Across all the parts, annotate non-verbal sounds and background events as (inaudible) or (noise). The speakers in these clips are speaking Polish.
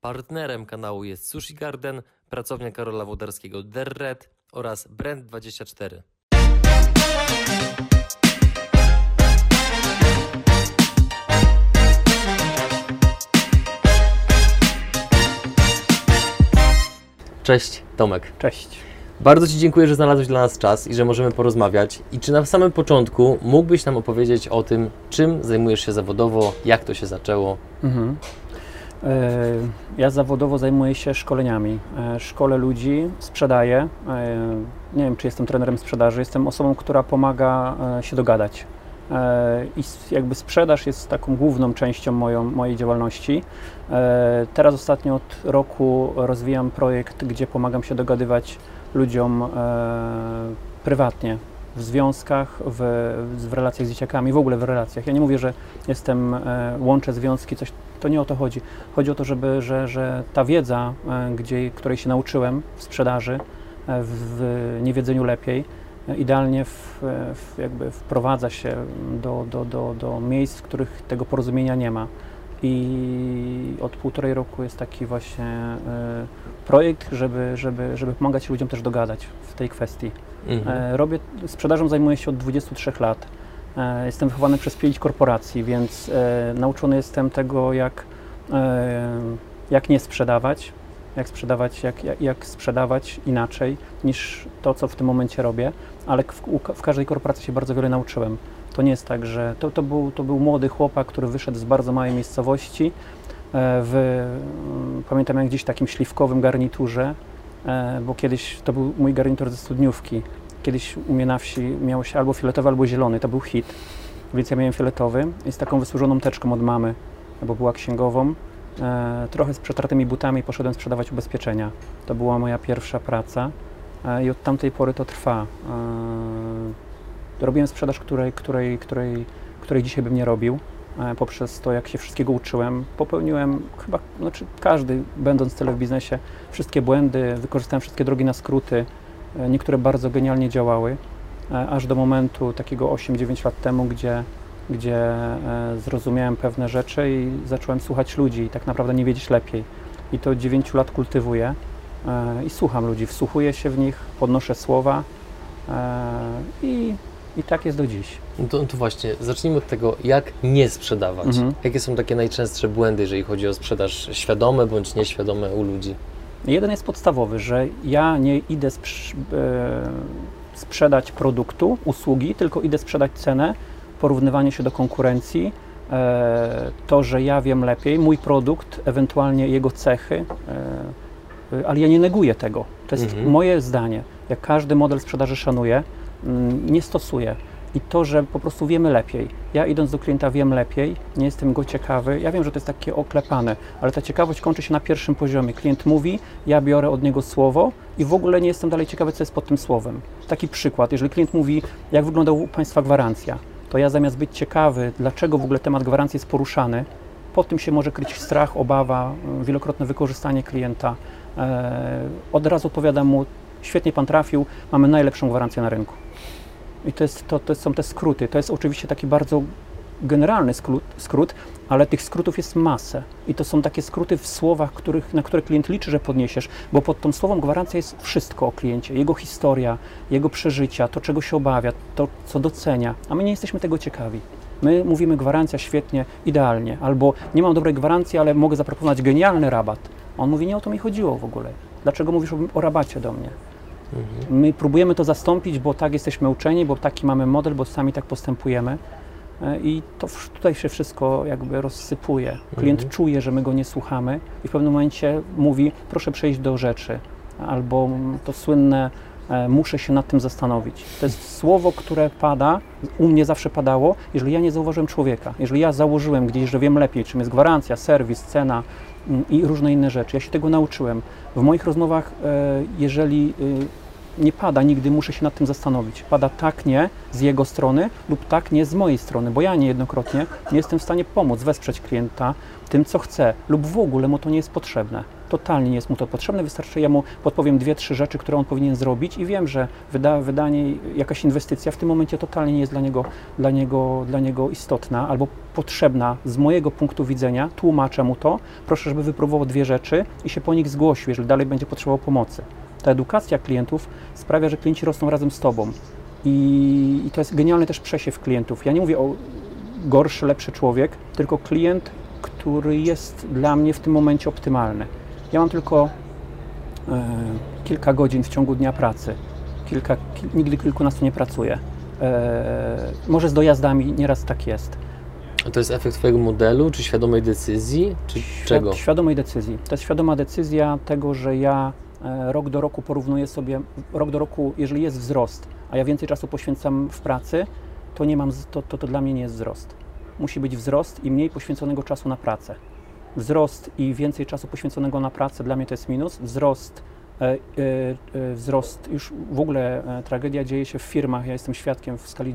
Partnerem kanału jest Sushi Garden, pracownia Karola Włodarskiego Derred oraz Brand24. Cześć, Tomek. Cześć. Bardzo Ci dziękuję, że znalazłeś dla nas czas i że możemy porozmawiać. I czy na samym początku mógłbyś nam opowiedzieć o tym, czym zajmujesz się zawodowo, jak to się zaczęło? Mhm. E, Ja zawodowo zajmuję się szkoleniami. E, Szkolę ludzi, sprzedaję. E, Nie wiem, czy jestem trenerem sprzedaży. Jestem osobą, która pomaga się dogadać. I jakby sprzedaż jest taką główną częścią moją, mojej działalności. Teraz ostatnio od roku rozwijam projekt, gdzie pomagam się dogadywać ludziom prywatnie, w związkach, w, w relacjach z dzieciakami, w ogóle w relacjach. Ja nie mówię, że jestem, łączę związki, coś, to nie o to chodzi. Chodzi o to, żeby, że, że ta wiedza, e, gdzie, której się nauczyłem w sprzedaży, e, w, niewiedzeniu lepiej, e, idealnie w, w, jakby wprowadza się do, do, do, do miejsc, w których tego porozumienia nie ma. I od półtorej roku jest taki właśnie projekt, żeby, żeby, żeby pomagać ludziom też dogadać w tej kwestii. Mhm. Robię, sprzedażą zajmuję się od 23 lat. E, Jestem wychowany przez pięć korporacji, więc e, nauczony jestem tego, jak, e, jak nie sprzedawać, jak sprzedawać, jak, jak, sprzedawać inaczej niż to, co w tym momencie robię, ale w, w każdej korporacji się bardzo wiele nauczyłem. To nie jest tak, że to, to, był, to był młody chłopak, który wyszedł z bardzo małej miejscowości w, mm, pamiętam jak gdzieś takim śliwkowym garniturze, bo kiedyś to był mój garnitur ze studniówki. Kiedyś u mnie na wsi miało się albo fioletowy, albo zielony, to był hit, więc ja miałem fioletowy i z taką wysłużoną teczką od mamy, bo była księgową. E, trochę z przetartymi butami poszedłem sprzedawać ubezpieczenia. To była moja pierwsza praca e, i od tamtej pory to trwa. E, robiłem sprzedaż, której, której, której, której dzisiaj bym nie robił e, poprzez to, jak się wszystkiego uczyłem. Popełniłem chyba, znaczy każdy, będąc tyle w biznesie, wszystkie błędy, wykorzystałem wszystkie drogi na skróty. E, Niektóre bardzo genialnie działały, e, aż do momentu takiego 8-9 lat temu, gdzie, gdzie e, zrozumiałem pewne rzeczy i zacząłem słuchać ludzi i tak naprawdę nie wiedzieć lepiej. I to od 9 lat kultywuję i słucham ludzi, wsłuchuję się w nich, podnoszę słowa i, i tak jest do dziś. No to, to właśnie, zacznijmy od tego, jak nie sprzedawać. Mhm. Jakie są takie najczęstsze błędy, jeżeli chodzi o sprzedaż świadome bądź nieświadome u ludzi? Jeden jest podstawowy, że ja nie idę sprz- e, sprzedać produktu, usługi, tylko idę sprzedać cenę, porównywanie się do konkurencji, e, to, że ja wiem lepiej, mój produkt, ewentualnie jego cechy, e, ale ja nie neguję tego. To jest Mhm. moje zdanie. Ja każdy model sprzedaży szanuję, mm, nie stosuję. I to, że po prostu wiemy lepiej. Ja idąc do klienta wiem lepiej, nie jestem go ciekawy. Ja wiem, że to jest takie oklepane, ale ta ciekawość kończy się na pierwszym poziomie. Klient mówi, ja biorę od niego słowo i w ogóle nie jestem dalej ciekawy, co jest pod tym słowem. Taki przykład, jeżeli klient mówi, jak wygląda u Państwa gwarancja, to ja zamiast być ciekawy, dlaczego w ogóle temat gwarancji jest poruszany, pod tym się może kryć strach, obawa, y, wielokrotne wykorzystanie klienta. E, Od razu odpowiadam mu, świetnie Pan trafił, mamy najlepszą gwarancję na rynku. I to, jest, to, to są te skróty. To jest oczywiście taki bardzo generalny skrót, skrót, ale tych skrótów jest masę. I to są takie skróty w słowach, których, na które klient liczy, że podniesiesz, bo pod tą słową gwarancja jest wszystko o kliencie, jego historia, jego przeżycia, to czego się obawia, to co docenia, a my nie jesteśmy tego ciekawi. My mówimy gwarancja świetnie, idealnie, albo nie mam dobrej gwarancji, ale mogę zaproponować genialny rabat. On mówi, nie o to mi chodziło w ogóle. Dlaczego mówisz o, o rabacie do mnie? Mhm. My próbujemy to zastąpić, bo tak jesteśmy uczeni, bo taki mamy model, bo sami tak postępujemy. E, I to tutaj się wszystko jakby rozsypuje. Klient Mhm. czuje, że my go nie słuchamy i w pewnym momencie mówi, proszę przejść do rzeczy. Albo to słynne, e, muszę się nad tym zastanowić. To jest słowo, które pada, u mnie zawsze padało, jeżeli ja nie zauważyłem człowieka. Jeżeli ja założyłem gdzieś, że wiem lepiej, czym jest gwarancja, serwis, cena i różne inne rzeczy. Ja się tego nauczyłem. W moich rozmowach, e, jeżeli y, nie pada nigdy, muszę się nad tym zastanowić. Pada tak, nie z jego strony lub tak, nie z mojej strony, bo ja niejednokrotnie nie jestem w stanie pomóc, wesprzeć klienta tym, co chce, lub w ogóle mu to nie jest potrzebne. Totalnie nie jest mu to potrzebne, wystarczy ja mu podpowiem dwie, trzy rzeczy, które on powinien zrobić i wiem, że wyda, wydanie, jakaś inwestycja w tym momencie totalnie nie jest dla niego, dla, niego, dla niego istotna albo potrzebna z mojego punktu widzenia, tłumaczę mu to, proszę, żeby wypróbował dwie rzeczy i się po nich zgłosił, jeżeli dalej będzie potrzebował pomocy. Ta edukacja klientów sprawia, że klienci rosną razem z Tobą i, i to jest genialny też przesiew klientów. Ja nie mówię o gorszy, lepszy człowiek, tylko klient, który jest dla mnie w tym momencie optymalny. Ja mam tylko e, kilka godzin w ciągu dnia pracy. Kilka, ki, nigdy kilkunastu nie pracuję. E, może z dojazdami nieraz tak jest. A to jest efekt Twojego modelu, czy świadomej decyzji, czy czego? Świadomej decyzji. To jest świadoma decyzja tego, że ja e, rok do roku porównuję sobie, rok do roku, jeżeli jest wzrost, a ja więcej czasu poświęcam w pracy, to, nie mam, to, to, to dla mnie nie jest wzrost. Musi być wzrost i mniej poświęconego czasu na pracę. Wzrost i więcej czasu poświęconego na pracę dla mnie to jest minus. Wzrost, e, e, e, wzrost już w ogóle tragedia dzieje się w firmach. Ja jestem świadkiem w skali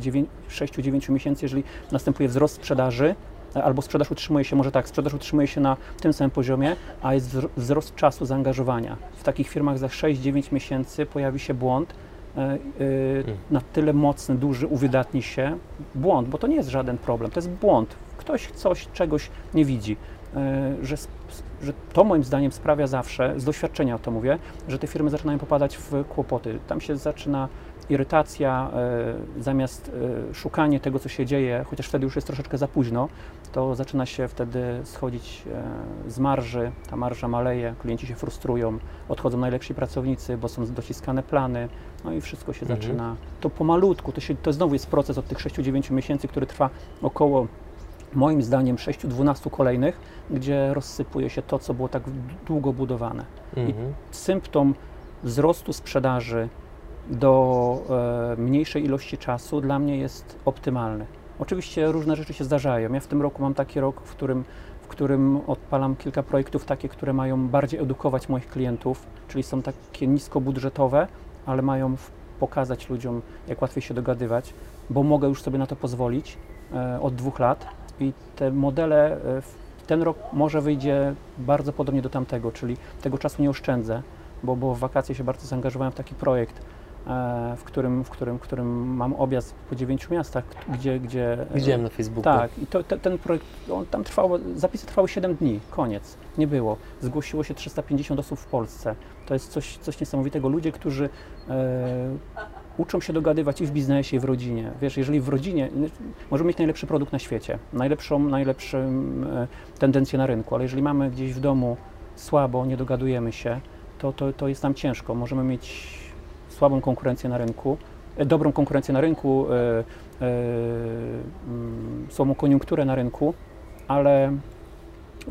6-9 miesięcy, jeżeli następuje wzrost sprzedaży, albo sprzedaż utrzymuje się, może tak, sprzedaż utrzymuje się na tym samym poziomie, a jest wzro- wzrost czasu zaangażowania. W takich firmach za 6-9 miesięcy pojawi się błąd, e, na tyle mocny, duży, uwydatni się błąd, bo to nie jest żaden problem, to jest błąd. Ktoś coś, czegoś nie widzi. E, Że, że to moim zdaniem sprawia zawsze, z doświadczenia to mówię, że te firmy zaczynają popadać w kłopoty. Tam się zaczyna irytacja, e, zamiast e, szukanie tego, co się dzieje, chociaż wtedy już jest troszeczkę za późno, to zaczyna się wtedy schodzić z marży, ta marża maleje, klienci się frustrują, odchodzą najlepsi pracownicy, bo są dociskane plany, no i wszystko się Mhm. zaczyna. To pomalutku, to, się, to znowu jest proces od tych 6-9 miesięcy, który trwa około moim zdaniem 6-12 kolejnych, gdzie rozsypuje się to, co było tak długo budowane. Mhm. Symptom wzrostu sprzedaży do e, mniejszej ilości czasu dla mnie jest optymalny. Oczywiście różne rzeczy się zdarzają. Ja w tym roku mam taki rok, w którym, w którym odpalam kilka projektów takie, które mają bardziej edukować moich klientów, czyli są takie niskobudżetowe, ale mają pokazać ludziom, jak łatwiej się dogadywać, bo mogę już sobie na to pozwolić e, od dwóch lat i te modele e, ten rok może wyjdzie bardzo podobnie do tamtego, czyli tego czasu nie oszczędzę, bo, bo w wakacje się bardzo zaangażowałem w taki projekt, e, w którym, w którym, w którym mam objazd po dziewięciu miastach, gdzie... gdzie e, Widziałem na Facebooku. tak, i to, te, ten projekt, on tam trwał, zapisy trwały 7 dni, koniec, nie było. Zgłosiło się 350 osób w Polsce. To jest coś, coś niesamowitego. Ludzie, którzy e, uczą się dogadywać i w biznesie, i w rodzinie. Wiesz, jeżeli w rodzinie, możemy mieć najlepszy produkt na świecie, najlepszą, najlepszą e, tendencję na rynku, ale jeżeli mamy gdzieś w domu słabo, nie dogadujemy się, to, to, to jest nam ciężko. Możemy mieć słabą konkurencję na rynku, e, dobrą konkurencję na rynku, e, mm, słabą koniunkturę na rynku, ale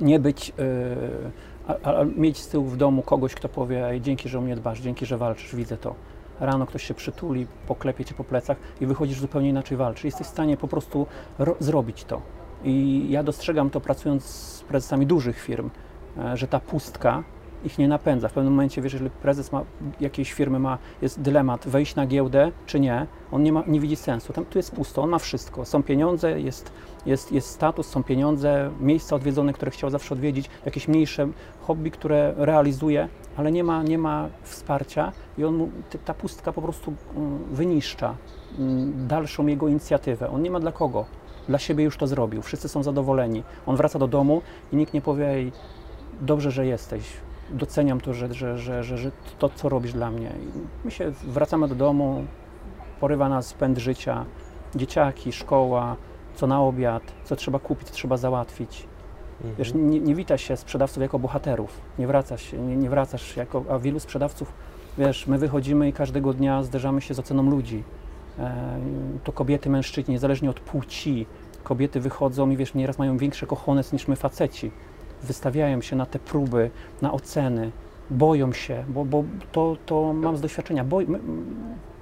nie być, e, a, a mieć z tyłu w domu kogoś, kto powie, dzięki, że o mnie dbasz, dzięki, że walczysz, widzę to. Rano ktoś się przytuli, poklepie cię po plecach i wychodzisz zupełnie inaczej walczysz. Jesteś w stanie po prostu ro- zrobić to. I ja dostrzegam to pracując z prezesami dużych firm, e, że ta pustka ich nie napędza. W pewnym momencie, wiesz, jeżeli prezes ma, jakiejś firmy ma, jest dylemat, wejść na giełdę czy nie, on nie, ma, nie widzi sensu. Tam, tu jest pusto, on ma wszystko. Są pieniądze, jest, jest, jest status, są pieniądze, miejsca odwiedzone, które chciał zawsze odwiedzić, jakieś mniejsze hobby, które realizuje, ale nie ma, nie ma wsparcia i on, ta pustka po prostu mm, wyniszcza mm, dalszą jego inicjatywę. On nie ma dla kogo. Dla siebie już to zrobił. Wszyscy są zadowoleni. On wraca do domu i nikt nie powie, Ej, dobrze, że jesteś. Doceniam to, że, że, że, że to, co robisz dla mnie. I my się wracamy do domu, porywa nas pęd życia, dzieciaki, szkoła, co na obiad, co trzeba kupić, co trzeba załatwić. Mhm. Wiesz, nie, nie wita się sprzedawców jako bohaterów, nie wracasz nie, nie wracasz jako, a wielu sprzedawców, wiesz, my wychodzimy i każdego dnia zderzamy się z oceną ludzi. E, to kobiety, mężczyźni, niezależnie od płci, kobiety wychodzą i wiesz, nieraz mają większe kochones niż my faceci. Wystawiają się na te próby, na oceny, boją się, bo, bo to, to mam z doświadczenia. Boj, my,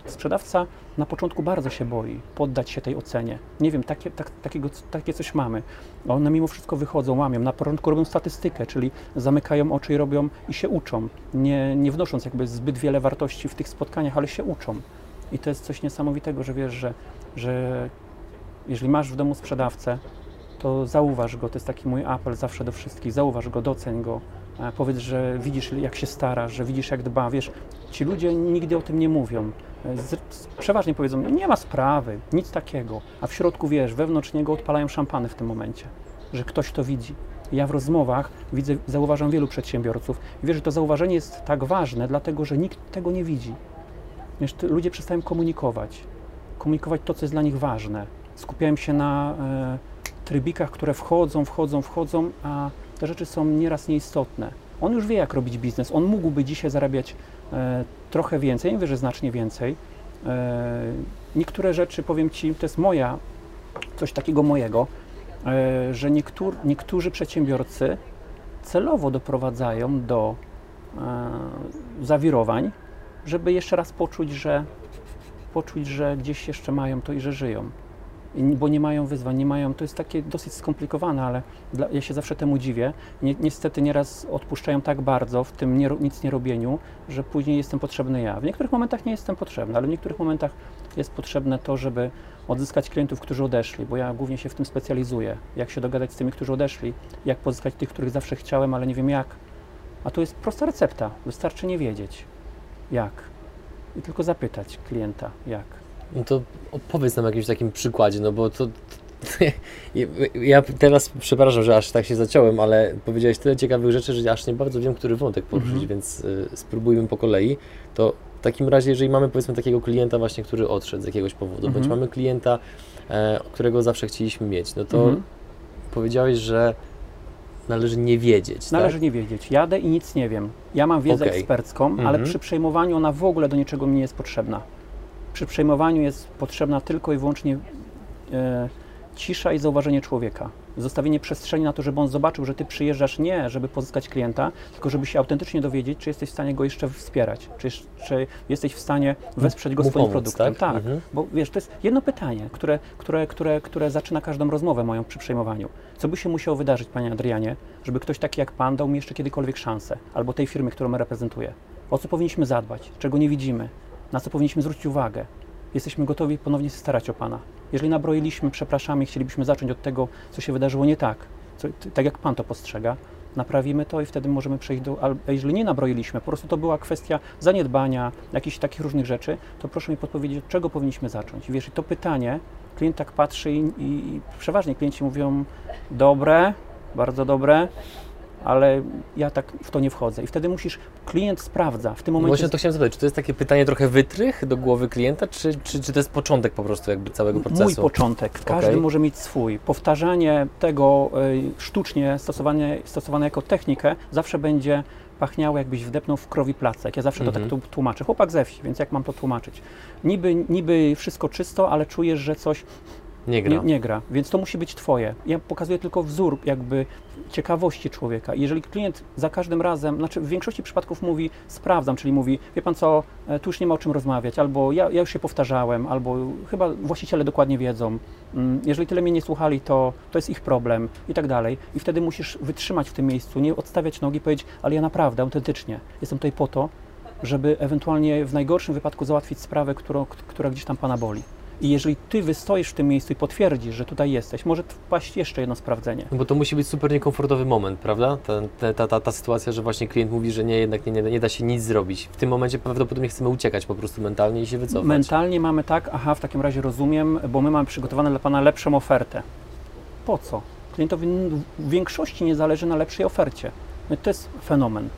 Sprzedawca na początku bardzo się boi poddać się tej ocenie. Nie wiem, takie, tak, takiego, takie coś mamy. One mimo wszystko wychodzą, łamią. Na początku robią statystykę, czyli zamykają oczy i robią i się uczą, nie, nie wnosząc jakby zbyt wiele wartości w tych spotkaniach, ale się uczą. I to jest coś niesamowitego, że wiesz, że, że jeżeli masz w domu sprzedawcę, to zauważ go, to jest taki mój apel zawsze do wszystkich, zauważ go, doceń go, e, powiedz, że widzisz jak się stara, że widzisz jak dba, wiesz, ci ludzie nigdy o tym nie mówią, przeważnie powiedzą, nie ma sprawy, nic takiego, a w środku, wiesz, wewnątrz niego odpalają szampany w tym momencie, że ktoś to widzi. Ja w rozmowach widzę, zauważam wielu przedsiębiorców wiesz, że to zauważenie jest tak ważne, dlatego, że nikt tego nie widzi. Wiesz, ludzie przestają komunikować, komunikować to, co jest dla nich ważne. Skupiają się na e, trybikach, które wchodzą, wchodzą, wchodzą, a te rzeczy są nieraz nieistotne. On już wie, jak robić biznes. On mógłby dzisiaj zarabiać trochę więcej, nie mówię, że znacznie więcej. E, niektóre rzeczy, powiem Ci, to jest moja, coś takiego mojego, e, że niektór, niektórzy przedsiębiorcy celowo doprowadzają do e, zawirowań, żeby jeszcze raz poczuć, że poczuć, że gdzieś jeszcze mają to i że żyją bo nie mają wyzwań, nie mają, to jest takie dosyć skomplikowane, ale dla, ja się zawsze temu dziwię. Ni, niestety nieraz odpuszczają tak bardzo w tym nie, nic nie robieniu, że później jestem potrzebny ja. W niektórych momentach nie jestem potrzebny, ale w niektórych momentach jest potrzebne to, żeby odzyskać klientów, którzy odeszli, bo ja głównie się w tym specjalizuję. Jak się dogadać z tymi, którzy odeszli, jak pozyskać tych, których zawsze chciałem, ale nie wiem jak. A to jest prosta recepta, wystarczy nie wiedzieć jak i tylko zapytać klienta jak. No to opowiedz nam o jakimś takim przykładzie, no bo to, to (laughs) ja teraz przepraszam, że aż tak się zaciąłem, ale powiedziałeś tyle ciekawych rzeczy, że aż nie bardzo wiem, który wątek poruszyć, mhm. więc y, spróbujmy po kolei. To w takim razie, jeżeli mamy powiedzmy takiego klienta właśnie, który odszedł z jakiegoś powodu, mhm. bądź mamy klienta, e, którego zawsze chcieliśmy mieć, no to mhm. powiedziałeś, że należy nie wiedzieć. Tak? Należy tak? nie wiedzieć. Jadę i nic nie wiem. Ja mam wiedzę okay. ekspercką, ale mhm. przy przejmowaniu ona w ogóle do niczego mi nie jest potrzebna. Przy przejmowaniu jest potrzebna tylko i wyłącznie e, cisza i zauważenie człowieka. Zostawienie przestrzeni na to, żeby on zobaczył, że ty przyjeżdżasz nie, żeby pozyskać klienta, tylko żeby się autentycznie dowiedzieć, czy jesteś w stanie go jeszcze wspierać, czy, czy jesteś w stanie wesprzeć go Mu swoim pomóc, produktem. Tak, tak mhm. bo wiesz, to jest jedno pytanie, które, które, które, które zaczyna każdą rozmowę moją przy przejmowaniu. Co by się musiało wydarzyć, panie Adrianie, żeby ktoś taki jak pan dał mi jeszcze kiedykolwiek szansę, albo tej firmy, którą reprezentuję? O co powinniśmy zadbać, czego nie widzimy, na co powinniśmy zwrócić uwagę. Jesteśmy gotowi ponownie się starać o Pana. Jeżeli nabroiliśmy, przepraszamy, chcielibyśmy zacząć od tego, co się wydarzyło nie tak, co, tak jak Pan to postrzega, naprawimy to i wtedy możemy przejść do, a jeżeli nie nabroiliśmy, po prostu to była kwestia zaniedbania, jakichś takich różnych rzeczy, to proszę mi podpowiedzieć, od czego powinniśmy zacząć. Wiesz, i to pytanie, klient tak patrzy i, i przeważnie klienci mówią, dobre, bardzo dobre, ale ja tak w to nie wchodzę. I wtedy musisz, klient sprawdza w tym momencie. Właśnie to chciałem zapytać, czy to jest takie pytanie trochę wytrych do głowy klienta, czy, czy, czy to jest początek po prostu jakby całego procesu? Mój początek. Każdy okay. może mieć swój. Powtarzanie tego y, sztucznie stosowane, stosowane jako technikę zawsze będzie pachniało, jakbyś wdepnął w krowi placek. Ja zawsze to tak mhm. tłumaczę. Chłopak ze wsi, więc jak mam to tłumaczyć? Niby, niby wszystko czysto, ale czujesz, że coś nie gra. Nie, nie, gra, więc to musi być Twoje. Ja pokazuję tylko wzór jakby ciekawości człowieka. Jeżeli klient za każdym razem, znaczy w większości przypadków mówi sprawdzam, czyli mówi, wie Pan co, e, tu już nie ma o czym rozmawiać, albo ja, ja już się powtarzałem, albo chyba właściciele dokładnie wiedzą. Mm, jeżeli tyle mnie nie słuchali, to, to jest ich problem i tak dalej. I wtedy musisz wytrzymać w tym miejscu, nie odstawiać nogi, powiedzieć, ale ja naprawdę, autentycznie, jestem tutaj po to, żeby ewentualnie w najgorszym wypadku załatwić sprawę, która, która gdzieś tam Pana boli. I jeżeli ty wystoisz w tym miejscu i potwierdzisz, że tutaj jesteś, może wpaść jeszcze jedno sprawdzenie. No bo to musi być super niekomfortowy moment, prawda? Ta, ta, ta, ta sytuacja, że właśnie klient mówi, że nie, jednak nie, nie, nie da się nic zrobić. W tym momencie prawdopodobnie chcemy uciekać po prostu mentalnie i się wycofać. Mentalnie mamy tak, aha, w takim razie rozumiem, bo my mamy przygotowane dla Pana lepszą ofertę. Po co? Klientowi w większości nie zależy na lepszej ofercie. No to jest fenomen.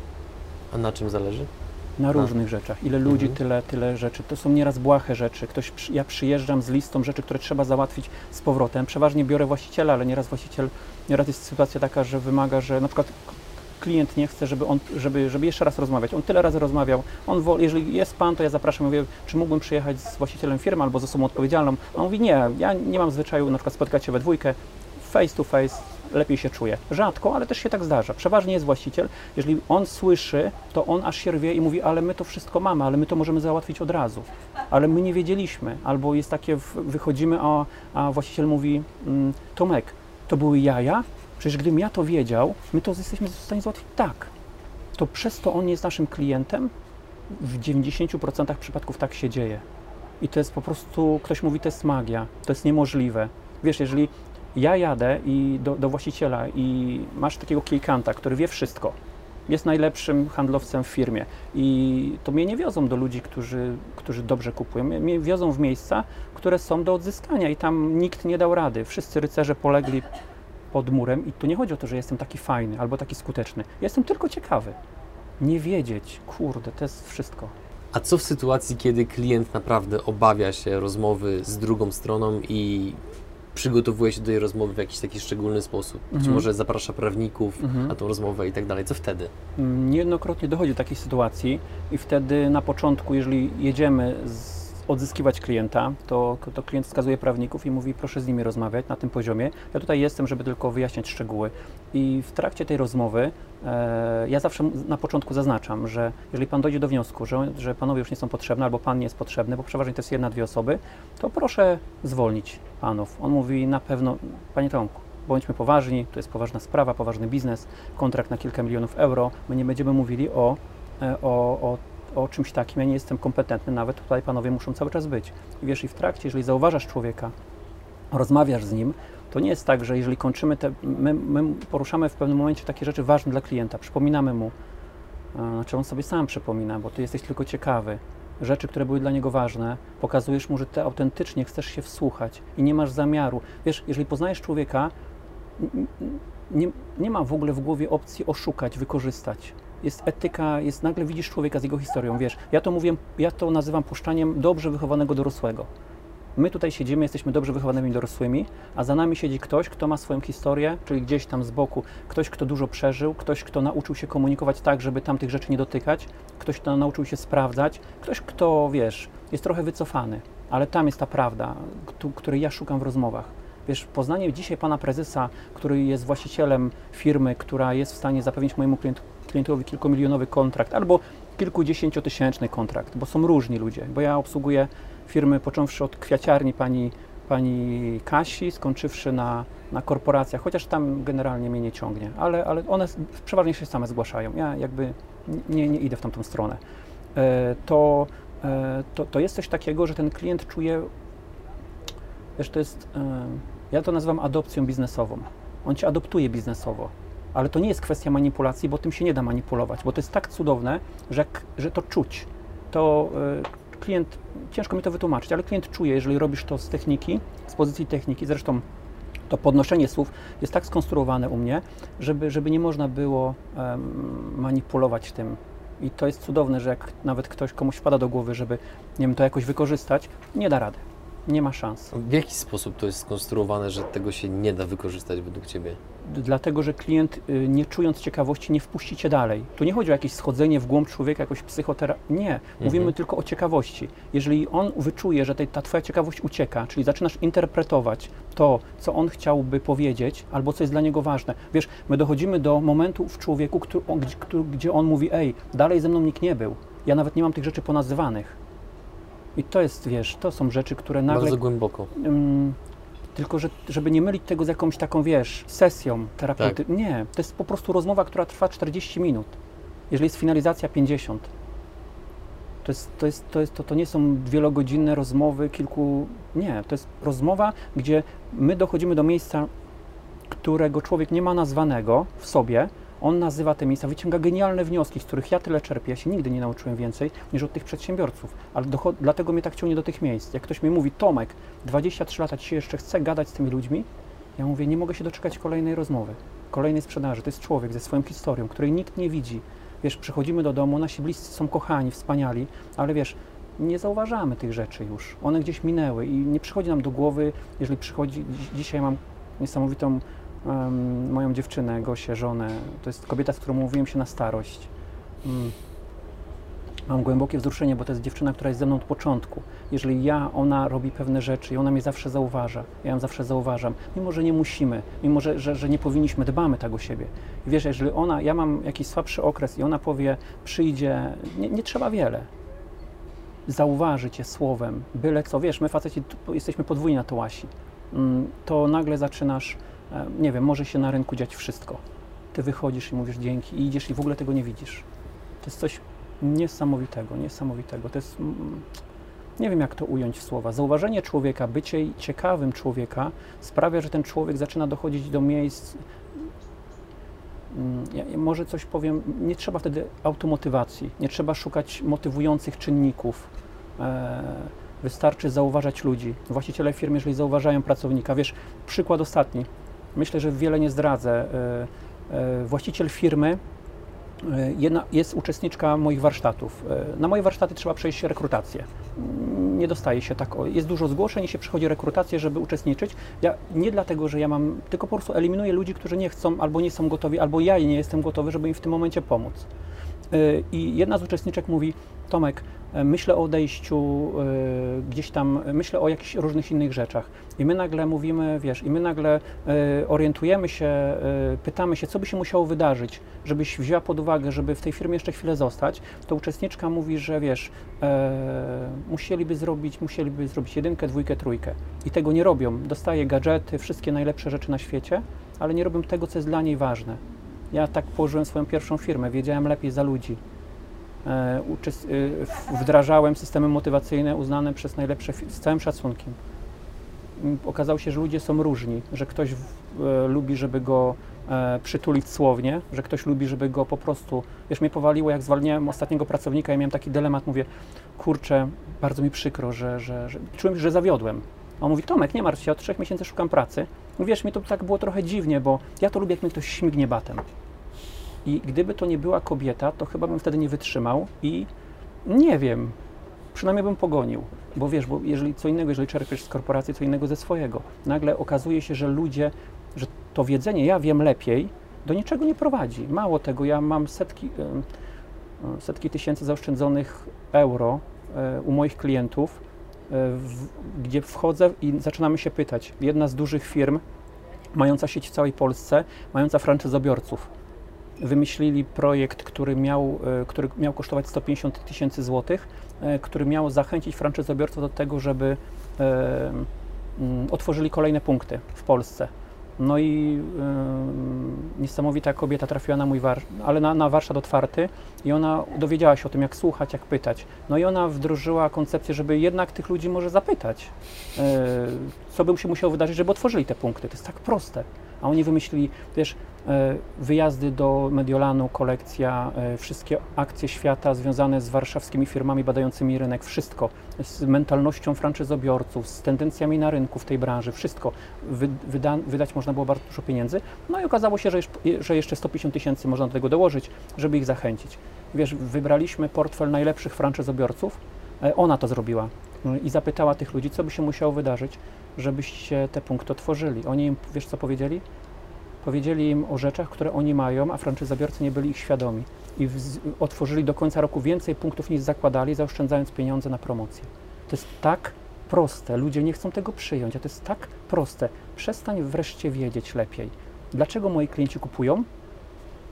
A na czym zależy? Na różnych rzeczach. Ile ludzi, mhm. tyle, tyle rzeczy. To są nieraz błahe rzeczy. Ktoś, ja przyjeżdżam z listą rzeczy, które trzeba załatwić z powrotem. Przeważnie biorę właściciela, ale nieraz właściciel, nieraz jest sytuacja taka, że wymaga, że na przykład klient nie chce, żeby, on, żeby, żeby jeszcze raz rozmawiać. On tyle razy rozmawiał. On wol, jeżeli jest pan, to ja zapraszam, mówię, czy mógłbym przyjechać z właścicielem firmy albo z osobą odpowiedzialną. A on mówi, nie, ja nie mam zwyczaju na przykład spotkać się we dwójkę, face to face, lepiej się czuje. Rzadko, ale też się tak zdarza. Przeważnie jest właściciel. Jeżeli on słyszy, to on aż się rwie i mówi, ale my to wszystko mamy, ale my to możemy załatwić od razu. Ale my nie wiedzieliśmy. Albo jest takie, wychodzimy, a, a właściciel mówi, mm, Tomek, to były jaja? Przecież gdybym ja to wiedział, my to jesteśmy w stanie załatwić tak. To przez to on jest naszym klientem. W 90% przypadków tak się dzieje. I to jest po prostu, ktoś mówi, to jest magia, to jest niemożliwe. Wiesz, jeżeli ja jadę i do, do właściciela i masz takiego klienta, który wie wszystko, jest najlepszym handlowcem w firmie i to mnie nie wiozą do ludzi, którzy, którzy dobrze kupują, mnie, wiozą w miejsca, które są do odzyskania i tam nikt nie dał rady. Wszyscy rycerze polegli pod murem i tu nie chodzi o to, że jestem taki fajny albo taki skuteczny. Jestem tylko ciekawy. Nie wiedzieć, kurde, to jest wszystko. A co w sytuacji, kiedy klient naprawdę obawia się rozmowy z drugą stroną i przygotowuje się do tej rozmowy w jakiś taki szczególny sposób? Być Mhm. może zaprasza prawników Mhm. na tą rozmowę i tak dalej. Co wtedy? Niejednokrotnie dochodzi do takiej sytuacji i wtedy na początku, jeżeli jedziemy odzyskiwać klienta, to, to klient wskazuje prawników i mówi proszę z nimi rozmawiać na tym poziomie. Ja tutaj jestem, żeby tylko wyjaśniać szczegóły. I w trakcie tej rozmowy ja zawsze na początku zaznaczam, że jeżeli pan dojdzie do wniosku, że, że panowie już nie są potrzebne albo pan nie jest potrzebny, bo przeważnie to jest jedna, dwie osoby, to proszę zwolnić panów. On mówi na pewno, panie Tomku, bądźmy poważni, to jest poważna sprawa, poważny biznes, kontrakt na kilka milionów euro. My nie będziemy mówili o, e, o, o, o czymś takim. Ja nie jestem kompetentny, nawet tutaj panowie muszą cały czas być. I wiesz, i w trakcie, jeżeli zauważasz człowieka, rozmawiasz z nim, to nie jest tak, że jeżeli kończymy te. My, my poruszamy w pewnym momencie takie rzeczy ważne dla klienta, przypominamy mu, e, znaczy on sobie sam przypomina, bo ty jesteś tylko ciekawy. Rzeczy, które były dla niego ważne, pokazujesz mu, że ty autentycznie chcesz się wsłuchać i nie masz zamiaru. Wiesz, jeżeli poznajesz człowieka, nie, nie ma w ogóle w głowie opcji oszukać, wykorzystać. Jest etyka, jest nagle widzisz człowieka z jego historią, wiesz. Ja to mówię, ja to nazywam puszczaniem dobrze wychowanego dorosłego. My tutaj siedzimy, jesteśmy dobrze wychowanymi dorosłymi, a za nami siedzi ktoś, kto ma swoją historię, czyli gdzieś tam z boku, ktoś, kto dużo przeżył, ktoś, kto nauczył się komunikować tak, żeby tamtych rzeczy nie dotykać, ktoś, kto nauczył się sprawdzać, ktoś, kto, wiesz, jest trochę wycofany, ale tam jest ta prawda, któ- której ja szukam w rozmowach. Wiesz, poznanie dzisiaj pana prezesa, który jest właścicielem firmy, która jest w stanie zapewnić mojemu klient, klientowi kilkumilionowy kontrakt albo kilkudziesięciotysięczny kontrakt, bo są różni ludzie, bo ja obsługuję firmy począwszy od kwiaciarni pani, pani Kasi, skończywszy na, na korporacjach, chociaż tam generalnie mnie nie ciągnie, ale, ale one przeważnie się same zgłaszają. Ja jakby nie, nie idę w tamtą stronę. E, to, e, to, to jest coś takiego, że ten klient czuje, wiesz, to jest, e, ja to nazywam adopcją biznesową. On cię adoptuje biznesowo, ale to nie jest kwestia manipulacji, bo tym się nie da manipulować, bo to jest tak cudowne, że, że to czuć. To klient, ciężko mi to wytłumaczyć, ale klient czuje, jeżeli robisz to z techniki, z pozycji techniki, zresztą to podnoszenie słów jest tak skonstruowane u mnie, żeby, żeby nie można było em, manipulować tym. I to jest cudowne, że jak nawet ktoś komuś wpada do głowy, żeby nie wiem, to jakoś wykorzystać, nie da rady. Nie ma szans. W jaki sposób to jest skonstruowane, że tego się nie da wykorzystać według Ciebie? Dlatego, że klient, y, nie czując ciekawości, nie wpuści cię dalej. Tu nie chodzi o jakieś schodzenie w głąb człowieka, jakoś psychoterapię. Nie, mówimy tylko o ciekawości. Jeżeli on wyczuje, że ta twoja ciekawość ucieka, czyli zaczynasz interpretować to, co on chciałby powiedzieć, albo co jest dla niego ważne. Wiesz, my dochodzimy do momentu w człowieku, który, gdzie on mówi, ej, dalej ze mną nikt nie był. Ja nawet nie mam tych rzeczy ponazywanych. I to jest, wiesz, to są rzeczy, które nagle Bardzo głęboko. Ym, tylko, że, żeby nie mylić tego z jakąś taką, wiesz, sesją terapeutyczną. Nie, to jest po prostu rozmowa, która trwa 40 minut. Jeżeli jest finalizacja 50. To, jest, to, jest, to, jest, to, to nie są wielogodzinne rozmowy, kilku. Nie, to jest rozmowa, gdzie my dochodzimy do miejsca, którego człowiek nie ma nazwanego w sobie. On nazywa te miejsca, wyciąga genialne wnioski, z których ja tyle czerpię. Ja się nigdy nie nauczyłem więcej niż od tych przedsiębiorców. Ale docho- dlatego mnie tak ciągnie do tych miejsc. Jak ktoś mi mówi, Tomek, 23 lata dzisiaj jeszcze chcę gadać z tymi ludźmi, ja mówię, nie mogę się doczekać kolejnej rozmowy, kolejnej sprzedaży. To jest człowiek ze swoją historią, której nikt nie widzi. Wiesz, przychodzimy do domu, nasi bliscy są kochani, wspaniali, ale wiesz, nie zauważamy tych rzeczy już. One gdzieś minęły i nie przychodzi nam do głowy, jeżeli przychodzi, dzi- dzisiaj mam niesamowitą em, moją dziewczynę, Gosię, żonę. To jest kobieta, z którą mówiłem się na starość. Mm. mam głębokie wzruszenie, bo to jest dziewczyna, która jest ze mną od początku. Jeżeli ja, ona robi pewne rzeczy i ona mnie zawsze zauważa, ja ją zawsze zauważam, mimo że nie musimy, mimo że, że, że nie powinniśmy, dbamy tak o siebie. I wiesz, jeżeli ona, ja mam jakiś słabszy okres i ona powie, przyjdzie, nie, nie trzeba wiele. Zauważy cię słowem, byle co, wiesz, my faceci jesteśmy podwójnie na to łasi. Mm, To nagle zaczynasz, nie wiem, może się na rynku dziać wszystko. Ty wychodzisz i mówisz dzięki i idziesz i w ogóle tego nie widzisz. To jest coś niesamowitego, niesamowitego. To jest, mm, nie wiem jak to ująć w słowa. Zauważenie człowieka, bycie ciekawym człowieka sprawia, że ten człowiek zaczyna dochodzić do miejsc. mm, ja może coś powiem, nie trzeba wtedy automotywacji, nie trzeba szukać motywujących czynników. E, wystarczy zauważać ludzi. Właściciele firm, jeżeli zauważają pracownika, wiesz, przykład ostatni, myślę, że wiele nie zdradzę. E, e, właściciel firmy E, Jedna, jest uczestniczka moich warsztatów. Na moje warsztaty trzeba przejść rekrutację. Mm, Nie dostaje się tak. Jest dużo zgłoszeń i się przychodzi rekrutację, żeby uczestniczyć. Ja nie dlatego, że ja mam, tylko po prostu eliminuję ludzi, którzy nie chcą albo nie są gotowi, albo ja nie jestem gotowy, żeby im w tym momencie pomóc. E, I jedna z uczestniczek mówi: Tomek, e, myślę o odejściu e, gdzieś tam, myślę o jakichś różnych innych rzeczach. I my nagle mówimy, wiesz, i my nagle orientujemy się, pytamy się, co by się musiało wydarzyć, żebyś wzięła pod uwagę, żeby w tej firmie jeszcze chwilę zostać. To uczestniczka mówi, że wiesz, musieliby zrobić, musieliby zrobić jedynkę, dwójkę, trójkę. I tego nie robią. Dostaje gadżety, wszystkie najlepsze rzeczy na świecie, ale nie robią tego, co jest dla niej ważne. Ja tak położyłem swoją pierwszą firmę, wiedziałem lepiej za ludzi. E, w- wdrażałem systemy motywacyjne uznane przez najlepsze z całym szacunkiem. Mm, Okazało się, że ludzie są różni, że ktoś e, lubi, żeby go e, przytulić słownie, że ktoś lubi, żeby go po prostu, wiesz, mnie powaliło, jak zwalniałem ostatniego pracownika i miałem taki dylemat, mówię, kurczę, bardzo mi przykro, że, że, że czułem, że zawiodłem. A on mówi, Tomek, nie martw się, od trzech miesięcy szukam pracy. Wiesz, mi to tak było trochę dziwnie, bo ja to lubię, jak mnie ktoś śmignie batem. I gdyby to nie była kobieta, to chyba bym wtedy nie wytrzymał i nie wiem, przynajmniej bym pogonił. Bo wiesz, bo jeżeli co innego, jeżeli czerpiesz z korporacji, co innego ze swojego. Nagle okazuje się, że ludzie, że to wiedzenie, ja wiem lepiej, do niczego nie prowadzi. Mało tego, ja mam setki, setki tysięcy zaoszczędzonych euro e, u moich klientów, e, w, gdzie wchodzę i zaczynamy się pytać. Jedna z dużych firm, mająca sieć w całej Polsce, mająca franczyzobiorców, wymyślili projekt, który miał, e, który miał kosztować 150 tysięcy złotych, e, który miał zachęcić franczyzobiorców do tego, żeby e, mm, otworzyli kolejne punkty w Polsce. No i e, niesamowita kobieta trafiła na mój warsztat, ale na, na warsztat otwarty i ona dowiedziała się o tym, jak słuchać, jak pytać. No i ona wdrożyła koncepcję, żeby jednak tych ludzi może zapytać, e, co by się musiało wydarzyć, żeby otworzyli te punkty. To jest tak proste. A oni wymyślili, wiesz, e, wyjazdy do Mediolanu, kolekcja, e, wszystkie akcje świata związane z warszawskimi firmami badającymi rynek, wszystko, z mentalnością franczyzobiorców, z tendencjami na rynku w tej branży, wszystko. Wy, wyda, wydać można było bardzo dużo pieniędzy. No i okazało się, że, że jeszcze 150 tysięcy można do tego dołożyć, żeby ich zachęcić. Wiesz, wybraliśmy portfel najlepszych franczyzobiorców, e, ona to zrobiła No i zapytała tych ludzi, co by się musiało wydarzyć, żebyście te punkty otworzyli. Oni im, wiesz co powiedzieli? Powiedzieli im o rzeczach, które oni mają, a franczyzobiorcy nie byli ich świadomi. I wz- otworzyli do końca roku więcej punktów niż zakładali, zaoszczędzając pieniądze na promocję. To jest tak proste. Ludzie nie chcą tego przyjąć, a to jest tak proste. Przestań wreszcie wiedzieć lepiej. Dlaczego moi klienci kupują?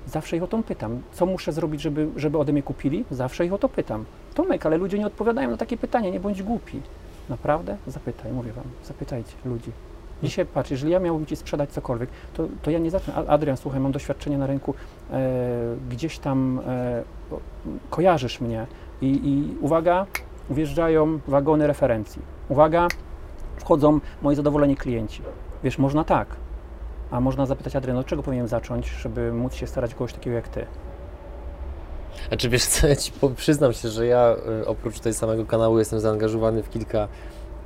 Zawsze ich o to pytam. Co muszę zrobić, żeby, żeby ode mnie kupili? Zawsze ich o to pytam. Tomek, ale ludzie nie odpowiadają na takie pytania, nie bądź głupi. Naprawdę? Zapytaj, mówię wam, zapytajcie ludzi. Dzisiaj patrz, jeżeli ja miałbym ci sprzedać cokolwiek, to, to ja nie zacznę. "A- Adrian, słuchaj, mam doświadczenie na rynku, e, gdzieś tam e, kojarzysz mnie i, i uwaga, wjeżdżają wagony referencji. Uwaga, wchodzą moi zadowoleni klienci. Wiesz, można tak, a można zapytać Adrian, od czego powinienem zacząć, żeby móc się starać kogoś takiego jak ty? Znaczy wiesz co, ja ci przyznam się, że ja y, oprócz tej samego kanału jestem zaangażowany w kilka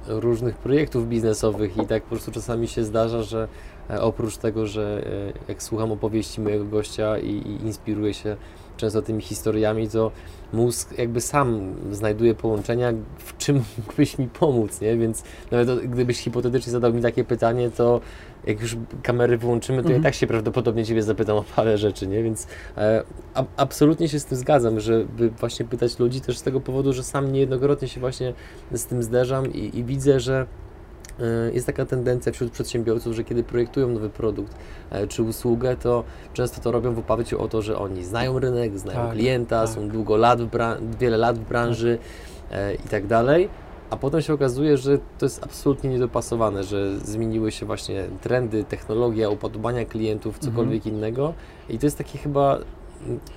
różnych projektów biznesowych i tak po prostu czasami się zdarza, że e, oprócz tego, że e, jak słucham opowieści mojego gościa i, i inspiruję się często tymi historiami, to mózg jakby sam znajduje połączenia, w czym (laughs) mógłbyś mi pomóc, nie? Więc nawet gdybyś hipotetycznie zadał mi takie pytanie, to jak już kamery wyłączymy, to mhm. ja tak się prawdopodobnie Ciebie zapytam o parę rzeczy, nie? Więc e, a, absolutnie się z tym zgadzam, żeby właśnie pytać ludzi też z tego powodu, że sam niejednokrotnie się właśnie z tym zderzam i, i widzę, że jest taka tendencja wśród przedsiębiorców, że kiedy projektują nowy produkt e, czy usługę, to często to robią w oparciu o to, że oni znają rynek, znają tak, klienta, tak. są długo lat wiele lat w branży tak. i tak dalej a potem się okazuje, że to jest absolutnie niedopasowane, że zmieniły się właśnie trendy, technologia, upodobania klientów, cokolwiek mhm. innego i to jest takie chyba,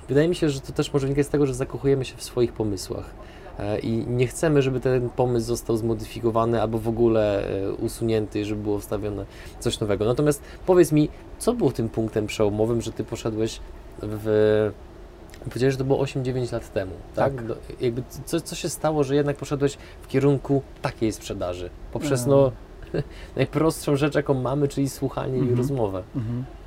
wydaje mi się, że to też może wynikać z tego, że zakochujemy się w swoich pomysłach e, i nie chcemy, żeby ten pomysł został zmodyfikowany albo w ogóle e, usunięty, żeby było wstawione coś nowego. Natomiast powiedz mi, co było tym punktem przełomowym, że Ty poszedłeś w Powiedziałeś, że to było 8-9 lat temu, tak? tak. jakby co, co się stało, że jednak poszedłeś w kierunku takiej sprzedaży? Poprzez no, no (laughs) najprostszą rzecz, jaką mamy, czyli słuchanie i mhm. rozmowę. Mhm. E,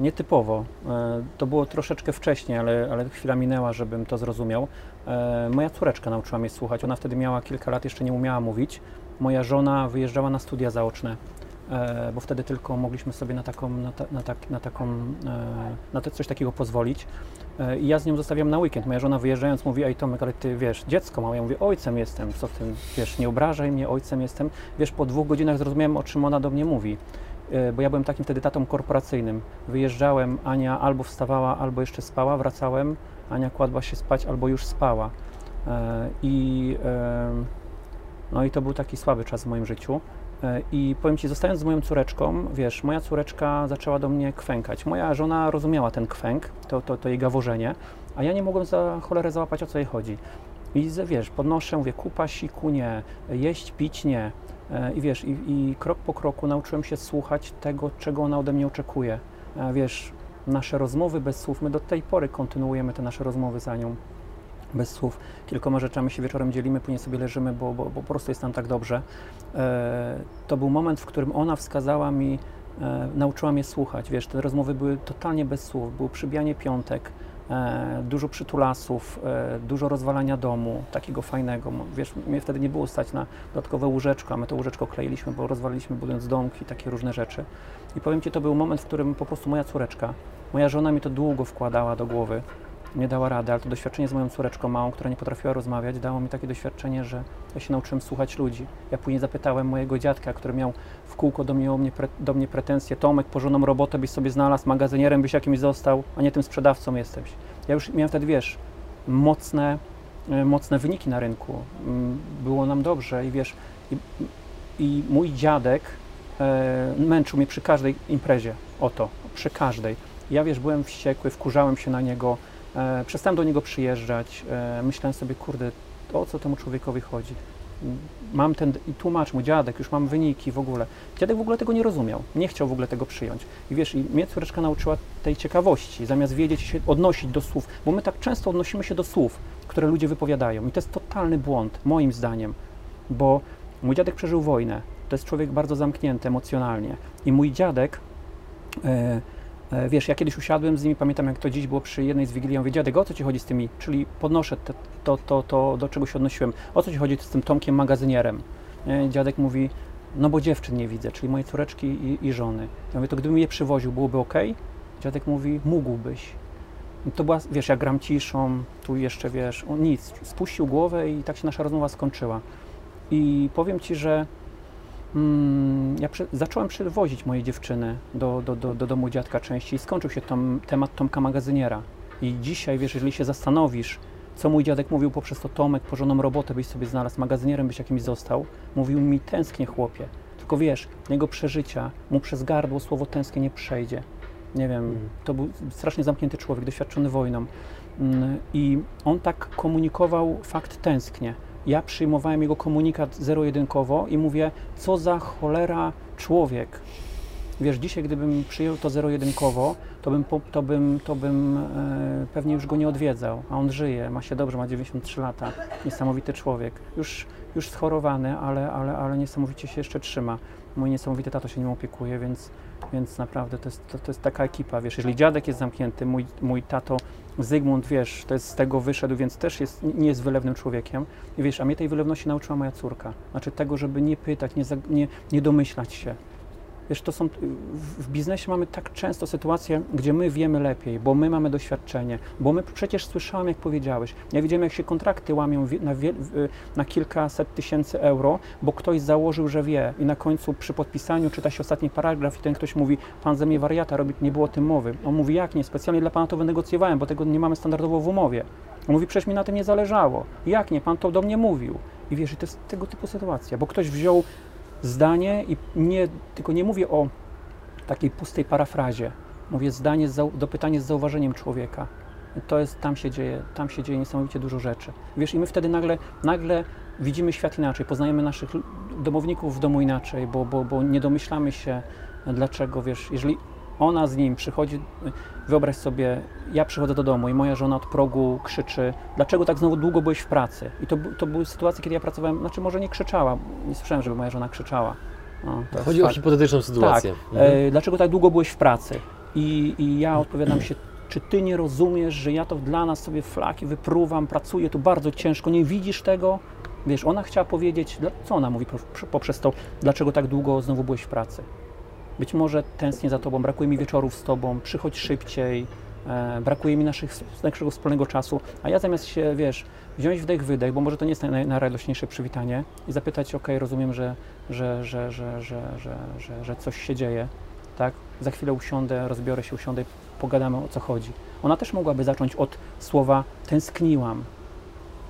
nietypowo. E, to było troszeczkę wcześniej, ale, ale chwila minęła, żebym to zrozumiał. E, moja córeczka nauczyła mnie słuchać. Ona wtedy miała kilka lat, jeszcze nie umiała mówić. Moja żona wyjeżdżała na studia zaoczne E, bo wtedy tylko mogliśmy sobie na taką, na, ta, na, tak, na taką, e, na coś takiego pozwolić. E, I ja z nią zostawiam na weekend. Moja żona wyjeżdżając mówi, ej Tomek, ale ty wiesz, dziecko małe. Ja mówię, ojcem jestem, co ty, wiesz, nie obrażaj mnie, ojcem jestem. Wiesz, po dwóch godzinach zrozumiałem, o czym ona do mnie mówi. Bo ja byłem takim wtedy tatą korporacyjnym. Wyjeżdżałem, Ania albo wstawała, albo jeszcze spała, wracałem, Ania kładła się spać, albo już spała. I, no i to był taki słaby czas w moim życiu. E, I powiem Ci, zostając z moją córeczką, wiesz, moja córeczka zaczęła do mnie kwękać. Moja żona rozumiała ten kwęk, to, to, to jej gaworzenie, a ja nie mogłem za cholerę załapać, o co jej chodzi. I wiesz, podnoszę, mówię, kupa siku nie, jeść, pić nie. E, I wiesz, i, i krok po kroku nauczyłem się słuchać tego, czego ona ode mnie oczekuje. E, wiesz, nasze rozmowy bez słów, my do tej pory kontynuujemy te nasze rozmowy za nią bez słów. Kilkoma rzeczami się wieczorem dzielimy, później sobie leżymy, bo, bo, bo po prostu jest nam tak dobrze. E, to był moment, w którym ona wskazała mi, nauczyła mnie słuchać. Wiesz, te rozmowy były totalnie bez słów, było przybijanie piątek, dużo przytulasów, e, dużo rozwalania domu, takiego fajnego. Wiesz, mnie wtedy nie było stać na dodatkowe łóżeczko, a my to łóżeczko kleiliśmy, bo rozwaliliśmy budując domki, takie różne rzeczy. I powiem Ci, to był moment, w którym po prostu moja córeczka, moja żona mi to długo wkładała do głowy, nie dała rady, ale to doświadczenie z moją córeczką małą, która nie potrafiła rozmawiać, dało mi takie doświadczenie, że ja się nauczyłem słuchać ludzi. Ja później zapytałem mojego dziadka, który miał w kółko do mnie, do mnie pretensje, Tomek, porządną robotę byś sobie znalazł, magazynierem byś jakimś został, a nie tym sprzedawcą jesteś. Ja już miałem wtedy, wiesz, mocne, e, mocne wyniki na rynku. Mm, było nam dobrze i wiesz, i, i mój dziadek e, męczył mnie przy każdej imprezie o to, przy każdej. Ja wiesz, byłem wściekły, wkurzałem się na niego, E, przestałem do niego przyjeżdżać. E, myślałem sobie, kurde, o co temu człowiekowi chodzi? Mam ten, i tłumacz mu, dziadek, już mam wyniki w ogóle. Dziadek w ogóle tego nie rozumiał, nie chciał w ogóle tego przyjąć. I wiesz, i mnie córeczka nauczyła tej ciekawości, zamiast wiedzieć się odnosić do słów, bo my tak często odnosimy się do słów, które ludzie wypowiadają. I to jest totalny błąd, moim zdaniem, bo mój dziadek przeżył wojnę. To jest człowiek bardzo zamknięty emocjonalnie. I mój dziadek. E, wiesz, ja kiedyś usiadłem z nimi, pamiętam jak to dziś było przy jednej z Wigilii, ja mówię, dziadek, o co Ci chodzi z tymi, czyli podnoszę te, to, to, to, do czego się odnosiłem, o co Ci chodzi z tym Tomkiem magazynierem? Nie? Dziadek mówi, no bo dziewczyn nie widzę, czyli moje córeczki i, i żony. Ja mówię, to gdybym je przywoził, byłoby ok? Dziadek mówi, mógłbyś. To była, wiesz, ja gram ciszą, tu jeszcze, wiesz, on nic, spuścił głowę i tak się nasza rozmowa skończyła. I powiem Ci, że ja przy, zacząłem przywozić moje dziewczyny do, do, do, do domu dziadka częściej. Skończył się tom, temat Tomka magazyniera. I dzisiaj, wiesz, jeżeli się zastanowisz, co mój dziadek mówił poprzez to Tomek, porządną robotę byś sobie znalazł, magazynierem byś jakimś został, mówił mi tęsknię chłopie. Tylko wiesz, jego przeżycia, mu przez gardło słowo tęsknię nie przejdzie. Nie wiem, mm. to był strasznie zamknięty człowiek, doświadczony wojną. Mm, I on tak komunikował fakt tęsknię ja przyjmowałem jego komunikat zero-jedynkowo i mówię, co za cholera człowiek. Wiesz, dzisiaj gdybym przyjął to zero-jedynkowo, to bym, to bym, to bym e, pewnie już go nie odwiedzał, a on żyje, ma się dobrze, ma 93 lata, niesamowity człowiek, już, już schorowany, ale, ale, ale niesamowicie się jeszcze trzyma. Mój niesamowity tato się nim opiekuje, więc, więc naprawdę to jest, to, to jest taka ekipa, wiesz, jeżeli dziadek jest zamknięty, mój, mój tato Zygmunt, wiesz, to jest z tego wyszedł, więc też jest, nie jest wylewnym człowiekiem. I wiesz, a mnie tej wylewności nauczyła moja córka. Znaczy tego, żeby nie pytać, nie, nie, nie domyślać się. Wiesz, to są, w, biznesie mamy tak często sytuacje, gdzie my wiemy lepiej, bo my mamy doświadczenie, bo my przecież słyszałem, jak powiedziałeś. Ja widziałem, jak się kontrakty łamią na, na kilkaset tysięcy euro, bo ktoś założył, że wie i na końcu przy podpisaniu czyta się ostatni paragraf i ten ktoś mówi, pan ze mnie wariata robi, nie było o tym mowy. On mówi, jak nie, specjalnie dla pana to wynegocjowałem, bo tego nie mamy standardowo w umowie. On mówi, przecież mi na tym nie zależało. Jak nie, pan to do mnie mówił. I wiesz, to jest tego typu sytuacja, bo ktoś wziął zdanie i nie, tylko nie mówię o takiej pustej parafrazie. Mówię zdanie, z zau- dopytanie z zauważeniem człowieka. To jest, tam się dzieje, tam się dzieje niesamowicie dużo rzeczy. Wiesz, i my wtedy nagle, nagle widzimy świat inaczej, poznajemy naszych domowników w domu inaczej, bo, bo, bo nie domyślamy się, dlaczego, wiesz, jeżeli ona z nim przychodzi, wyobraź sobie, ja przychodzę do domu i moja żona od progu krzyczy, dlaczego tak znowu długo byłeś w pracy? I to, to były sytuacje, kiedy ja pracowałem, znaczy może nie krzyczała, nie słyszałem, żeby moja żona krzyczała. No, Chodzi o hipotetyczną sytuację. Tak. Mhm. Dlaczego tak długo byłeś w pracy? I, I ja odpowiadam się, czy ty nie rozumiesz, że ja to dla nas sobie flaki wypruwam, pracuję tu bardzo ciężko, nie widzisz tego? Wiesz, ona chciała powiedzieć, co ona mówi po- poprzez to, dlaczego tak długo znowu byłeś w pracy? Być może tęsknię za tobą, brakuje mi wieczorów z tobą, przychodź szybciej, e, brakuje mi naszych, naszego wspólnego czasu, a ja zamiast się, wiesz, wziąć wdech, wydech, bo może to nie jest naj, najradośniejsze przywitanie i zapytać, ok, rozumiem, że, że, że, że, że, że, że, że coś się dzieje, tak? Za chwilę usiądę, rozbiorę się, usiądę pogadamy o co chodzi. Ona też mogłaby zacząć od słowa tęskniłam,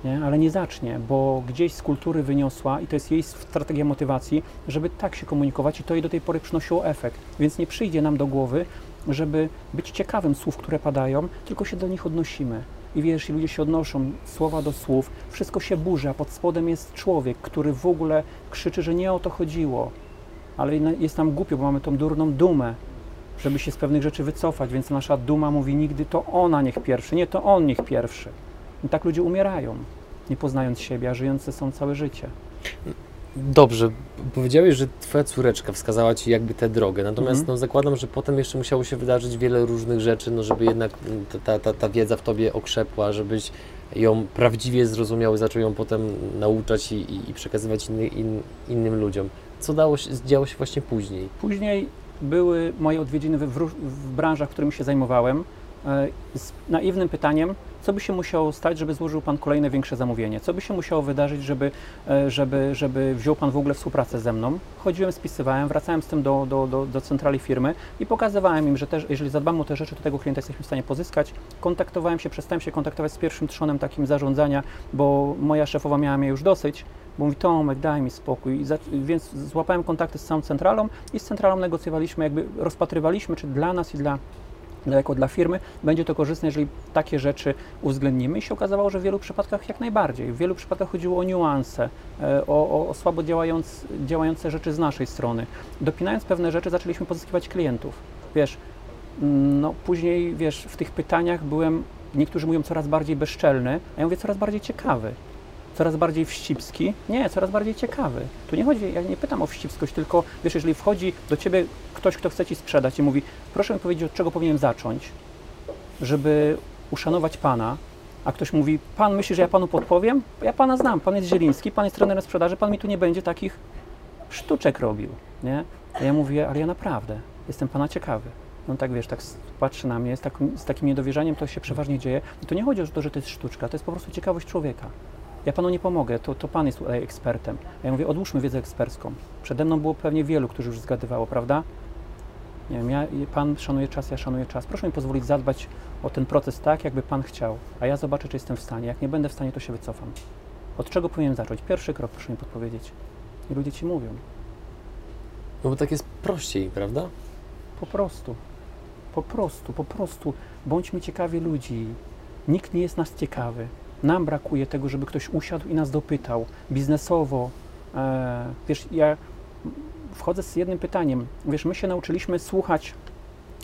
nie? ale nie zacznie, bo gdzieś z kultury wyniosła i to jest jej strategia motywacji, żeby tak się komunikować i to jej do tej pory przynosiło efekt. Więc nie przyjdzie nam do głowy, żeby być ciekawym słów, które padają, tylko się do nich odnosimy. I wiesz, i ludzie się odnoszą słowa do słów, wszystko się burzy, a pod spodem jest człowiek, który w ogóle krzyczy, że nie o to chodziło. Ale jest nam głupio, bo mamy tą durną dumę, żeby się z pewnych rzeczy wycofać, więc nasza duma mówi nigdy to ona niech pierwszy, nie to on niech pierwszy. I tak ludzie umierają, nie poznając siebie, a żyjący są całe życie. Dobrze, powiedziałeś, że twoja córeczka wskazała ci jakby tę drogę, natomiast Mhm. no, zakładam, że potem jeszcze musiało się wydarzyć wiele różnych rzeczy, no, żeby jednak mm, ta- ta, ta, wiedza w tobie okrzepła, żebyś ją prawdziwie zrozumiał i zaczął ją potem nauczać i, i, przekazywać inny, in, innym ludziom. Co dało się, działo się właśnie później? Później były moje odwiedziny w, w branżach, którymi się zajmowałem, e, z naiwnym pytaniem, co by się musiało stać, żeby złożył Pan kolejne większe zamówienie? Co by się musiało wydarzyć, żeby, e, żeby, żeby wziął Pan w ogóle współpracę ze mną? Chodziłem, spisywałem, wracałem z tym do, do, do, do centrali firmy i pokazywałem im, że też, jeżeli zadbamy o te rzeczy, to tego klienta jesteśmy w stanie pozyskać. Kontaktowałem się, przestałem się kontaktować z pierwszym trzonem takim zarządzania, bo moja szefowa miała mnie już dosyć, bo mówi, Tomek, daj mi spokój. I za, więc złapałem kontakty z całą centralą i z centralą negocjowaliśmy, jakby rozpatrywaliśmy, czy dla nas i dla dla- jako dla firmy będzie to korzystne, jeżeli takie rzeczy uwzględnimy. I się okazało, że w wielu przypadkach jak najbardziej. W wielu przypadkach chodziło o niuanse, e, o, o, słabo działając, działające rzeczy z naszej strony. Dopinając pewne rzeczy, zaczęliśmy pozyskiwać klientów. Wiesz, mm, no później, wiesz, w tych pytaniach byłem, niektórzy mówią coraz bardziej bezczelny, a ja mówię coraz bardziej ciekawy coraz bardziej wścibski. Nie, coraz bardziej ciekawy. Tu nie chodzi, ja nie pytam o wścibskość, tylko wiesz, jeżeli wchodzi do ciebie ktoś, kto chce ci sprzedać i mówi, proszę mi powiedzieć, od czego powinienem zacząć, żeby uszanować pana, a ktoś mówi, pan myśli, że ja panu podpowiem? Ja pana znam, pan jest Zieliński, pan jest trenerem sprzedaży, pan mi tu nie będzie takich sztuczek robił, nie? A ja mówię, ale ja naprawdę jestem pana ciekawy. No tak wiesz, tak patrzy na mnie z z takim niedowierzaniem, to się przeważnie dzieje. I to nie chodzi o to, że to jest sztuczka, to jest po prostu ciekawość człowieka. Ja panu nie pomogę, to, to pan jest tutaj ekspertem. A ja mówię, odłóżmy wiedzę ekspercką. Przede mną było pewnie wielu, którzy już zgadywało, prawda? Nie wiem, ja, pan szanuje czas, ja szanuję czas. Proszę mi pozwolić zadbać o ten proces tak, jakby pan chciał, a ja zobaczę, czy jestem w stanie. Jak nie będę w stanie, to się wycofam. Od czego powinienem zacząć? Pierwszy krok, proszę mi podpowiedzieć. I ludzie ci mówią. No bo tak jest prościej, prawda? Po prostu. Po prostu, po prostu. Bądźmy ciekawi ludzi. Nikt nie jest nas ciekawy. Nam brakuje tego, żeby ktoś usiadł i nas dopytał biznesowo. E, wiesz, ja wchodzę z jednym pytaniem. Wiesz, my się nauczyliśmy słuchać,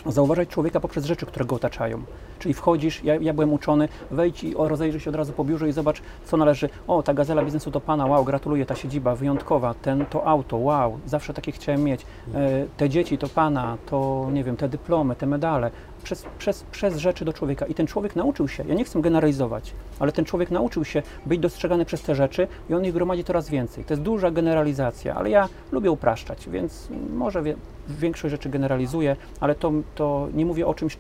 zauważać człowieka poprzez rzeczy, które go otaczają. Czyli wchodzisz, ja, ja byłem uczony, wejdź i rozejrzyj się od razu po biurze i zobacz, co należy. O, ta gazela biznesu to pana, wow, gratuluję, ta siedziba wyjątkowa, ten, to auto, wow, zawsze takie chciałem mieć. E, te dzieci to pana, to nie wiem, te dyplomy, te medale. Przez, przez, przez rzeczy do człowieka. I ten człowiek nauczył się, ja nie chcę generalizować, ale ten człowiek nauczył się być dostrzegany przez te rzeczy i on ich gromadzi coraz więcej. To jest duża generalizacja, ale ja lubię upraszczać, więc może wie, większość rzeczy generalizuję, ale to, to nie mówię o czymś,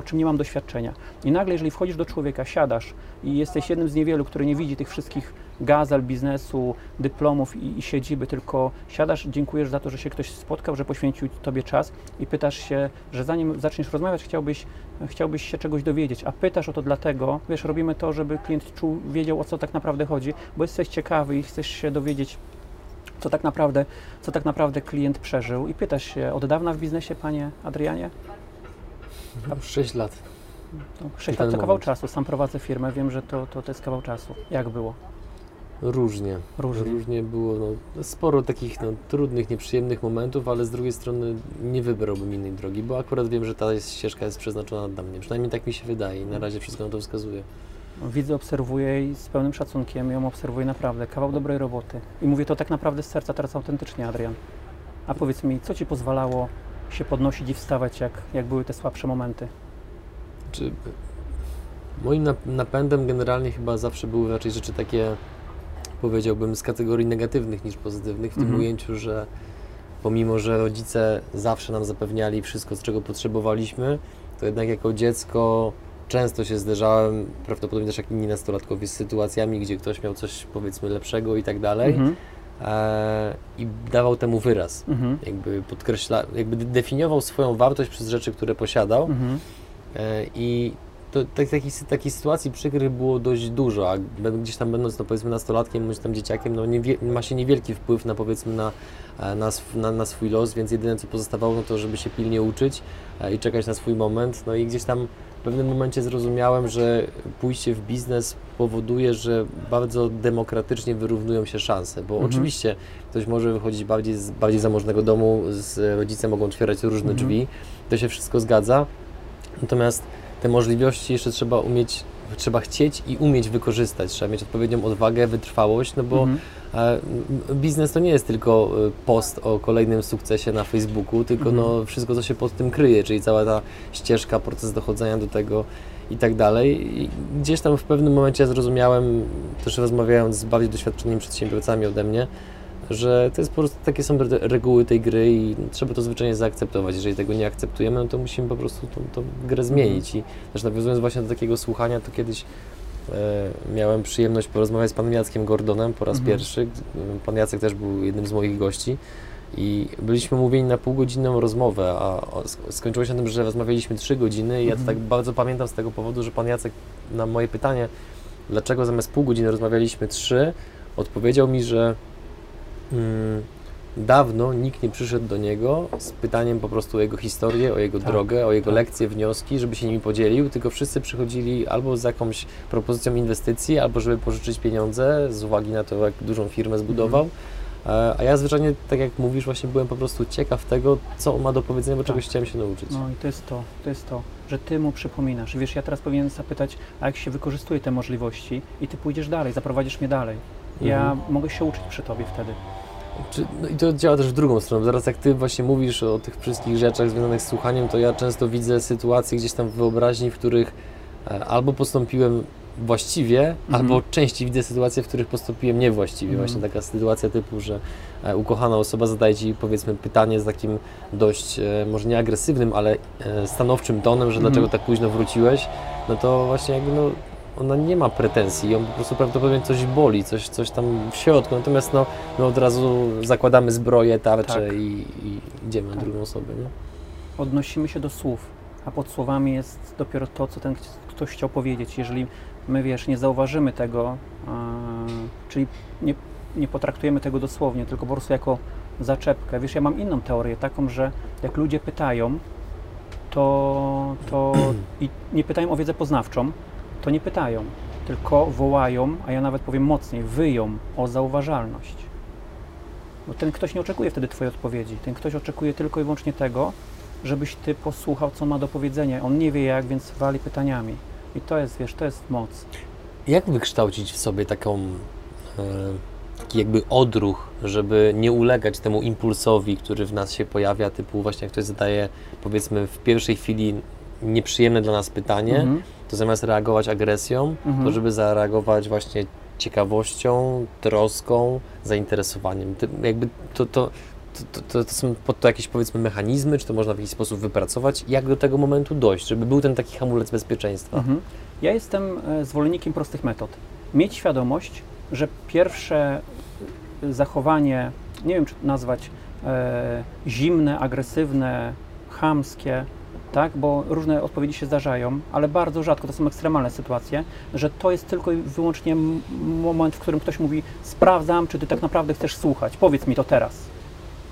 o czym nie mam doświadczenia. I nagle, jeżeli wchodzisz do człowieka, siadasz i jesteś jednym z niewielu, który nie widzi tych wszystkich gazel biznesu, dyplomów i, i siedziby, tylko siadasz, dziękujesz za to, że się ktoś spotkał, że poświęcił Tobie czas i pytasz się, że zanim zaczniesz rozmawiać, chciałbyś, chciałbyś się czegoś dowiedzieć, a pytasz o to dlatego, wiesz, robimy to, żeby klient czuł, wiedział o co tak naprawdę chodzi, bo jesteś ciekawy i chcesz się dowiedzieć, co tak naprawdę, co tak naprawdę klient przeżył i pytasz się, od dawna w biznesie, Panie Adrianie? Tam 6 lat. No, 6 ten lat to kawał moment. czasu, sam prowadzę firmę, wiem, że to, to, to jest kawał czasu. Jak było? Różnie. Różnie. Różnie było. No, sporo takich no, trudnych, nieprzyjemnych momentów, ale z drugiej strony nie wybrałbym innej drogi, bo akurat wiem, że ta jest, ścieżka jest przeznaczona dla mnie. Przynajmniej tak mi się wydaje i na razie wszystko na to wskazuje. Widzę, obserwuję i z pełnym szacunkiem ją obserwuję naprawdę. Kawał dobrej roboty. I mówię to tak naprawdę z serca, teraz autentycznie, Adrian. A powiedz mi, co Ci pozwalało się podnosić i wstawać, jak, jak były te słabsze momenty? Czy moim nap- napędem generalnie chyba zawsze były raczej rzeczy takie, powiedziałbym, z kategorii negatywnych niż pozytywnych, w tym Mhm. ujęciu, że pomimo, że rodzice zawsze nam zapewniali wszystko, z czego potrzebowaliśmy, to jednak jako dziecko często się zderzałem, prawdopodobnie też jak inni nastolatkowie, z sytuacjami, gdzie ktoś miał coś powiedzmy lepszego i tak dalej Mhm. I dawał temu wyraz. Mhm. Jakby podkreśla, jakby definiował swoją wartość przez rzeczy, które posiadał. Mhm. E, I to, tak, takich, takich sytuacji przykrych było dość dużo, a gdzieś tam będąc no, powiedzmy nastolatkiem bądź tam dzieciakiem, no, niewie, ma się niewielki wpływ na powiedzmy na, e, na, na, na swój los, więc jedyne co pozostawało no to, żeby się pilnie uczyć e, i czekać na swój moment. No i gdzieś tam w pewnym momencie zrozumiałem, że pójście w biznes powoduje, że bardzo demokratycznie wyrównują się szanse, bo Mhm. oczywiście ktoś może wychodzić bardziej z bardziej zamożnego domu, z rodzice mogą otwierać różne Mhm. drzwi, to się wszystko zgadza, natomiast te możliwości jeszcze trzeba umieć, trzeba chcieć i umieć wykorzystać. Trzeba mieć odpowiednią odwagę, wytrwałość, no bo Mhm. e, biznes to nie jest tylko e, post o kolejnym sukcesie na Facebooku, tylko Mhm. no, wszystko, co się pod tym kryje, czyli cała ta ścieżka, proces dochodzenia do tego i tak dalej. I gdzieś tam w pewnym momencie zrozumiałem, też rozmawiając z bardziej doświadczonymi przedsiębiorcami ode mnie, że to jest po prostu takie są re- reguły tej gry i trzeba to zwyczajnie zaakceptować. Jeżeli tego nie akceptujemy, no to musimy po prostu tą, tą grę zmienić. I też nawiązując właśnie do takiego słuchania, to kiedyś e, miałem przyjemność porozmawiać z panem Jackiem Gordonem po raz Mhm. pierwszy. Pan Jacek też był jednym z moich gości. I byliśmy mówieni na półgodzinną rozmowę, a skończyło się na tym, że rozmawialiśmy trzy godziny i ja to Mhm. tak bardzo pamiętam z tego powodu, że pan Jacek na moje pytanie, dlaczego zamiast pół godziny rozmawialiśmy trzy, odpowiedział mi, że mm, dawno nikt nie przyszedł do niego z pytaniem po prostu o jego historię, o jego Tak, drogę, o jego tak. lekcje, wnioski, żeby się nimi podzielił, tylko wszyscy przychodzili albo z jakąś propozycją inwestycji, albo żeby pożyczyć pieniądze z uwagi na to, jak dużą firmę zbudował. E, A ja zwyczajnie, tak jak mówisz, właśnie byłem po prostu ciekaw tego, co on ma do powiedzenia, bo Tak. czegoś chciałem się nauczyć. No i to jest to, to jest to, że ty mu przypominasz. Wiesz, ja teraz powinienem zapytać, a jak się wykorzystuje te możliwości i ty pójdziesz dalej, zaprowadzisz mnie dalej. Ja Mhm. mogę się uczyć przy tobie wtedy. Czy, no i to działa też w drugą stronę. Zaraz jak ty właśnie mówisz o tych wszystkich rzeczach związanych z słuchaniem, to ja często widzę sytuacje gdzieś tam w wyobraźni, w których e, albo postąpiłem właściwie, albo częściej widzę sytuacje, w których postąpiłem niewłaściwie. Mhm. Właśnie taka sytuacja typu, że e, ukochana osoba zadaje ci powiedzmy pytanie z takim dość, e, może nie agresywnym, ale stanowczym tonem, że Mhm. dlaczego tak późno wróciłeś, no to właśnie jakby no ona nie ma pretensji, ją po prostu prawdopodobnie coś boli, coś, coś tam w środku, natomiast no, my od razu zakładamy zbroję, tarczę Tak. i, i idziemy na Tak. drugą osobę, nie? Odnosimy się do słów, a pod słowami jest dopiero to, co ten ktoś chciał powiedzieć. Jeżeli my, wiesz, nie zauważymy tego, e, czyli nie, nie potraktujemy tego dosłownie, tylko po prostu jako zaczepkę. Wiesz, ja mam inną teorię, taką, że jak ludzie pytają, to, to (clears throat) i nie pytają o wiedzę poznawczą, to nie pytają, tylko wołają, a ja nawet powiem mocniej, wyją o zauważalność. Bo ten ktoś nie oczekuje wtedy Twojej odpowiedzi. Ten ktoś oczekuje tylko i wyłącznie tego, żebyś Ty posłuchał, co ma do powiedzenia. On nie wie jak, więc wali pytaniami. I to jest, wiesz, to jest moc. Jak wykształcić w sobie taką, e, taki jakby odruch, żeby nie ulegać temu impulsowi, który w nas się pojawia, typu właśnie jak ktoś zadaje, powiedzmy w pierwszej chwili nieprzyjemne dla nas pytanie, Mhm. to zamiast reagować agresją, Mhm. to żeby zareagować właśnie ciekawością, troską, zainteresowaniem. Ty, jakby to, to, to, to, to są pod to jakieś powiedzmy mechanizmy, czy to można w jakiś sposób wypracować, jak do tego momentu dojść, żeby był ten taki hamulec bezpieczeństwa. Mhm. Ja jestem e, zwolennikiem prostych metod. Mieć świadomość, że pierwsze e, zachowanie, nie wiem czy to nazwać e, zimne, agresywne, chamskie, tak, bo różne odpowiedzi się zdarzają, ale bardzo rzadko to są ekstremalne sytuacje, że to jest tylko i wyłącznie moment, w którym ktoś mówi: Sprawdzam, czy ty tak naprawdę chcesz słuchać, powiedz mi to teraz.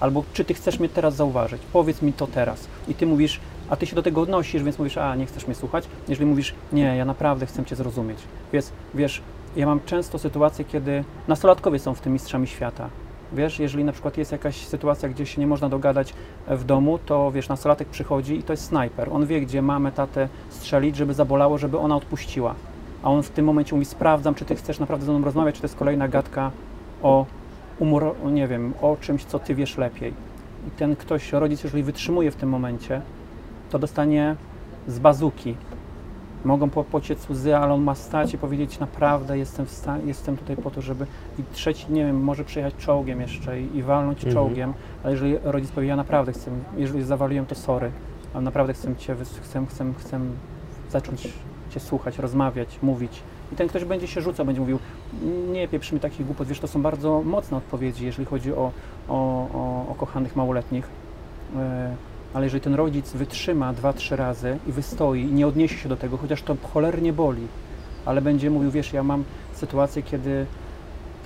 Albo czy ty chcesz mnie teraz zauważyć, powiedz mi to teraz. I ty mówisz, a ty się do tego odnosisz, więc mówisz, a nie chcesz mnie słuchać. Jeżeli mówisz, nie, ja naprawdę chcę cię zrozumieć. Wiesz, wiesz, ja mam często sytuacje, kiedy nastolatkowie są w tym mistrzami świata. Wiesz, jeżeli na przykład jest jakaś sytuacja, gdzie się nie można dogadać e, w domu, to wiesz, nastolatek przychodzi i to jest snajper. On wie, gdzie mamę, tatę strzelić, żeby zabolało, żeby ona odpuściła. A on w tym momencie mówi, sprawdzam, czy ty chcesz naprawdę ze mną rozmawiać, czy to jest kolejna gadka o umor, nie wiem, o czymś, co ty wiesz lepiej. I ten ktoś, rodzic, jeżeli wytrzymuje w tym momencie, to dostanie z bazuki. Mogą po, pociec łzy, ale on ma stać i powiedzieć naprawdę jestem, jestem tutaj po to, żeby... I trzeci, nie wiem, może przyjechać czołgiem jeszcze i, i walnąć Mhm. czołgiem, ale jeżeli rodzic powie, ja naprawdę chcę, jeżeli zawaliłem, to sorry, ale naprawdę chcę Cię, chcę, chcę, chcę zacząć Cię słuchać, rozmawiać, mówić. I ten ktoś będzie się rzucał, będzie mówił, nie pieprz mi takich głupot, wiesz, to są bardzo mocne odpowiedzi, jeżeli chodzi o, o, o, o kochanych małoletnich. E, ale jeżeli ten rodzic wytrzyma dwa, trzy razy i wystoi i nie odniesie się do tego, chociaż to cholernie boli, ale będzie mówił, wiesz, ja mam sytuację, kiedy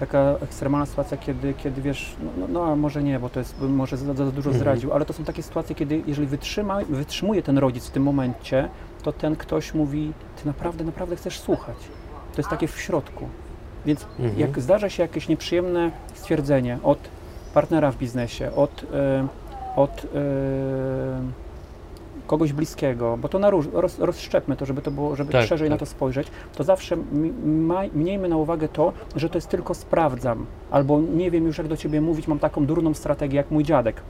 taka ekstremalna sytuacja, kiedy, kiedy wiesz, no, no, no a może nie, bo to jest, może za, za dużo Mhm. zdradził, ale to są takie sytuacje, kiedy jeżeli wytrzyma, wytrzymuje ten rodzic w tym momencie, to ten ktoś mówi, ty naprawdę, naprawdę chcesz słuchać. To jest takie w środku. Więc Mhm. jak zdarza się jakieś nieprzyjemne stwierdzenie od partnera w biznesie, od, e, od e, kogoś bliskiego, bo to na róż, roz, rozszczepmy to, żeby to było, żeby Tak, szerzej na tak. to spojrzeć, to zawsze miejmy na uwagę to, że to jest tylko sprawdzam, albo nie wiem już jak do ciebie mówić, mam taką durną strategię jak mój dziadek.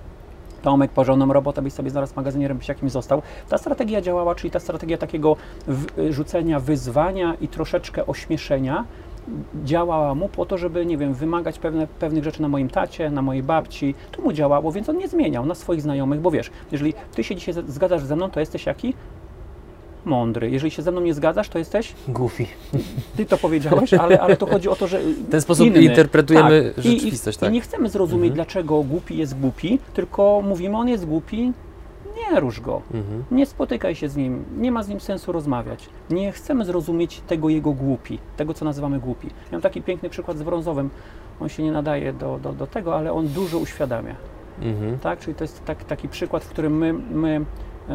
Tomek, porządną robotę byś sobie zaraz magazynierem byś jakimś został. Ta strategia działała, czyli ta strategia takiego w, rzucenia wyzwania i troszeczkę ośmieszenia działała mu po to, żeby, nie wiem, wymagać pewne, pewnych rzeczy na moim tacie, na mojej babci. To mu działało, więc on nie zmieniał na swoich znajomych, bo wiesz, jeżeli ty się dzisiaj zgadzasz ze mną, to jesteś jaki? Mądry. Jeżeli się ze mną nie zgadzasz, to jesteś, Goofy. ty to powiedziałeś, ale, ale to chodzi o to, że W ten sposób inny. interpretujemy Tak. I- rzeczywistość, I, tak? I nie chcemy zrozumieć, Mhm. dlaczego głupi jest głupi, tylko mówimy, on jest głupi, nie rusz go. Mhm. Nie spotykaj się z nim, nie ma z nim sensu rozmawiać. Nie chcemy zrozumieć tego jego głupi, tego co nazywamy głupi. Miałem taki piękny przykład z brązowym. On się nie nadaje do, do, do tego, ale on dużo uświadamia. Mhm. Tak? Czyli to jest tak, taki przykład, w którym my, my,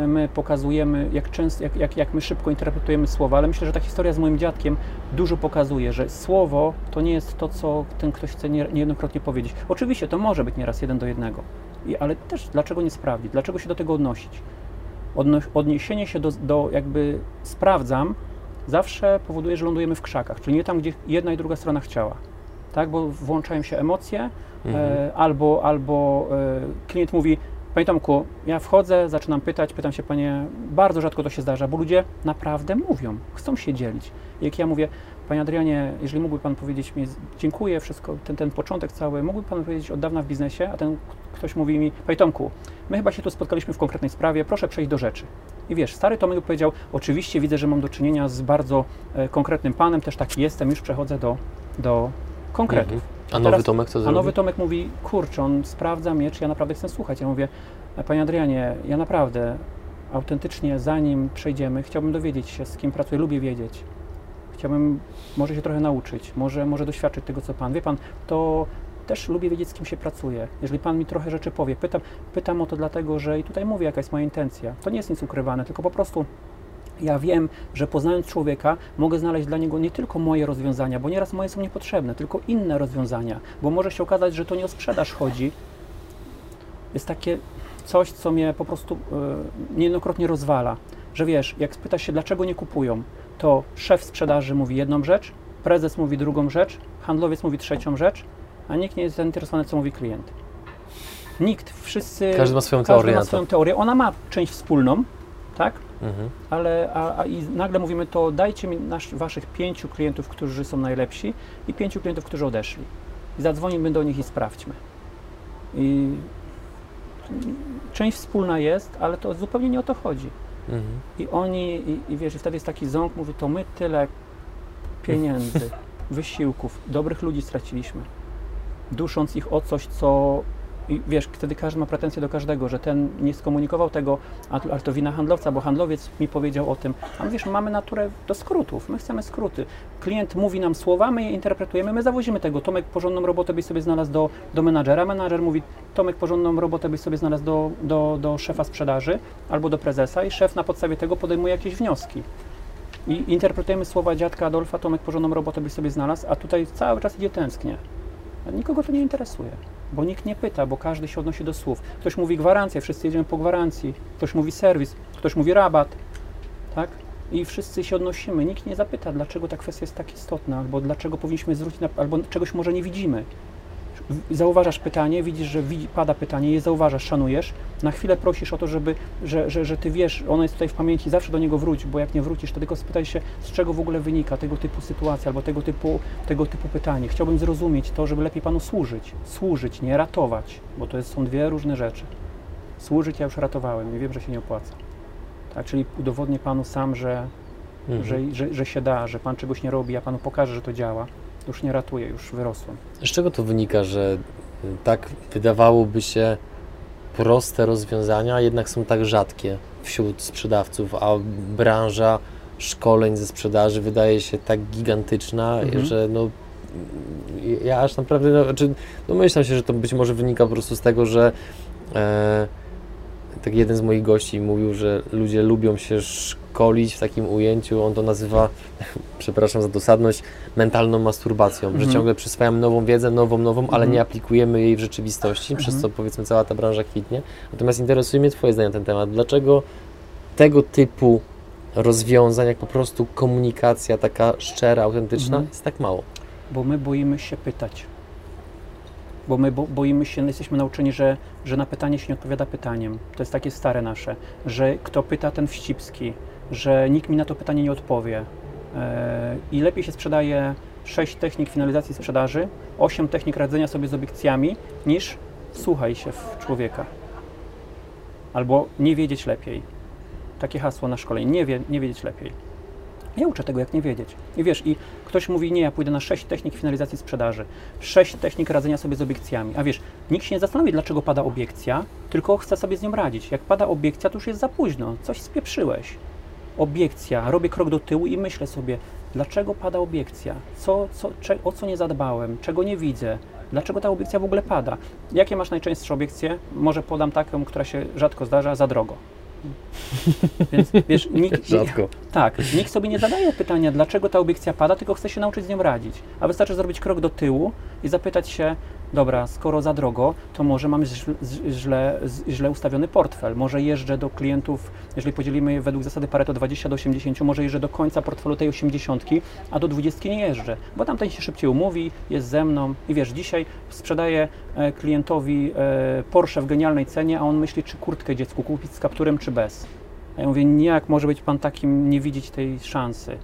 my pokazujemy, jak, często, jak, jak, jak my szybko interpretujemy słowa, ale myślę, że ta historia z moim dziadkiem dużo pokazuje, że słowo to nie jest to, co ten ktoś chce nie- niejednokrotnie powiedzieć. Oczywiście to może być nieraz jeden do jednego, I, ale też dlaczego nie sprawdzić, dlaczego się do tego odnosić? Odno, odniesienie się do, do jakby sprawdzam zawsze powoduje, że lądujemy w krzakach, czyli nie tam, gdzie jedna i druga strona chciała. Tak, bo włączają się emocje, Mhm. E, albo, albo e, klient mówi, Panie Tomku, ja wchodzę, zaczynam pytać, pytam się Panie, bardzo rzadko to się zdarza, bo ludzie naprawdę mówią, chcą się dzielić. Jak ja mówię, Panie Adrianie, jeżeli mógłby Pan powiedzieć mi, dziękuję, wszystko, ten, ten początek cały, mógłby Pan powiedzieć od dawna w biznesie, a ten ktoś mówi mi, Panie Tomku, my chyba się tu spotkaliśmy w konkretnej sprawie, proszę przejść do rzeczy. I wiesz, stary Tomek powiedział, oczywiście widzę, że mam do czynienia z bardzo e, konkretnym Panem, też taki jestem, już przechodzę do, do konkretów. Mhm. A nowy teraz- Tomek co A zrobi? nowy Tomek mówi, kurczę, on sprawdza mnie, czy ja naprawdę chcę słuchać. Ja mówię, Panie Adrianie, ja naprawdę autentycznie, zanim przejdziemy, chciałbym dowiedzieć się, z kim pracuję, lubię wiedzieć. Chciałbym może się trochę nauczyć, może, może doświadczyć tego, co Pan. Wie Pan, to też lubię wiedzieć, z kim się pracuje. Jeżeli Pan mi trochę rzeczy powie, pytam, pytam o to dlatego, że i tutaj mówię, jaka jest moja intencja. To nie jest nic ukrywane, tylko po prostu ja wiem, że poznając człowieka, mogę znaleźć dla niego nie tylko moje rozwiązania, bo nieraz moje są niepotrzebne, tylko inne rozwiązania, bo może się okazać, że to nie o sprzedaż chodzi. Jest takie coś, co mnie po prostu y, niejednokrotnie rozwala, że wiesz, jak spytasz się, dlaczego nie kupują, to szef sprzedaży mówi jedną rzecz, prezes mówi drugą rzecz, handlowiec mówi trzecią rzecz, a nikt nie jest zainteresowany, co mówi klient. Nikt, wszyscy. Każdy ma swoją każdy teorię ma swoją teorię. Ona ma część wspólną, tak? Mhm. Ale a, a i nagle mówimy to dajcie mi nasz, waszych pięciu klientów, którzy są najlepsi i pięciu klientów, którzy odeszli. I zadzwonimy do nich i sprawdźmy. I część wspólna jest, ale to zupełnie nie o to chodzi. Mhm. I oni, i, i wiesz, i wtedy jest taki ząg, mówi, to my tyle pieniędzy, (laughs) wysiłków, dobrych ludzi straciliśmy, dusząc ich o coś, co, i wiesz, wtedy każdy ma pretensje do każdego, że ten nie skomunikował tego, a, to wina handlowca, bo handlowiec mi powiedział o tym, a wiesz, mamy naturę do skrótów, my chcemy skróty. Klient mówi nam słowa, my je interpretujemy, my zawozimy tego. Tomek porządną robotę byś sobie znalazł do, do menadżera, menadżer mówi, Tomek porządną robotę byś sobie znalazł do, do, do szefa sprzedaży albo do prezesa i szef na podstawie tego podejmuje jakieś wnioski. I interpretujemy słowa dziadka Adolfa, Tomek porządną robotę byś sobie znalazł, a tutaj cały czas idzie tęsknie. Nikogo to nie interesuje, bo nikt nie pyta, bo każdy się odnosi do słów. Ktoś mówi gwarancja, wszyscy jedziemy po gwarancji, ktoś mówi serwis, ktoś mówi rabat, tak? I wszyscy się odnosimy. Nikt nie zapyta, dlaczego ta kwestia jest tak istotna, albo dlaczego powinniśmy zwrócić, na, albo czegoś może nie widzimy. Zauważasz pytanie, widzisz, że pada pytanie, je zauważasz, szanujesz, na chwilę prosisz o to, żeby, że, że, że ty wiesz, ono jest tutaj w pamięci, zawsze do niego wróć, bo jak nie wrócisz, to tylko spytaj się, z czego w ogóle wynika tego typu sytuacja albo tego typu, tego typu pytanie. Chciałbym zrozumieć to, żeby lepiej panu służyć. Służyć, nie ratować, bo to jest, są dwie różne rzeczy. Służyć ja już ratowałem i wiem, że się nie opłaca. Tak, czyli udowodnię panu sam, że, Mhm. że, że, że się da, że pan czegoś nie robi, ja panu pokażę, że to działa. Już nie ratuję, już wyrosłem. Z czego to wynika, że y, tak wydawałoby się proste rozwiązania, jednak są tak rzadkie wśród sprzedawców, a branża szkoleń ze sprzedaży wydaje się tak gigantyczna, Mhm. że no ja aż naprawdę, no, znaczy, no myślę się, że to być może wynika po prostu z tego, że e, tak jeden z moich gości mówił, że ludzie lubią się szkolić w takim ujęciu, on to nazywa, (laughs) przepraszam za dosadność, mentalną masturbacją, że Mhm. ciągle przyswajamy nową wiedzę, nową, nową, ale Mhm. nie aplikujemy jej w rzeczywistości, przez Mhm. co powiedzmy cała ta branża kwitnie. Natomiast interesuje mnie Twoje zdanie na ten temat. Dlaczego tego typu rozwiązań, jak po prostu komunikacja taka szczera, autentyczna, Mhm. jest tak mało? Bo my boimy się pytać. Bo my bo, boimy się, no jesteśmy nauczeni, że, że na pytanie się nie odpowiada pytaniem. To jest takie stare nasze, że kto pyta, ten wścibski, że nikt mi na to pytanie nie odpowie. E, I lepiej się sprzedaje sześć technik finalizacji sprzedaży, osiem technik radzenia sobie z obiekcjami, niż słuchaj się w człowieka. Albo nie wiedzieć lepiej. Takie hasło na szkoleniu. Nie, wie, nie wiedzieć lepiej. Ja uczę tego, jak nie wiedzieć. I wiesz, i ktoś mówi, nie, ja pójdę na sześć technik finalizacji sprzedaży, sześć technik radzenia sobie z obiekcjami. A wiesz, nikt się nie zastanowi, dlaczego pada obiekcja, tylko chce sobie z nią radzić. Jak pada obiekcja, to już jest za późno, coś spieprzyłeś. Obiekcja, robię krok do tyłu i myślę sobie, dlaczego pada obiekcja? Co, co, cze, o co nie zadbałem? Czego nie widzę? Dlaczego ta obiekcja w ogóle pada? Jakie masz najczęstsze obiekcje? Może podam taką, która się rzadko zdarza, za drogo. (laughs) Więc wiesz, nikt, (laughs) Rzadko. tak, nikt sobie nie zadaje pytania, dlaczego ta obiekcja pada, tylko chce się nauczyć z nią radzić. A wystarczy zrobić krok do tyłu i zapytać się, dobra, skoro za drogo, to może mam źle, źle, ustawiony portfel. Może jeżdżę do klientów, jeżeli podzielimy je według zasady Pareto 20 do 80, może jeżdżę do końca portfelu tej 80, a do 20 nie jeżdżę, bo tamten się szybciej umówi, jest ze mną i wiesz, dzisiaj sprzedaję e, klientowi e, Porsche w genialnej cenie, a on myśli, czy kurtkę dziecku kupić z kapturem, czy bez. A ja mówię, nie, jak może być pan takim, nie widzieć tej szansy.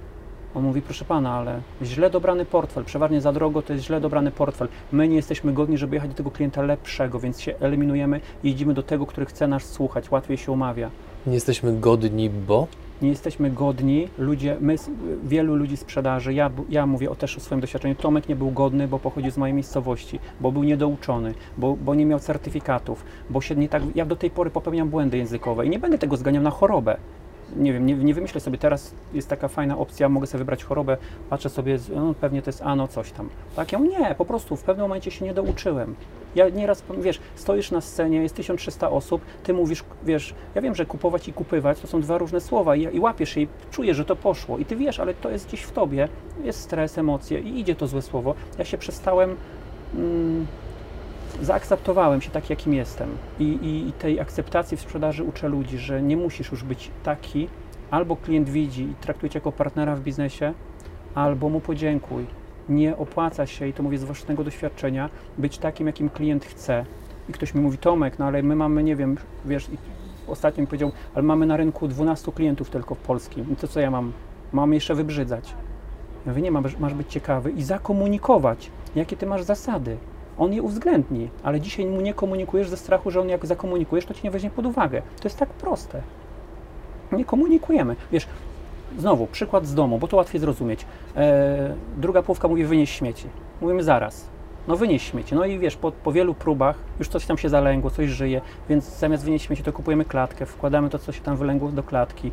On mówi, proszę pana, ale źle dobrany portfel, przeważnie za drogo to jest źle dobrany portfel. My nie jesteśmy godni, żeby jechać do tego klienta lepszego, więc się eliminujemy i jedziemy do tego, który chce nas słuchać, łatwiej się umawia. Nie jesteśmy godni, bo Nie jesteśmy godni, ludzie, my, wielu ludzi sprzedaży, ja, ja mówię o też o swoim doświadczeniu, Tomek nie był godny, bo pochodził z mojej miejscowości, bo był niedouczony, bo, bo nie miał certyfikatów, bo się nie tak, ja do tej pory popełniam błędy językowe i nie będę tego zganiał na chorobę. Nie wiem, nie, nie wymyślę sobie teraz, jest taka fajna opcja, mogę sobie wybrać chorobę, patrzę sobie, no, pewnie to jest ano, coś tam. Tak, ja nie, po prostu w pewnym momencie się nie douczyłem. Ja nieraz, wiesz, stoisz na scenie, jest 1300 osób, ty mówisz, wiesz, ja wiem, że kupować i kupywać to są dwa różne słowa i, i łapiesz się i czujesz, że to poszło i ty wiesz, ale to jest gdzieś w tobie, jest stres, emocje i idzie to złe słowo. Ja się przestałem, mm, zaakceptowałem się tak, jakim jestem I, i, i tej akceptacji w sprzedaży uczę ludzi, że nie musisz już być taki, albo klient widzi i traktuje cię jako partnera w biznesie, albo mu podziękuj. Nie opłaca się, i to mówię z własnego doświadczenia, być takim, jakim klient chce. I ktoś mi mówi, Tomek, no ale my mamy, nie wiem, wiesz, ostatnio mi powiedział, ale mamy na rynku 12 klientów tylko w polskim. I to co ja mam? Mam jeszcze wybrzydzać. Ja mówię, nie, masz, masz być ciekawy i zakomunikować, jakie ty masz zasady. On je uwzględni, ale dzisiaj mu nie komunikujesz ze strachu, że on jak zakomunikujesz, to ci nie weźmie pod uwagę. To jest tak proste. Nie komunikujemy. Wiesz, znowu, przykład z domu, bo to łatwiej zrozumieć. E, druga połówka mówi, wynieś śmieci. Mówimy zaraz. No wynieś śmieci. No i wiesz, po, po wielu próbach już coś tam się zalęgło, coś żyje, więc zamiast wynieść śmieci, to kupujemy klatkę, wkładamy to, co się tam wylęgło do klatki.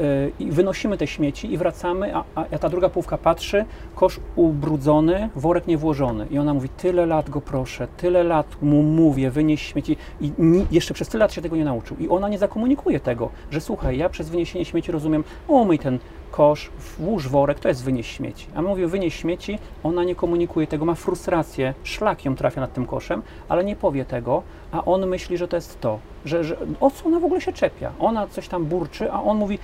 Y, i wynosimy te śmieci i wracamy, a, a, ta druga połówka patrzy, kosz ubrudzony, worek niewłożony. I ona mówi, tyle lat go proszę, tyle lat mu mówię, wynieś śmieci i ni, jeszcze przez tyle lat się tego nie nauczył. I ona nie zakomunikuje tego, że słuchaj, ja przez wyniesienie śmieci rozumiem, umyj ten kosz, włóż worek, to jest wynieść śmieci. A mówię, wynieś śmieci, ona nie komunikuje tego, ma frustrację, szlak ją trafia nad tym koszem, ale nie powie tego, a on myśli, że to jest to, że, że o co ona w ogóle się czepia. Ona coś tam burczy, a on mówi,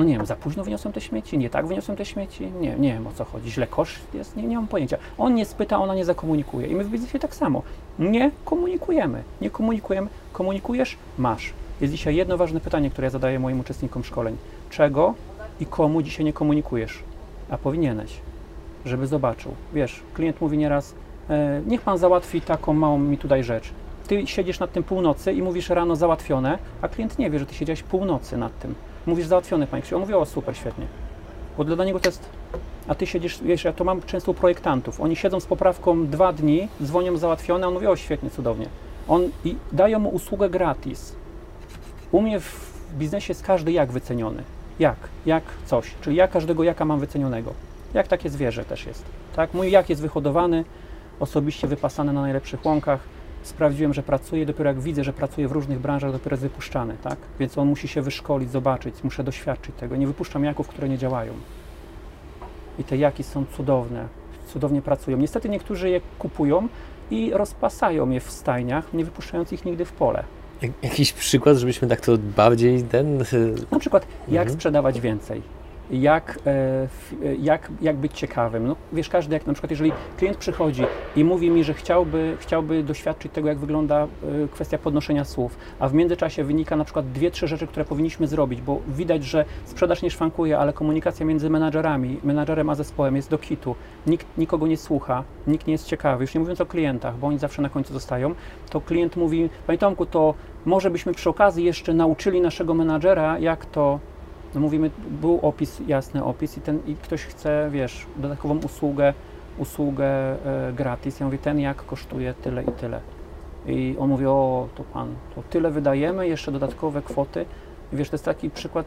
no nie wiem, za późno wyniosłem te śmieci, nie tak wyniosłem te śmieci, nie, nie wiem o co chodzi, źle kosz jest, nie, nie mam pojęcia. On nie spyta, ona nie zakomunikuje i my w biznesie tak samo. Nie komunikujemy, nie komunikujemy, komunikujesz, masz. Jest dzisiaj jedno ważne pytanie, które ja zadaję moim uczestnikom szkoleń. Czego i komu dzisiaj nie komunikujesz? A powinieneś, żeby zobaczył. Wiesz, klient mówi nieraz, e, niech pan załatwi taką małą mi tutaj rzecz. Ty siedzisz nad tym północy i mówisz rano załatwione, a klient nie wie, że ty siedziałeś północy nad tym. Mówisz załatwiony, panie Krzysztof. On mówi, o super, świetnie. Bo dla niego to jest, a ty siedzisz, wiesz, ja to mam często u projektantów. Oni siedzą z poprawką dwa dni, dzwonią załatwione, a on mówi, o świetnie, cudownie. On, I dają mu usługę gratis. U mnie w biznesie jest każdy jak wyceniony. Jak? Jak coś. Czyli ja każdego jaka mam wycenionego. Jak takie zwierzę też jest. Tak? Mój jak jest wyhodowany, osobiście wypasany na najlepszych łąkach, sprawdziłem, że pracuje, dopiero jak widzę, że pracuje w różnych branżach, dopiero jest wypuszczany, tak? Więc on musi się wyszkolić, zobaczyć, muszę doświadczyć tego. Nie wypuszczam jaków, które nie działają. I te jaki są cudowne, cudownie pracują. Niestety niektórzy je kupują i rozpasają je w stajniach, nie wypuszczając ich nigdy w pole. Jakiś przykład, żebyśmy tak to bardziej ten... Na przykład, jak mhm. sprzedawać więcej? Jak, e, jak, jak być ciekawym. No, wiesz, każdy, jak na przykład, jeżeli klient przychodzi i mówi mi, że chciałby, chciałby doświadczyć tego, jak wygląda e, kwestia podnoszenia słów, a w międzyczasie wynika na przykład dwie, trzy rzeczy, które powinniśmy zrobić, bo widać, że sprzedaż nie szwankuje, ale komunikacja między menadżerami, menadżerem a zespołem jest do kitu, nikt nikogo nie słucha, nikt nie jest ciekawy, już nie mówiąc o klientach, bo oni zawsze na końcu zostają, to klient mówi, Panie Tomku, to może byśmy przy okazji jeszcze nauczyli naszego menadżera, jak to no mówimy, był opis, jasny opis i, ten, i ktoś chce, wiesz, dodatkową usługę, usługę e, gratis. Ja mówię, ten jak kosztuje tyle i tyle. I on mówi, o, to pan, to tyle wydajemy, jeszcze dodatkowe kwoty. I wiesz, to jest taki przykład,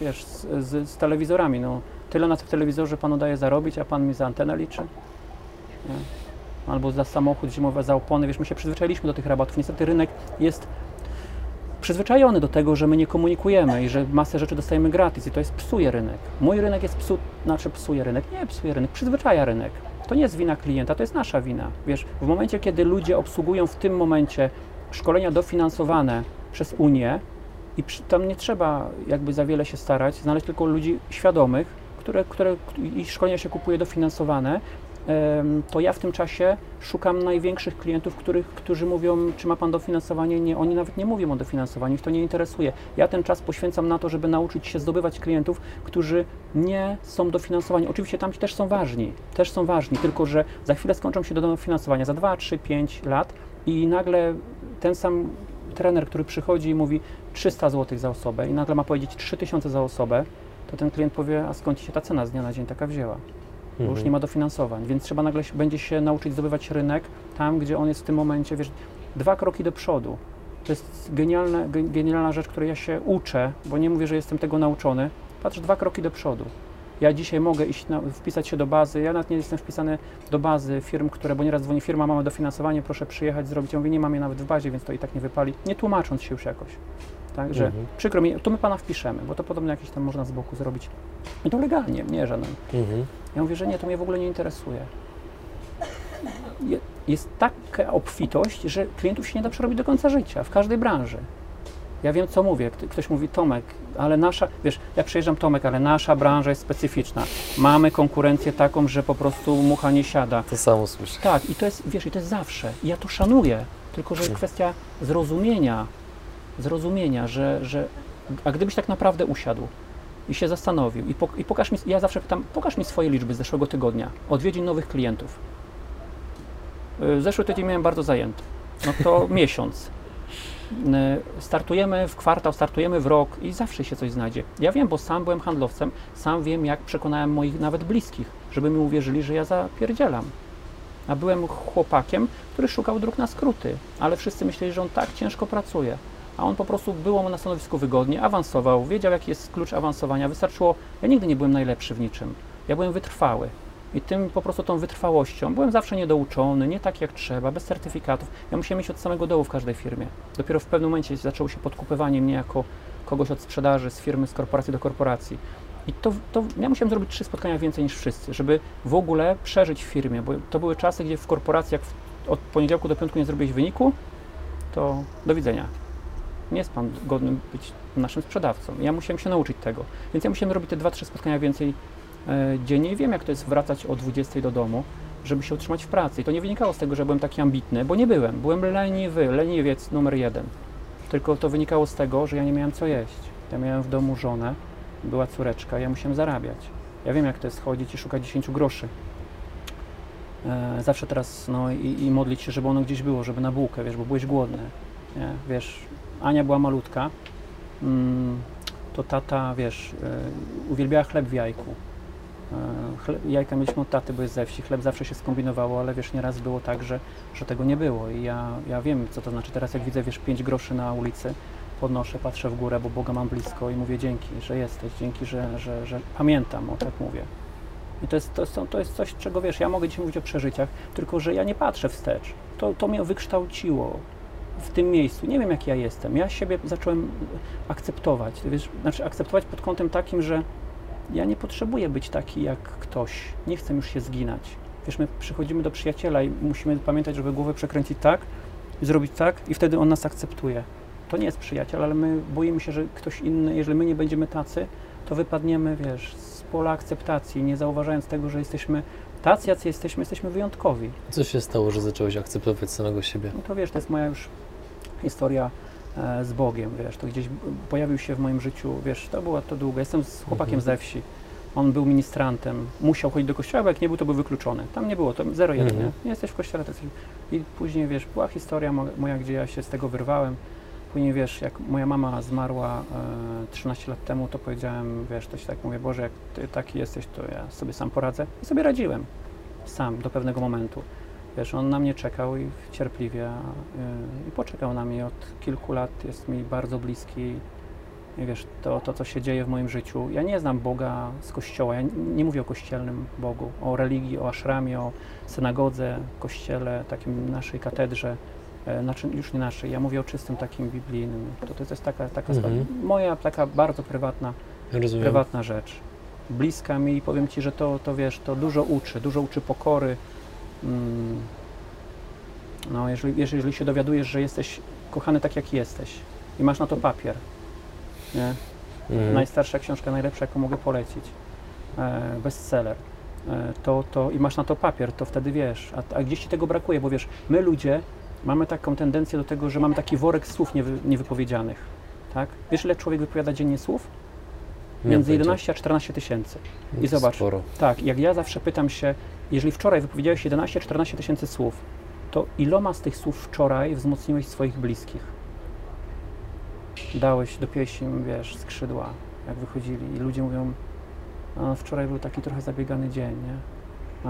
wiesz, z, z, z telewizorami, no. Tyle na tym telewizorze panu daje zarobić, a pan mi za antenę liczy. Nie? Albo za samochód zimowy, za opony. Wiesz, my się przyzwyczailiśmy do tych rabatów. Niestety rynek jest przyzwyczajony do tego, że my nie komunikujemy i że masę rzeczy dostajemy gratis i to jest psuje rynek. Mój rynek jest psu, znaczy psuje rynek, nie psuje rynek, przyzwyczaja rynek. To nie jest wina klienta, to jest nasza wina. Wiesz, w momencie, kiedy ludzie obsługują w tym momencie szkolenia dofinansowane przez Unię i przy, tam nie trzeba jakby za wiele się starać, znaleźć tylko ludzi świadomych, które, które i szkolenia się kupuje dofinansowane, to ja w tym czasie szukam największych klientów, których, którzy mówią, czy ma Pan dofinansowanie? Nie, oni nawet nie mówią o dofinansowaniu, ich to nie interesuje. Ja ten czas poświęcam na to, żeby nauczyć się zdobywać klientów, którzy nie są dofinansowani. Oczywiście tam też są ważni, też są ważni, tylko że za chwilę skończą się do dofinansowania, za 2, 3, 5 lat i nagle ten sam trener, który przychodzi i mówi 300 zł za osobę i nagle ma powiedzieć 3000 za osobę, to ten klient powie, a skąd się ta cena z dnia na dzień taka wzięła? Bo już mhm. nie ma dofinansowań, więc trzeba nagle się, będzie się nauczyć zdobywać rynek tam, gdzie on jest w tym momencie, wiesz, dwa kroki do przodu. To jest genialna, genialna rzecz, której ja się uczę, bo nie mówię, że jestem tego nauczony. Patrz dwa kroki do przodu. Ja dzisiaj mogę iść na, wpisać się do bazy, ja nawet nie jestem wpisany do bazy firm, które, bo nieraz dzwoni firma, mamy dofinansowanie, proszę przyjechać, zrobić. Ja mówię, nie mam je nawet w bazie, więc to i tak nie wypali, nie tłumacząc się już jakoś. Tak, że mhm. przykro mi, tu my pana wpiszemy, bo to podobno jakieś tam można z boku zrobić. I to legalnie, nie żaden. Mhm. Ja mówię, że nie, to mnie w ogóle nie interesuje. Jest taka obfitość, że klientów się nie da przerobić do końca życia, w każdej branży. Ja wiem, co mówię. Ktoś mówi, Tomek, ale nasza, wiesz, ja przyjeżdżam, Tomek, ale nasza branża jest specyficzna. Mamy konkurencję taką, że po prostu mucha nie siada. To samo słyszę. Tak, i to jest, wiesz, i to jest zawsze. I ja to szanuję, tylko że jest kwestia zrozumienia zrozumienia, że, że a gdybyś tak naprawdę usiadł i się zastanowił i, i pokaż mi, ja zawsze pytam, pokaż mi swoje liczby z zeszłego tygodnia, odwiedzin nowych klientów. Y, Zeszły tydzień miałem bardzo zajęty, no to (laughs) miesiąc. Y, Startujemy w kwartał, startujemy w rok i zawsze się coś znajdzie. Ja wiem, bo sam byłem handlowcem, sam wiem, jak przekonałem moich nawet bliskich, żeby mi uwierzyli, że ja zapierdzielam. A byłem chłopakiem, który szukał dróg na skróty, ale wszyscy myśleli, że on tak ciężko pracuje. A on po prostu było mu na stanowisku wygodnie, awansował, wiedział jaki jest klucz awansowania. Wystarczyło, ja nigdy nie byłem najlepszy w niczym. Ja byłem wytrwały. I tym po prostu tą wytrwałością byłem zawsze niedouczony, nie tak jak trzeba, bez certyfikatów. Ja musiałem mieć od samego dołu w każdej firmie. Dopiero w pewnym momencie zaczęło się podkupywanie mnie jako kogoś od sprzedaży z firmy, z korporacji do korporacji. I to, to ja musiałem zrobić trzy spotkania więcej niż wszyscy, żeby w ogóle przeżyć w firmie, bo to były czasy, gdzie w w, od poniedziałku do piątku nie zrobiłeś wyniku, to do widzenia. Nie jest Pan godny być naszym sprzedawcą. Ja musiałem się nauczyć tego. Więc ja musiałem robić te dwa, trzy spotkania więcej dziennie i wiem, jak to jest wracać o 20 do domu, żeby się utrzymać w pracy. I to nie wynikało z tego, że byłem taki ambitny, bo nie byłem. Byłem leniwy, leniwiec numer jeden. Tylko to wynikało z tego, że ja nie miałem co jeść. Ja miałem w domu żonę, była córeczka, ja musiałem zarabiać. Ja wiem, jak to jest chodzić i szukać 10 groszy. E, zawsze teraz, no i, i modlić się, żeby ono gdzieś było, żeby na bułkę, wiesz, bo byłeś głodny. Nie? Wiesz, Ania była malutka, mm, to tata, wiesz, e, uwielbiała chleb w jajku. E, jajka mieliśmy od taty, bo jest ze wsi, chleb zawsze się skombinowało, ale wiesz, nieraz było tak, że, że tego nie było i ja, ja wiem, co to znaczy. Teraz jak widzę, wiesz, 5 groszy na ulicy, podnoszę, patrzę w górę, bo Boga mam blisko i mówię dzięki, że jesteś, dzięki, że, że, że pamiętam, o tak mówię. I to jest, to, jest, to jest coś, czego wiesz, ja mogę dzisiaj mówić o przeżyciach, tylko że ja nie patrzę wstecz. To, to mnie wykształciło w tym miejscu. Nie wiem, jak ja jestem. Ja siebie zacząłem akceptować. Wiesz, znaczy akceptować pod kątem takim, że ja nie potrzebuję być taki jak ktoś. Nie chcę już się zginać. Wiesz, my przychodzimy do przyjaciela i musimy pamiętać, żeby głowę przekręcić tak zrobić tak i wtedy on nas akceptuje. To nie jest przyjaciel, ale my boimy się, że ktoś inny, jeżeli my nie będziemy tacy, to wypadniemy, wiesz, z pola akceptacji, nie zauważając tego, że jesteśmy tacy, jacy jesteśmy, jesteśmy wyjątkowi. Co się stało, że zacząłeś akceptować samego siebie? No to wiesz, to jest moja już historia z Bogiem, wiesz, to gdzieś pojawił się w moim życiu, wiesz, to była to długo. Jestem z chłopakiem Mhm. ze wsi. On był ministrantem, musiał chodzić do kościoła, bo jak nie był, to był wykluczony. Tam nie było, to 0-1, Mhm. nie? nie jesteś w kościele. To jest... I później, wiesz, była historia mo- moja, gdzie ja się z tego wyrwałem. Później, wiesz, jak moja mama zmarła e, 13 lat temu, to powiedziałem, wiesz, to się tak mówię, Boże, jak Ty taki jesteś, to ja sobie sam poradzę. I sobie radziłem. Sam, do pewnego momentu. Wiesz, on na mnie czekał i cierpliwie y, i poczekał na mnie od kilku lat, jest mi bardzo bliski. I wiesz, to, to, co się dzieje w moim życiu. Ja nie znam Boga z kościoła, ja nie, mówię o kościelnym Bogu, o religii, o ashramie, o synagodze, kościele, takim naszej katedrze, e, znaczy już nie naszej, ja mówię o czystym takim biblijnym. To, to jest taka, taka Mhm. moja taka bardzo prywatna Rozumiem. prywatna rzecz. Bliska mi i powiem Ci, że to, to wiesz, to dużo uczy, dużo uczy pokory. Mm. No, jeżeli, jeżeli się dowiadujesz, że jesteś kochany tak, jak jesteś i masz na to papier, nie? Mhm. Najstarsza książka, najlepsza, jaką mogę polecić, e, bestseller, e, to, to i masz na to papier, to wtedy wiesz, a, a gdzieś Ci tego brakuje, bo wiesz, my ludzie mamy taką tendencję do tego, że mamy taki worek słów niewy, niewypowiedzianych, tak? Wiesz, ile człowiek wypowiada dziennie słów? Między mam 11 a 14 tysięcy. i zobacz. Sporo. Tak, jak ja zawsze pytam się, jeżeli wczoraj wypowiedziałeś 11-14 tysięcy słów, to iloma z tych słów wczoraj wzmocniłeś swoich bliskich? Dałeś, dopiąłeś im, wiesz, skrzydła, jak wychodzili i ludzie mówią, a wczoraj był taki trochę zabiegany dzień, nie?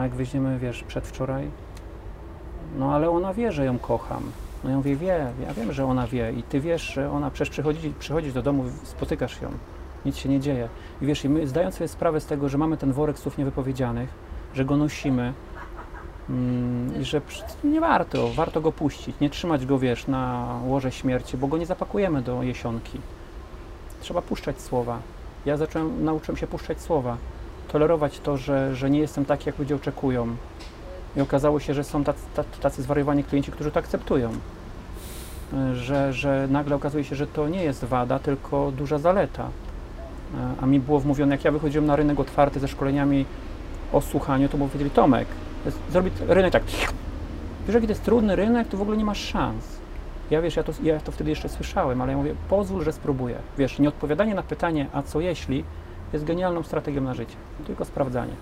A jak weźmiemy, wiesz, przedwczoraj, no ale ona wie, że ją kocham. No ja mówię, wie, ja wiem, że ona wie i ty wiesz, że ona, przecież przychodzi, do domu, spotykasz ją, nic się nie dzieje. I wiesz, i my zdając sobie sprawę z tego, że mamy ten worek słów niewypowiedzianych, że go nosimy mm, i że nie warto, warto go puścić, nie trzymać go, wiesz, na łoże śmierci, bo go nie zapakujemy do jesionki. Trzeba puszczać słowa. Ja zacząłem, nauczyłem się puszczać słowa, tolerować to, że, że nie jestem taki, jak ludzie oczekują. I okazało się, że są tacy, tacy, zwariowani klienci, którzy to akceptują. Że, że nagle okazuje się, że to nie jest wada, tylko duża zaleta. E, A mi było wmówione, jak ja wychodziłem na rynek otwarty ze szkoleniami o słuchaniu, to powiedzieli, Tomek, zrobić rynek tak, wiesz jaki to jest trudny rynek, to w ogóle nie masz szans. ja wiesz, ja to, ja to wtedy jeszcze słyszałem, ale ja mówię, pozwól, że spróbuję. Wiesz, nieodpowiadanie na pytanie, a co jeśli, jest genialną strategią na życie. Tylko sprawdzanie.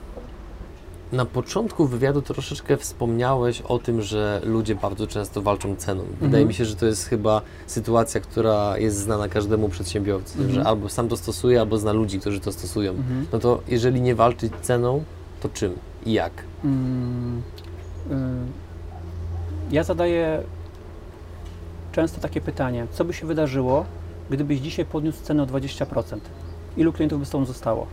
Na początku wywiadu troszeczkę wspomniałeś o tym, że ludzie bardzo często walczą ceną. Wydaje Mhm. mi się, że to jest chyba sytuacja, która jest znana każdemu przedsiębiorcy, Mhm. że albo sam to stosuje, albo zna ludzi, którzy to stosują. Mhm. No to jeżeli nie walczyć ceną, to czym i jak? Mm, y, ja zadaję często takie pytanie, co by się wydarzyło, gdybyś dzisiaj podniósł cenę o 20%? Ilu klientów by z tobą zostało?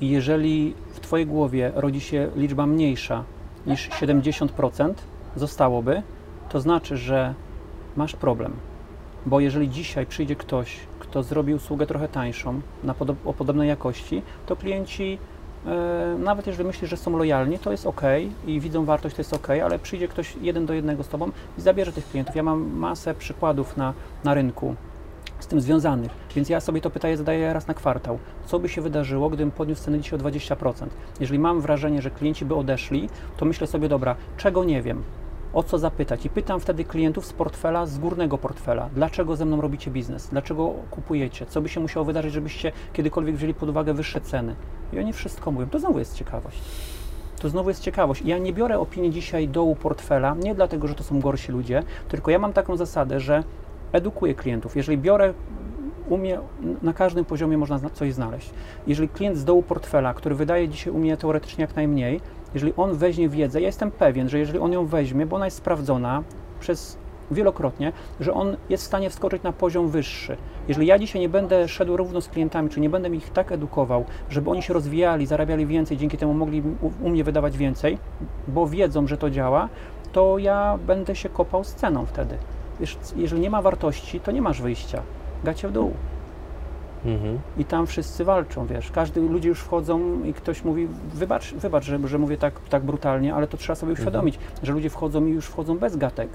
I jeżeli w Twojej głowie rodzi się liczba mniejsza niż 70% zostałoby, to znaczy, że masz problem. Bo jeżeli dzisiaj przyjdzie ktoś, kto zrobi usługę trochę tańszą, na o podobnej jakości, to klienci nawet jeżeli myślisz, że są lojalni, to jest ok i widzą wartość, to jest ok, ale przyjdzie ktoś jeden do jednego z tobą i zabierze tych klientów. Ja mam masę przykładów na, na rynku z tym związanych, więc ja sobie to pytanie zadaję raz na kwartał. Co by się wydarzyło, gdybym podniósł cenę dzisiaj o 20%? Jeżeli mam wrażenie, że klienci by odeszli, to myślę sobie, dobra, czego nie wiem, o co zapytać. I pytam wtedy klientów z portfela, z górnego portfela, dlaczego ze mną robicie biznes, dlaczego kupujecie, co by się musiało wydarzyć, żebyście kiedykolwiek wzięli pod uwagę wyższe ceny. I oni wszystko mówią. To znowu jest ciekawość. To znowu jest ciekawość. Ja nie biorę opinii dzisiaj dołu portfela, nie dlatego, że to są gorsi ludzie, tylko ja mam taką zasadę, że edukuję klientów. Jeżeli biorę u mnie na każdym poziomie można coś znaleźć. Jeżeli klient z dołu portfela, który wydaje dzisiaj u mnie teoretycznie jak najmniej, jeżeli on weźmie wiedzę, ja jestem pewien, że jeżeli on ją weźmie, bo ona jest sprawdzona przez wielokrotnie, że on jest w stanie wskoczyć na poziom wyższy. Jeżeli ja dzisiaj nie będę szedł równo z klientami, czy nie będę ich tak edukował, żeby oni się rozwijali, zarabiali więcej, dzięki temu mogli u, mnie wydawać więcej, bo wiedzą, że to działa, to ja będę się kopał z ceną wtedy. Wiesz, jeżeli nie ma wartości, to nie masz wyjścia. Gacie w dół. Mhm. I tam wszyscy walczą, wiesz. Każdy, ludzie już wchodzą i ktoś mówi, wybacz, wybacz że, że mówię tak, tak brutalnie, ale to trzeba sobie uświadomić, że ludzie wchodzą i już wchodzą bez gatek.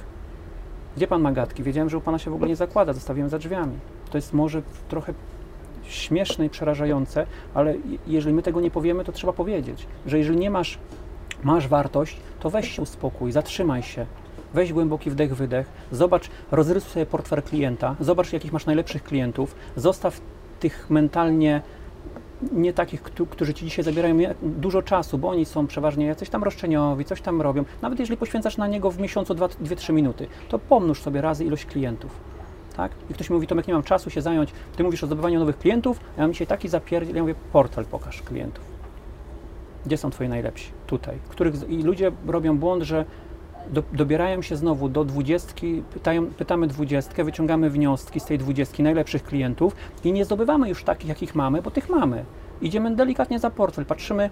Gdzie pan ma gatki? Wiedziałem, że u pana się w ogóle nie zakłada, zostawiłem za drzwiami. To jest może trochę śmieszne i przerażające, ale je- jeżeli my tego nie powiemy, to trzeba powiedzieć, że jeżeli nie masz, masz wartość, to weź się uspokój, zatrzymaj się, weź głęboki wdech, wydech, zobacz, rozrysuj sobie portfel klienta, zobacz, jakich masz najlepszych klientów, zostaw tych mentalnie nie takich, któ- którzy ci dzisiaj zabierają dużo czasu, bo oni są przeważnie jacyś tam roszczeniowi, coś tam robią. Nawet jeżeli poświęcasz na niego w miesiącu 2-3 minuty, to pomnóż sobie razy ilość klientów. Tak? I ktoś mówi, Tomek, nie mam czasu się zająć, ty mówisz o zdobywaniu nowych klientów, a ja mam dzisiaj taki zapierdziel, ja mówię, portfel pokaż klientów. Gdzie są twoi najlepsi? Tutaj. Których, I ludzie robią błąd, że do, dobierają się znowu do dwudziestki, pytają, pytamy dwudziestkę, wyciągamy wnioski z tej dwudziestki najlepszych klientów i nie zdobywamy już takich, jakich mamy, bo tych mamy. Idziemy delikatnie za portfel, patrzymy.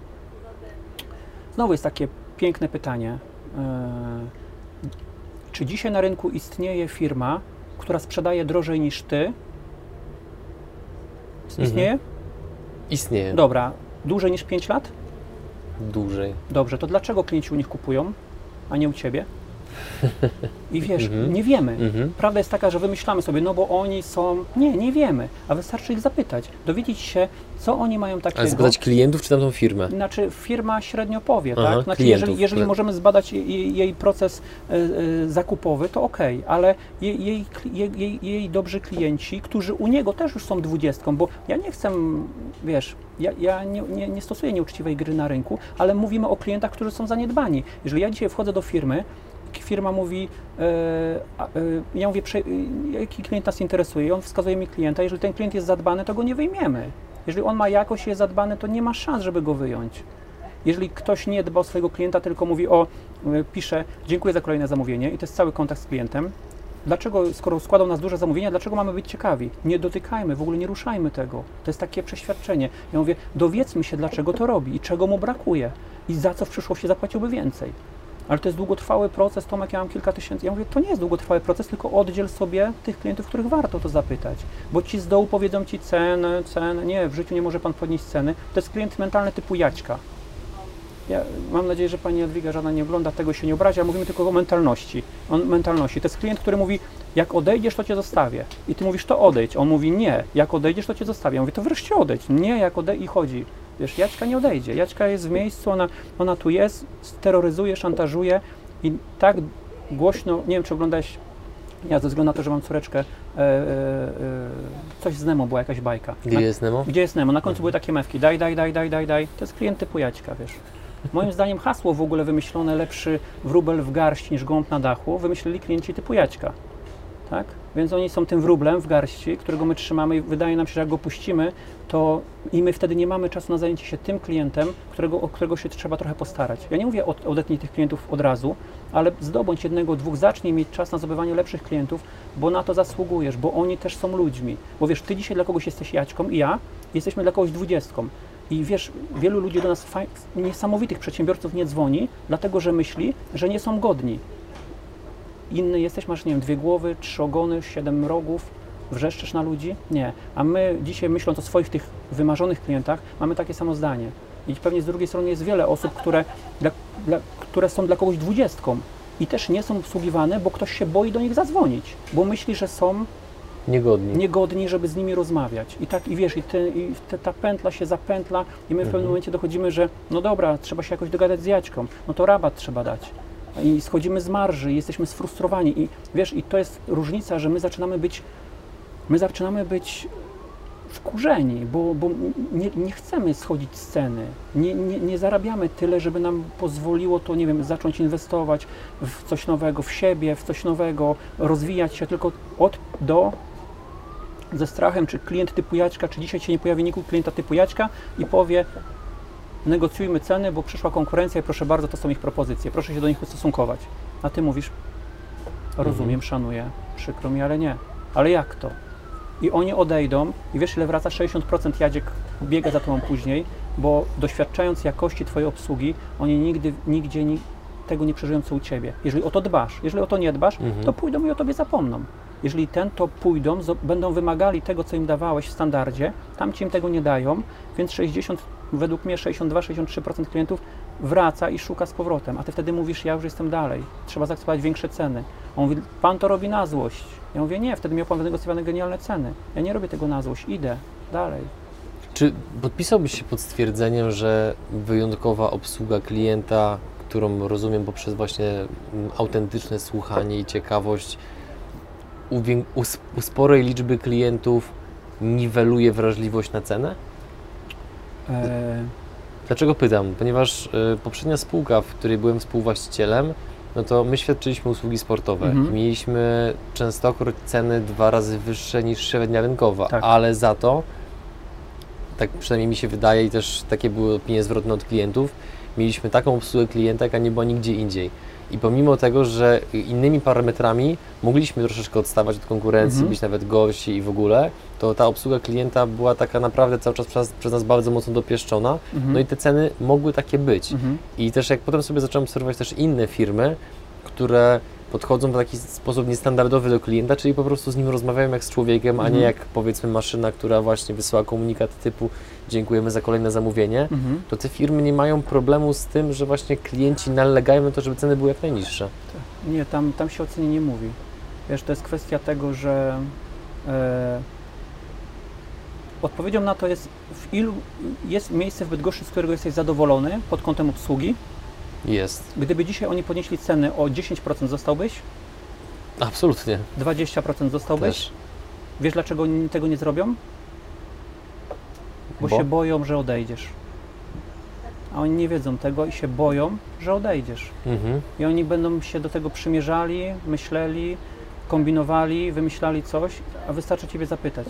Znowu jest takie piękne pytanie. Eee, czy dzisiaj na rynku istnieje firma, która sprzedaje drożej niż ty? Istnieje? Istnieje. Dobra. Dłużej niż 5 lat? Dłużej. Dobrze, to dlaczego klienci u nich kupują, a nie u ciebie? I wiesz, Mhm. nie wiemy. Mhm. Prawda jest taka, że wymyślamy sobie, no bo oni są. Nie, nie wiemy, a wystarczy ich zapytać, dowiedzieć się, co oni mają Ale takiego. zapytać klientów czy tamtą firmę? Znaczy, firma średnio powie, Aha, tak? Znaczy, klientów, jeżeli, jeżeli możemy zbadać jej, jej proces e, e, zakupowy, to ok, ale jej, jej, jej, jej dobrzy klienci, którzy u niego też już są dwudziestką, bo ja nie chcę, wiesz, ja, ja nie, nie, nie stosuję nieuczciwej gry na rynku, ale mówimy o klientach, którzy są zaniedbani. Jeżeli ja dzisiaj wchodzę do firmy, firma mówi, e, e, ja mówię, e, jaki klient nas interesuje i on wskazuje mi klienta, jeżeli ten klient jest zadbany, to go nie wyjmiemy. Jeżeli on ma jakość i jest zadbany, to nie ma szans, żeby go wyjąć. Jeżeli ktoś nie dba o swojego klienta, tylko mówi o, pisze, dziękuję za kolejne zamówienie i to jest cały kontakt z klientem, Dlaczego, skoro składał nas duże zamówienia, dlaczego mamy być ciekawi? Nie dotykajmy, w ogóle nie ruszajmy tego. To jest takie przeświadczenie. Ja mówię, dowiedzmy się, dlaczego to robi i czego mu brakuje i za co w przyszłości zapłaciłby więcej. Ale to jest długotrwały proces, Tomek, ja mam kilka tysięcy. Ja mówię, to nie jest długotrwały proces, tylko oddziel sobie tych klientów, których warto to zapytać. Bo ci z dołu powiedzą ci cenę, cenę. Nie, w życiu nie może pan podnieść ceny. To jest klient mentalny typu Jaćka. Ja mam nadzieję, że pani Jadwiga żadna nie ogląda, tego się nie obrazi, a mówimy tylko o mentalności. Mentalności. To jest klient, który mówi, jak odejdziesz, to cię zostawię. I ty mówisz, to odejdź. On mówi, nie, jak odejdziesz, to cię zostawię. Ja mówię, to wreszcie odejdź. Nie, jak odejdź i chodzi. Wiesz, Jaćka nie odejdzie. Jaćka jest w miejscu, ona, ona tu jest, terroryzuje, szantażuje i tak głośno, nie wiem, czy oglądałeś Ja ze względu na to, że mam córeczkę, e, e, e, coś z Nemo była jakaś bajka. Gdzie Na- jest Nemo? Gdzie jest Nemo? Na końcu były takie mewki. Daj, daj, daj, daj, daj, daj. To jest klient typu Jaćka, wiesz. Moim zdaniem hasło w ogóle wymyślone lepszy wróbel w garści niż gąb na dachu wymyślili klienci typu Jaćka. Tak? Więc oni są tym wróblem w garści, którego my trzymamy i wydaje nam się, że jak go puścimy, to i my wtedy nie mamy czasu na zajęcie się tym klientem, którego, o którego się trzeba trochę postarać. Ja nie mówię od, odetnij tych klientów od razu, ale zdobądź jednego, dwóch, zacznij mieć czas na zdobywanie lepszych klientów, bo na to zasługujesz, bo oni też są ludźmi. Bo wiesz, ty dzisiaj dla kogoś jesteś Jaćką i ja jesteśmy dla kogoś dwudziestką. I wiesz, wielu ludzi do nas, niesamowitych przedsiębiorców nie dzwoni, dlatego że myśli, że nie są godni. Inny jesteś, masz, nie wiem, dwie głowy, trzy ogony, siedem rogów, wrzeszczysz na ludzi? Nie. A my dzisiaj, myśląc o swoich tych wymarzonych klientach, mamy takie samo zdanie. I pewnie z drugiej strony jest wiele osób, które, dla, dla, które są dla kogoś dwudziestką i też nie są obsługiwane, bo ktoś się boi do nich zadzwonić, bo myśli, że są Niegodni. niegodni, żeby z nimi rozmawiać. I tak, i wiesz, i, ty, i te, ta pętla się zapętla i my w pewnym Mhm. momencie dochodzimy, że no dobra, trzeba się jakoś dogadać z Jaćką, no to rabat trzeba dać. I schodzimy z marży, jesteśmy sfrustrowani. I wiesz, i to jest różnica, że my zaczynamy być, my zaczynamy być wkurzeni, bo, bo nie, nie chcemy schodzić z ceny, nie, nie, nie zarabiamy tyle, żeby nam pozwoliło to, nie wiem, zacząć inwestować w coś nowego, w siebie, w coś nowego, rozwijać się. Tylko od do ze strachem, czy klient typu Jaćka, czy dzisiaj się nie pojawi nikt klienta typu Jaćka i powie negocjujmy ceny, bo przyszła konkurencja i proszę bardzo, to są ich propozycje, proszę się do nich ustosunkować. A ty mówisz, rozumiem, szanuję, przykro mi, ale nie. Ale jak to? I oni odejdą i wiesz ile wraca? 60% Jadziek biega za tobą później, bo doświadczając jakości twojej obsługi, oni nigdy, nigdzie ni tego nie przeżyją co u ciebie. Jeżeli o to dbasz, jeżeli o to nie dbasz, Mhm. to pójdą i o tobie zapomną. Jeżeli ten, to pójdą, będą wymagali tego, co im dawałeś w standardzie, tam ci im tego nie dają, więc 60, według mnie 62-63% klientów wraca i szuka z powrotem, a ty wtedy mówisz, ja już jestem dalej, trzeba zaakceptować większe ceny. On mówi, pan to robi na złość. Ja mówię, nie, wtedy miał pan wynegocjowane genialne ceny. Ja nie robię tego na złość, idę dalej. Czy podpisałbyś się pod stwierdzeniem, że wyjątkowa obsługa klienta, którą rozumiem poprzez właśnie mm, autentyczne słuchanie i ciekawość, u, u sporej liczby klientów niweluje wrażliwość na cenę? E, Dlaczego pytam? Ponieważ y, poprzednia spółka, w której byłem współwłaścicielem, no to my świadczyliśmy usługi sportowe Mhm. i mieliśmy częstokroć ceny dwa razy wyższe niż średnia rynkowa, Tak. ale za to, tak przynajmniej mi się wydaje i też takie były opinie zwrotne od klientów, mieliśmy taką obsługę klienta, jaka nie była nigdzie indziej. I pomimo tego, że innymi parametrami mogliśmy troszeczkę odstawać od konkurencji, Mhm. być nawet gorsi i w ogóle, to ta obsługa klienta była taka naprawdę cały czas przez, przez nas bardzo mocno dopieszczona. mhm, No i te ceny mogły takie być. mhm. I też jak potem sobie zacząłem obserwować też inne firmy, które podchodzą w taki sposób niestandardowy do klienta, czyli po prostu z nim rozmawiają jak z człowiekiem, a nie Mhm. jak powiedzmy maszyna, która właśnie wysyła komunikat typu dziękujemy za kolejne zamówienie, Mhm. to te firmy nie mają problemu z tym, że właśnie klienci nalegają na to, żeby ceny były jak najniższe. Nie, tam, tam się o cenie nie mówi. Wiesz, to jest kwestia tego, że e, odpowiedzią na to jest, w ilu jest miejsce w Bydgoszczy, z którego jesteś zadowolony pod kątem obsługi. Jest. Gdyby dzisiaj oni podnieśli ceny o 10% zostałbyś, Absolutnie. 20% zostałbyś. Też. Wiesz dlaczego oni tego nie zrobią? Bo, Bo? się boją, że odejdziesz. A oni nie wiedzą tego i się boją, że odejdziesz. Mhm. I oni będą się do tego przymierzali, myśleli, kombinowali, wymyślali coś, a wystarczy Ciebie zapytać.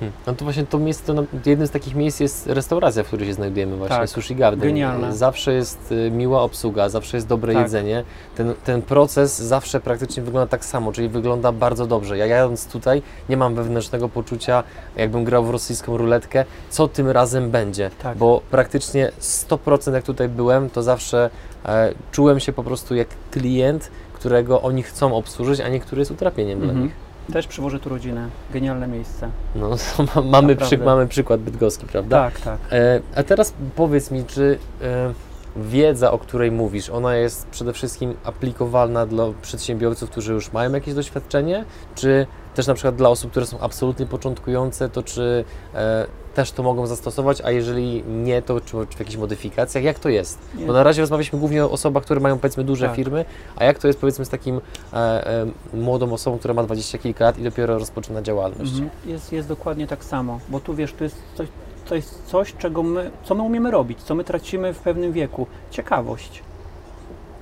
Hmm. No to właśnie to miejsce, na- jednym z takich miejsc jest restauracja, w której się znajdujemy właśnie, Tak. Sushi Garden. Genialne. Zawsze jest y, miła obsługa, zawsze jest dobre Tak. jedzenie. Ten, ten proces zawsze praktycznie wygląda tak samo, czyli wygląda bardzo dobrze. Ja jadąc tutaj nie mam wewnętrznego poczucia, jakbym grał w rosyjską ruletkę, co tym razem będzie. Tak. Bo praktycznie 100% jak tutaj byłem, to zawsze e, czułem się po prostu jak klient, którego oni chcą obsłużyć, a nie który jest utrapieniem dla Mhm. nich. Też przywożę tu rodzinę. Genialne miejsce. No, (laughs) ma, mamy, Naprawdę. przyk- mamy przykład bydgoski, prawda? Tak, tak. E, a teraz powiedz mi, czy e, wiedza, o której mówisz, ona jest przede wszystkim aplikowalna dla przedsiębiorców, którzy już mają jakieś doświadczenie, czy też na przykład dla osób, które są absolutnie początkujące, to czy e, też to mogą zastosować, a jeżeli nie, to czy, czy w jakichś modyfikacjach? Jak to jest? Nie. Bo na razie rozmawialiśmy głównie o osobach, które mają powiedzmy duże Tak. firmy, a jak to jest powiedzmy z takim e, e, młodą osobą, która ma dwadzieścia kilka lat i dopiero rozpoczyna działalność? Mhm. Jest, jest dokładnie tak samo, bo tu wiesz, to jest coś, to jest coś czego my, co my umiemy robić, co my tracimy w pewnym wieku. Ciekawość.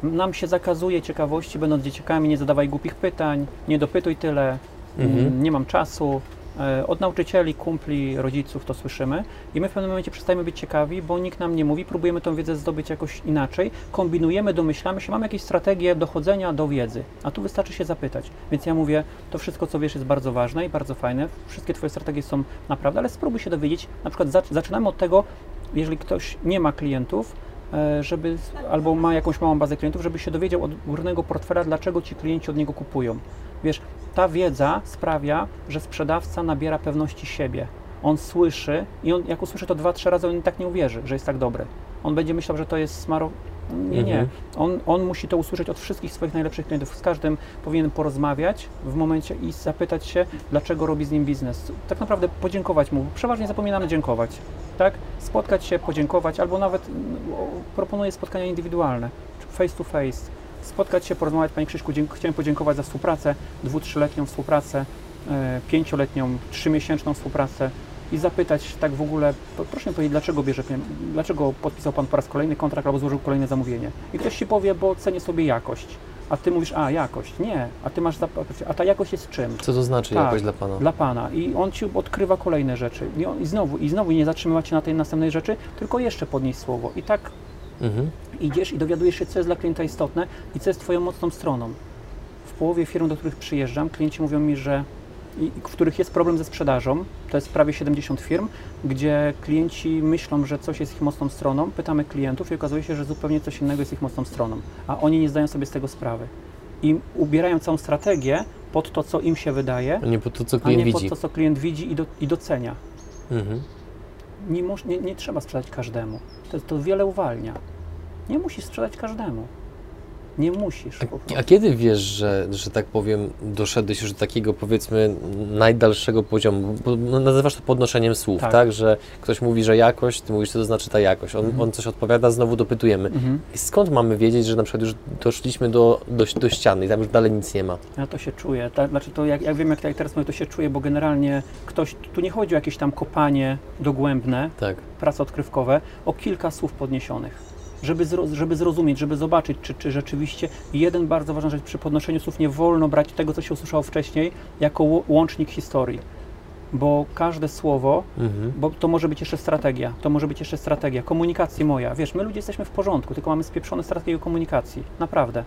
Nam się zakazuje ciekawości, będąc dzieciakami, nie zadawaj głupich pytań, nie dopytuj tyle, Mhm. nie mam czasu. E, Od nauczycieli, kumpli, rodziców to słyszymy i my w pewnym momencie przestajemy być ciekawi, bo nikt nam nie mówi, próbujemy tą wiedzę zdobyć jakoś inaczej, kombinujemy, domyślamy się, mamy jakieś strategie dochodzenia do wiedzy, a tu wystarczy się zapytać. Więc ja mówię, to wszystko, co wiesz, jest bardzo ważne i bardzo fajne, wszystkie Twoje strategie są naprawdę, ale spróbuj się dowiedzieć, na przykład zac- zaczynamy od tego, jeżeli ktoś nie ma klientów, e, żeby, albo ma jakąś małą bazę klientów, żeby się dowiedział od górnego portfela, dlaczego ci klienci od niego kupują. Wiesz, ta wiedza sprawia, że sprzedawca nabiera pewności siebie. On słyszy i on, jak usłyszy to dwa, trzy razy, on i tak nie uwierzy, że jest tak dobry. On będzie myślał, że to jest smaro. Nie, nie. Mhm. On, on musi to usłyszeć od wszystkich swoich najlepszych klientów. Z każdym powinien porozmawiać w momencie i zapytać się, dlaczego robi z nim biznes. Tak naprawdę podziękować mu. Przeważnie zapominamy dziękować. Tak? Spotkać się, podziękować, albo nawet mm, proponuję spotkania indywidualne, face to face. Spotkać się, porozmawiać. Panie dzięk- chciałem podziękować za współpracę, dwu, trzyletnią współpracę, e, pięcioletnią, trzymiesięczną współpracę i zapytać tak w ogóle, proszę mi powiedzieć, dlaczego bierze, dlaczego podpisał Pan po raz kolejny kontrakt albo złożył kolejne zamówienie. I ktoś Ci powie, bo cenię sobie jakość. A Ty mówisz, a jakość. Nie, a Ty masz, a ta jakość jest czym? Co to znaczy Tak. jakoś dla Pana? Dla Pana. I on Ci odkrywa kolejne rzeczy. I, on, i znowu, i znowu nie zatrzymywać się na tej następnej rzeczy, tylko jeszcze podnieść słowo. I tak Mhm. idziesz i dowiadujesz się, co jest dla klienta istotne i co jest Twoją mocną stroną. W połowie firm, do których przyjeżdżam, klienci mówią mi, że i, w których jest problem ze sprzedażą, to jest prawie 70 firm, gdzie klienci myślą, że coś jest ich mocną stroną, pytamy klientów i okazuje się, że zupełnie coś innego jest ich mocną stroną, a oni nie zdają sobie z tego sprawy. I ubierają całą strategię pod to, co im się wydaje, A nie po to, co klient nie widzi. pod to, co klient widzi i, do, i docenia. Mhm. Nie, nie, nie trzeba sprzedać każdemu. To, to wiele uwalnia. Nie musisz sprzedać każdemu. Nie musisz. A, a prostu. kiedy wiesz, że, że tak powiem, doszedłeś już do takiego powiedzmy najdalszego poziomu? Bo no, nazywasz to podnoszeniem słów, tak. Tak. Że ktoś mówi, że jakość, ty mówisz, co to znaczy ta jakość. On, Mhm. on coś odpowiada, znowu dopytujemy. Mhm. Skąd mamy wiedzieć, że na przykład już doszliśmy do, do, do ściany i tam już dalej nic nie ma? Ja to się czuję. Tak, znaczy to jak, jak wiem, jak, jak teraz mówię, to się czuję, bo generalnie ktoś, tu nie chodzi o jakieś tam kopanie dogłębne, Tak. prace odkrywkowe, o kilka słów podniesionych. Żeby, zro, żeby zrozumieć, żeby zobaczyć, czy, czy rzeczywiście jeden bardzo ważna rzecz przy podnoszeniu słów, nie wolno brać tego, co się usłyszało wcześniej, jako łącznik historii. Bo każde słowo Mhm. Bo to może być jeszcze strategia, to może być jeszcze strategia, komunikacji moja. Wiesz, my ludzie jesteśmy w porządku, tylko mamy spieprzone strategie komunikacji. Naprawdę.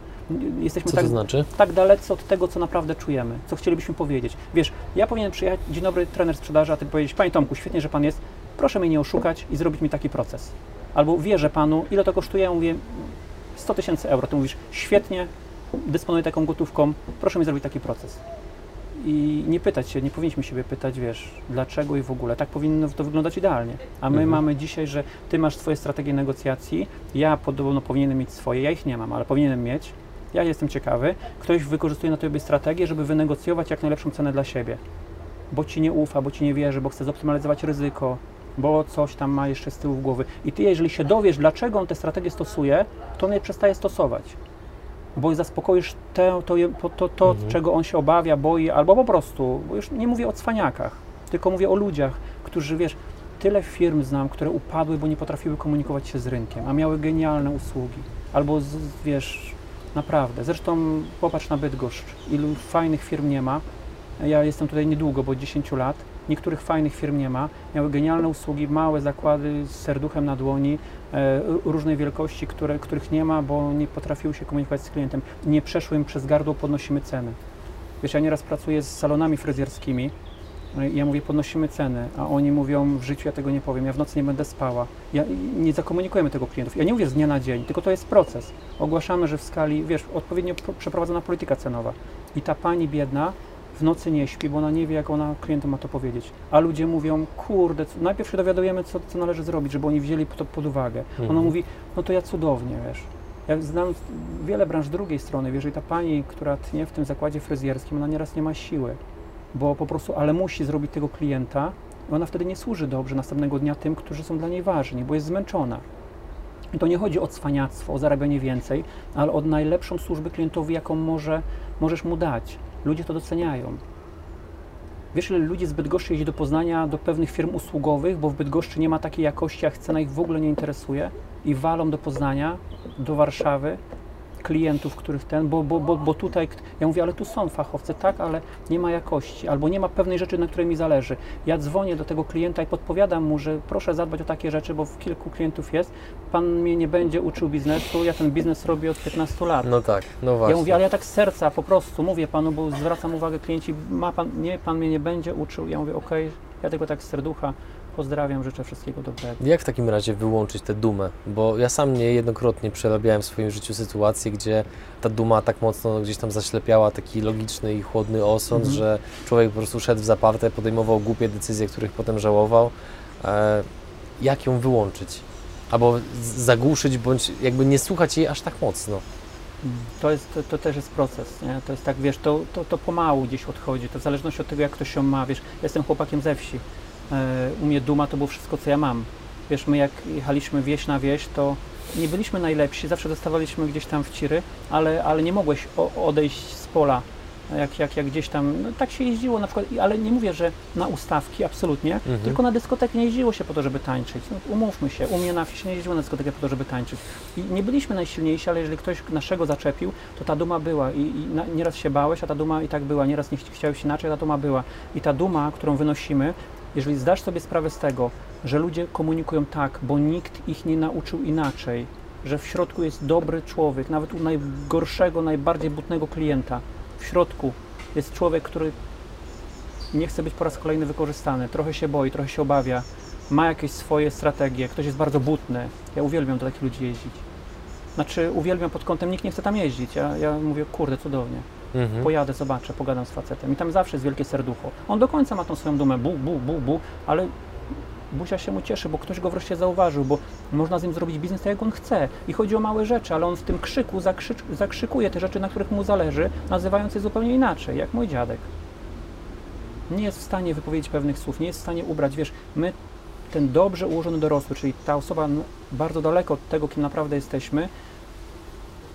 Jesteśmy Co tak, to znaczy? tak dalece od tego, co naprawdę czujemy, co chcielibyśmy powiedzieć. Wiesz, ja powinien przyjechać, dzień dobry, trener sprzedaży, a ty powiedzieć, panie Tomku, świetnie, że pan jest, proszę mnie nie oszukać i zrobić mi taki proces. Albo wierzę panu, ile to kosztuje? Ja mówię, 100 tysięcy euro. Ty mówisz, świetnie, dysponuję taką gotówką, proszę mi zrobić taki proces. I nie pytać się, nie powinniśmy siebie pytać, wiesz, dlaczego i w ogóle. Tak powinno to wyglądać idealnie. A my Mhm. mamy dzisiaj, że ty masz swoje strategie negocjacji, ja podobno powinienem mieć swoje, ja ich nie mam, ale powinienem mieć. Ja jestem ciekawy, ktoś wykorzystuje na tobie strategię, żeby wynegocjować jak najlepszą cenę dla siebie. Bo ci nie ufa, bo ci nie wierzy, bo chce zoptymalizować ryzyko, bo coś tam ma jeszcze z tyłu głowy. I ty, jeżeli się dowiesz, dlaczego on tę strategię stosuje, to on je przestaje stosować. Bo zaspokoisz te, to, to, to, Mhm. czego on się obawia, boi, albo po prostu, bo już nie mówię o cwaniakach, tylko mówię o ludziach, którzy, wiesz, tyle firm znam, które upadły, bo nie potrafiły komunikować się z rynkiem, a miały genialne usługi. Albo, z, wiesz, naprawdę. Zresztą popatrz na Bydgoszcz, ilu fajnych firm nie ma. Ja jestem tutaj niedługo, bo od 10 lat. Niektórych fajnych firm nie ma. Miały genialne usługi, małe zakłady z serduchem na dłoni, e, różnej wielkości, które, których nie ma, bo nie potrafiły się komunikować z klientem. Nie przeszły im przez gardło, podnosimy ceny. Wiesz, ja nieraz pracuję z salonami fryzjerskimi i ja mówię, podnosimy ceny, a oni mówią, w życiu ja tego nie powiem, ja w nocy nie będę spała. Ja, nie zakomunikujemy tego klientów. Ja nie mówię z dnia na dzień, tylko to jest proces. Ogłaszamy, że w skali, wiesz, odpowiednio przeprowadzona polityka cenowa. I ta pani biedna w nocy nie śpi, bo ona nie wie, jak ona klientom ma to powiedzieć. A ludzie mówią, kurde, co- najpierw się dowiadujemy, co, co należy zrobić, żeby oni wzięli to pod uwagę. Ona Mhm. mówi, no to ja cudownie, wiesz. Ja znam wiele branż drugiej strony, wiesz, i ta pani, która tnie w tym zakładzie fryzjerskim, ona nieraz nie ma siły, bo po prostu, ale musi zrobić tego klienta, I ona wtedy nie służy dobrze następnego dnia tym, którzy są dla niej ważni, bo jest zmęczona. I to nie chodzi o cwaniactwo, o zarabianie więcej, ale o najlepszą służbę klientowi, jaką może, możesz mu dać. Ludzie to doceniają. Wiesz, ile ludzi z Bydgoszczy jeździ do Poznania, do pewnych firm usługowych, bo w Bydgoszczy nie ma takiej jakości, a cena ich w ogóle nie interesuje i walą do Poznania, do Warszawy, klientów, których ten, bo, bo, bo, bo tutaj, ja mówię, ale tu są fachowcy, tak, ale nie ma jakości, albo nie ma pewnej rzeczy, na której mi zależy. Ja dzwonię do tego klienta i podpowiadam mu, że proszę zadbać o takie rzeczy, bo w kilku klientów jest, pan mnie nie będzie uczył biznesu, ja ten biznes robię od 15 lat. No tak, no właśnie. Ja mówię, ale ja tak z serca po prostu mówię panu, bo zwracam uwagę klienci, ma pan, nie, pan mnie nie będzie uczył. Ja mówię, okej, ja tylko tak z serducha pozdrawiam, życzę wszystkiego dobrego. Jak w takim razie wyłączyć tę dumę? Bo ja sam niejednokrotnie przerabiałem w swoim życiu sytuacje, gdzie ta duma tak mocno gdzieś tam zaślepiała taki logiczny i chłodny osąd, Mhm. że człowiek po prostu szedł w zaparte, podejmował głupie decyzje, których potem żałował. E, jak ją wyłączyć? Albo zagłuszyć, bądź jakby nie słuchać jej aż tak mocno. To, jest, to, to też jest proces, nie? To jest tak, wiesz, to, to, to pomału gdzieś odchodzi, to w zależności od tego, jak ktoś ją ma, wiesz, ja jestem chłopakiem ze wsi, u mnie duma to było wszystko, co ja mam. Wiesz, my jak jechaliśmy wieś na wieś, to nie byliśmy najlepsi, zawsze dostawaliśmy gdzieś tam w ciry, ale, ale nie mogłeś odejść z pola, jak, jak, jak gdzieś tam, no, tak się jeździło na przykład, ale nie mówię, że na ustawki, absolutnie, Mhm. tylko na dyskotekę nie jeździło się po to, żeby tańczyć. No, umówmy się, u mnie na wsi nie jeździło na dyskotekę po to, żeby tańczyć. I nie byliśmy najsilniejsi, ale jeżeli ktoś naszego zaczepił, to ta duma była i, i na, nieraz się bałeś, a ta duma i tak była, nieraz nie chci- chciałeś inaczej, a ta duma była. I ta duma, którą wynosimy, jeżeli zdasz sobie sprawę z tego, że ludzie komunikują tak, bo nikt ich nie nauczył inaczej, że w środku jest dobry człowiek, nawet u najgorszego, najbardziej butnego klienta, w środku jest człowiek, który nie chce być po raz kolejny wykorzystany, trochę się boi, trochę się obawia, ma jakieś swoje strategie, ktoś jest bardzo butny. Ja uwielbiam do takich ludzi jeździć. Znaczy, uwielbiam pod kątem, nikt nie chce tam jeździć. Ja, ja mówię, kurde, cudownie. Mhm. Pojadę, zobaczę, pogadam z facetem. I tam zawsze jest wielkie serducho. On do końca ma tą swoją dumę, bu, bu, bu, bu, ale Busia się mu cieszy, bo ktoś go wreszcie zauważył, bo można z nim zrobić biznes tak, jak on chce. I chodzi o małe rzeczy, ale on w tym krzyku zakrzycz, zakrzykuje te rzeczy, na których mu zależy, nazywając je zupełnie inaczej, jak mój dziadek. Nie jest w stanie wypowiedzieć pewnych słów, nie jest w stanie ubrać. Wiesz, my, ten dobrze ułożony dorosły, czyli ta osoba n- bardzo daleko od tego, kim naprawdę jesteśmy,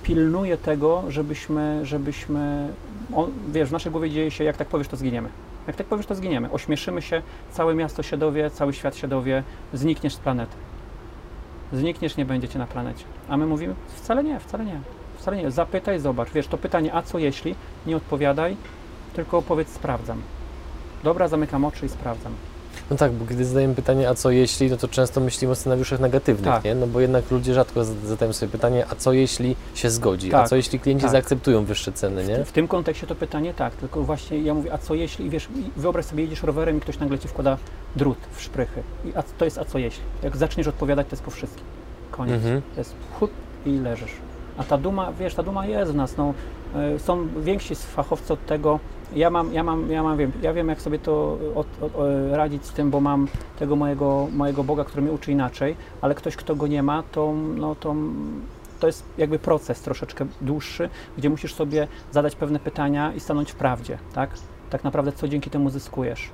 pilnuje tego, żebyśmy, żebyśmy, on, wiesz, w naszej głowie dzieje się, jak tak powiesz, to zginiemy. Jak tak powiesz, to zginiemy. Ośmieszymy się, całe miasto się dowie, cały świat się dowie, znikniesz z planety. Znikniesz, nie będziecie na planecie. A my mówimy, wcale nie, wcale nie. Wcale nie. Zapytaj, zobacz. Wiesz, to pytanie, a co jeśli? Nie odpowiadaj, tylko powiedz, sprawdzam. Dobra, zamykam oczy i sprawdzam. No tak, bo kiedy zadajemy pytanie, a co jeśli, no to często myślimy o scenariuszach negatywnych, Tak. nie? No bo jednak ludzie rzadko zad- zadają sobie pytanie, a co jeśli się zgodzi, a Tak. co jeśli klienci Tak. zaakceptują wyższe ceny, nie? W tym kontekście to pytanie tak, tylko właśnie ja mówię, a co jeśli, i wiesz, wyobraź sobie, jedziesz rowerem i ktoś nagle ci wkłada drut w szprychy. I a to jest a co jeśli. Jak zaczniesz odpowiadać, to jest po wszystkim. Koniec. Mhm. To jest chup i leżysz. A ta duma, wiesz, ta duma jest w nas. No, są więksi fachowcy od tego. Ja mam, ja mam, ja mam, wiem, ja wiem jak sobie to od, od, o, radzić z tym, bo mam tego mojego, mojego Boga, który mnie uczy inaczej, ale ktoś, kto go nie ma, to, no, to, to jest jakby proces troszeczkę dłuższy, gdzie musisz sobie zadać pewne pytania i stanąć w prawdzie, tak? Tak naprawdę, co dzięki temu zyskujesz?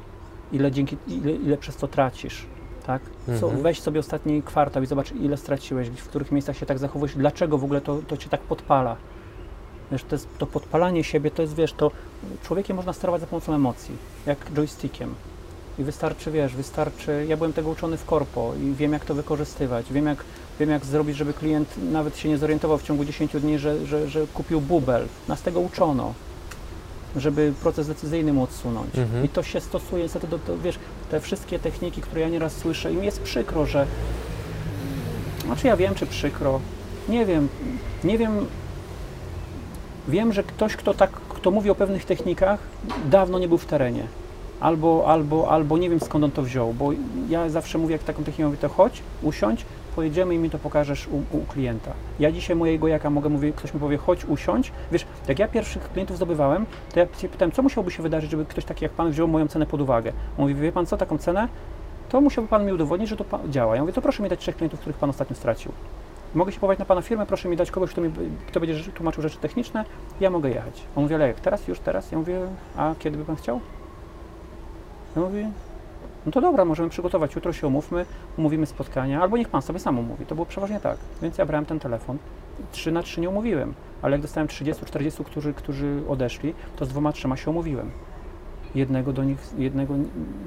Ile, dzięki, ile, ile przez to tracisz? Tak? Co, Mhm. weź sobie ostatni kwartał i zobacz, ile straciłeś, w których miejscach się tak zachowujesz, dlaczego w ogóle to, to cię tak podpala. Wiesz, to, jest, to podpalanie siebie, to jest, wiesz, to człowiekiem można sterować za pomocą emocji, jak joystickiem. I wystarczy, wiesz, wystarczy, ja byłem tego uczony w korpo i wiem, jak to wykorzystywać, wiem, jak, wiem, jak zrobić, żeby klient nawet się nie zorientował w ciągu 10 dni, że, że, że kupił bubel. Nas tego uczono, żeby proces decyzyjny mu odsunąć. Mhm. I to się stosuje, niestety, do, do, wiesz, te wszystkie techniki, które ja nieraz słyszę i mi jest przykro, że znaczy ja wiem, czy przykro, nie wiem, nie wiem, wiem, że ktoś, kto tak, kto mówi o pewnych technikach, dawno nie był w terenie. Albo, albo, albo nie wiem skąd on to wziął, bo ja zawsze mówię, jak taką technikę mówię, to chodź, usiądź, pojedziemy i mi to pokażesz u, u klienta. Ja dzisiaj mojego jaka mogę, mówię, ktoś mi powie, chodź, usiądź. Wiesz, jak ja pierwszych klientów zdobywałem, to ja się pytałem, co musiałoby się wydarzyć, żeby ktoś taki jak pan wziął moją cenę pod uwagę. On mówi, wie pan co, taką cenę? To musiałby pan mi udowodnić, że to działa. Ja mówię, to proszę mi dać trzech klientów, których pan ostatnio stracił. Mogę się powołać na pana firmę, proszę mi dać kogoś, kto, mi, kto będzie tłumaczył rzeczy techniczne, ja mogę jechać. On mówi, ale jak teraz, już teraz? Ja mówię, a kiedy by pan chciał? Ja mówię, No to dobra, możemy przygotować, jutro się umówmy, umówimy spotkania, albo niech pan sobie sam umówi. To było przeważnie tak. Więc ja brałem ten telefon. Trzy na trzy nie umówiłem, ale jak dostałem 30-40, którzy, którzy odeszli, to z dwoma, trzema się umówiłem. Jednego do nich, jednego,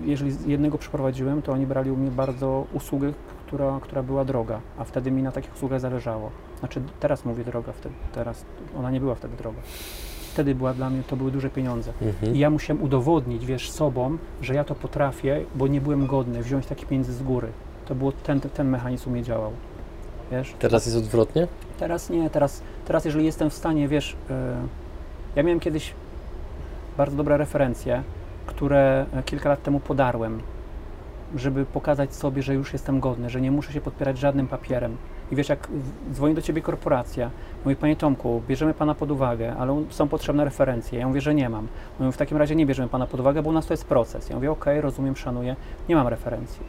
jeżeli jednego przeprowadziłem, to oni brali u mnie bardzo usługę, która, która była droga, a wtedy mi na takich usługach zależało. Znaczy teraz mówię droga, wtedy, teraz ona nie była wtedy droga. Wtedy była dla mnie, to były duże pieniądze. Mhm. I ja musiałem udowodnić, wiesz, sobą, że ja to potrafię, bo nie byłem godny wziąć takie pieniądze z góry. To było, ten, ten mechanizm mnie działał. Wiesz? Teraz jest odwrotnie? Teraz nie, teraz, teraz jeżeli jestem w stanie, wiesz, yy, ja miałem kiedyś bardzo dobre referencje, które e, kilka lat temu podarłem, żeby pokazać sobie, że już jestem godny, że nie muszę się podpierać żadnym papierem. I wiesz, jak dzwoni do ciebie korporacja, mówi, panie Tomku, bierzemy pana pod uwagę, ale są potrzebne referencje. Ja mówię, że nie mam. Mówią, w takim razie nie bierzemy pana pod uwagę, bo u nas to jest proces. Ja mówię, okej, rozumiem, szanuję, nie mam referencji.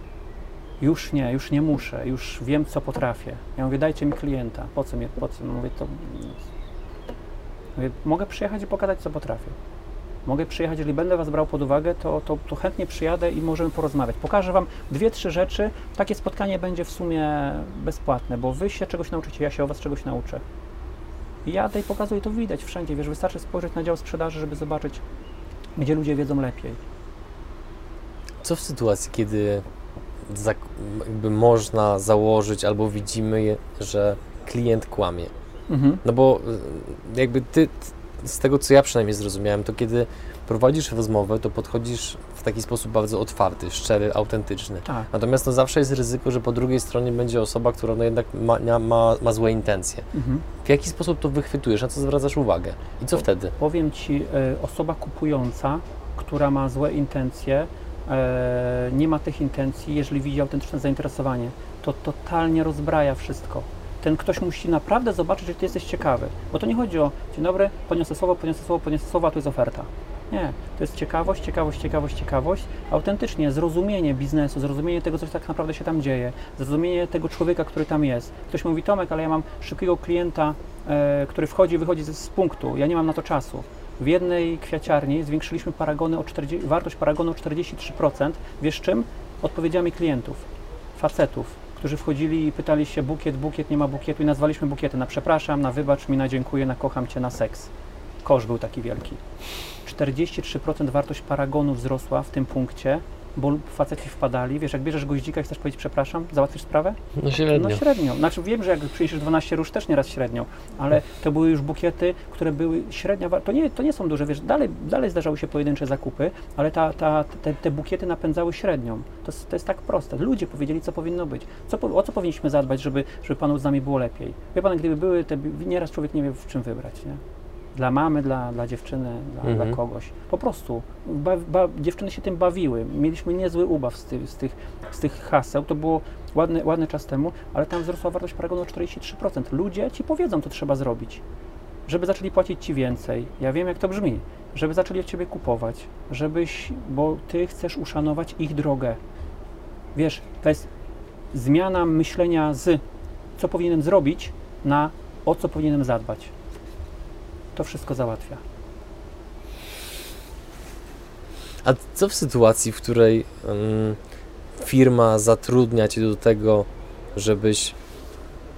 Już nie, już nie muszę, już wiem, co potrafię. Ja mówię, dajcie mi klienta. Po co mnie, po co? Mówię, to... Mówię, mogę przyjechać i pokazać, co potrafię. Mogę przyjechać, jeżeli będę Was brał pod uwagę, to, to, to chętnie przyjadę i możemy porozmawiać. Pokażę Wam dwie, trzy rzeczy. Takie spotkanie będzie w sumie bezpłatne, bo Wy się czegoś nauczycie, ja się o Was czegoś nauczę. I jadę i pokazuję, to widać wszędzie, wiesz, wystarczy spojrzeć na dział sprzedaży, żeby zobaczyć, gdzie ludzie wiedzą lepiej. Co w sytuacji, kiedy jakby można założyć albo widzimy, że klient kłamie? Mhm. No bo y, jakby ty, z tego co ja przynajmniej zrozumiałem, to kiedy prowadzisz rozmowę, to podchodzisz w taki sposób bardzo otwarty, szczery, autentyczny. Tak. Natomiast no zawsze jest ryzyko, że po drugiej stronie będzie osoba, która no jednak ma, ma- ma, złe intencje. Mhm. W jaki sposób to wychwytujesz, na co zwracasz uwagę? I co wtedy? Powiem Ci, e, osoba kupująca, która ma złe intencje, e, nie ma tych intencji, jeżeli widzi autentyczne zainteresowanie, to totalnie rozbraja wszystko. Ten ktoś musi naprawdę zobaczyć, że Ty jesteś ciekawy. Bo to nie chodzi o, dzień dobry, poniosę słowo, poniosę słowo, poniosę słowo, a tu jest oferta. Nie, to jest ciekawość, ciekawość, ciekawość, ciekawość, autentycznie zrozumienie biznesu, zrozumienie tego, co tak naprawdę się tam dzieje, zrozumienie tego człowieka, który tam jest. Ktoś mówi, Tomek, ale ja mam szybkiego klienta, e, który wchodzi wychodzi z, z punktu, ja nie mam na to czasu. W jednej kwiaciarni zwiększyliśmy paragony o 40, wartość paragonu o 43%. Wiesz czym? Odpowiedziami klientów, facetów, którzy wchodzili i pytali się bukiet, bukiet, nie ma bukietu i nazwaliśmy bukiety na przepraszam, na wybacz mi, na dziękuję, na kocham cię, na seks. Kosz był taki wielki. 43% wartość paragonu wzrosła w tym punkcie, bo faceci wpadali. Wiesz, jak bierzesz goździka i chcesz powiedzieć przepraszam, załatwisz sprawę? No średnio. No średnio. Znaczy wiem, że jak przyniesiesz 12 róż też nieraz średnio, ale to były już bukiety, które były średnia, to nie, to nie są duże, wiesz, dalej, dalej zdarzały się pojedyncze zakupy, ale ta, ta, te, te bukiety napędzały średnią. To, jest- to jest tak proste. Ludzie powiedzieli, co powinno być. Co, o co powinniśmy zadbać, żeby, żeby panu z nami było lepiej? Wie pan, gdyby były te, nieraz człowiek nie wie, w czym wybrać, nie? Dla mamy, dla, dla dziewczyny, dla, Mhm. dla kogoś. Po prostu. Ba, ba, dziewczyny się tym bawiły. Mieliśmy niezły ubaw z, tych z, tych, z tych haseł. To było ładny, ładny czas temu, ale tam wzrosła wartość paragonu o 43%. Ludzie ci powiedzą, co trzeba zrobić, żeby zaczęli płacić ci więcej. Ja wiem, jak to brzmi. Żeby zaczęli od ciebie kupować, żebyś, bo ty chcesz uszanować ich drogę. Wiesz, to jest zmiana myślenia z co powinienem zrobić na o co powinienem zadbać. To wszystko załatwia. A co w sytuacji, w której firma zatrudnia cię do tego, żebyś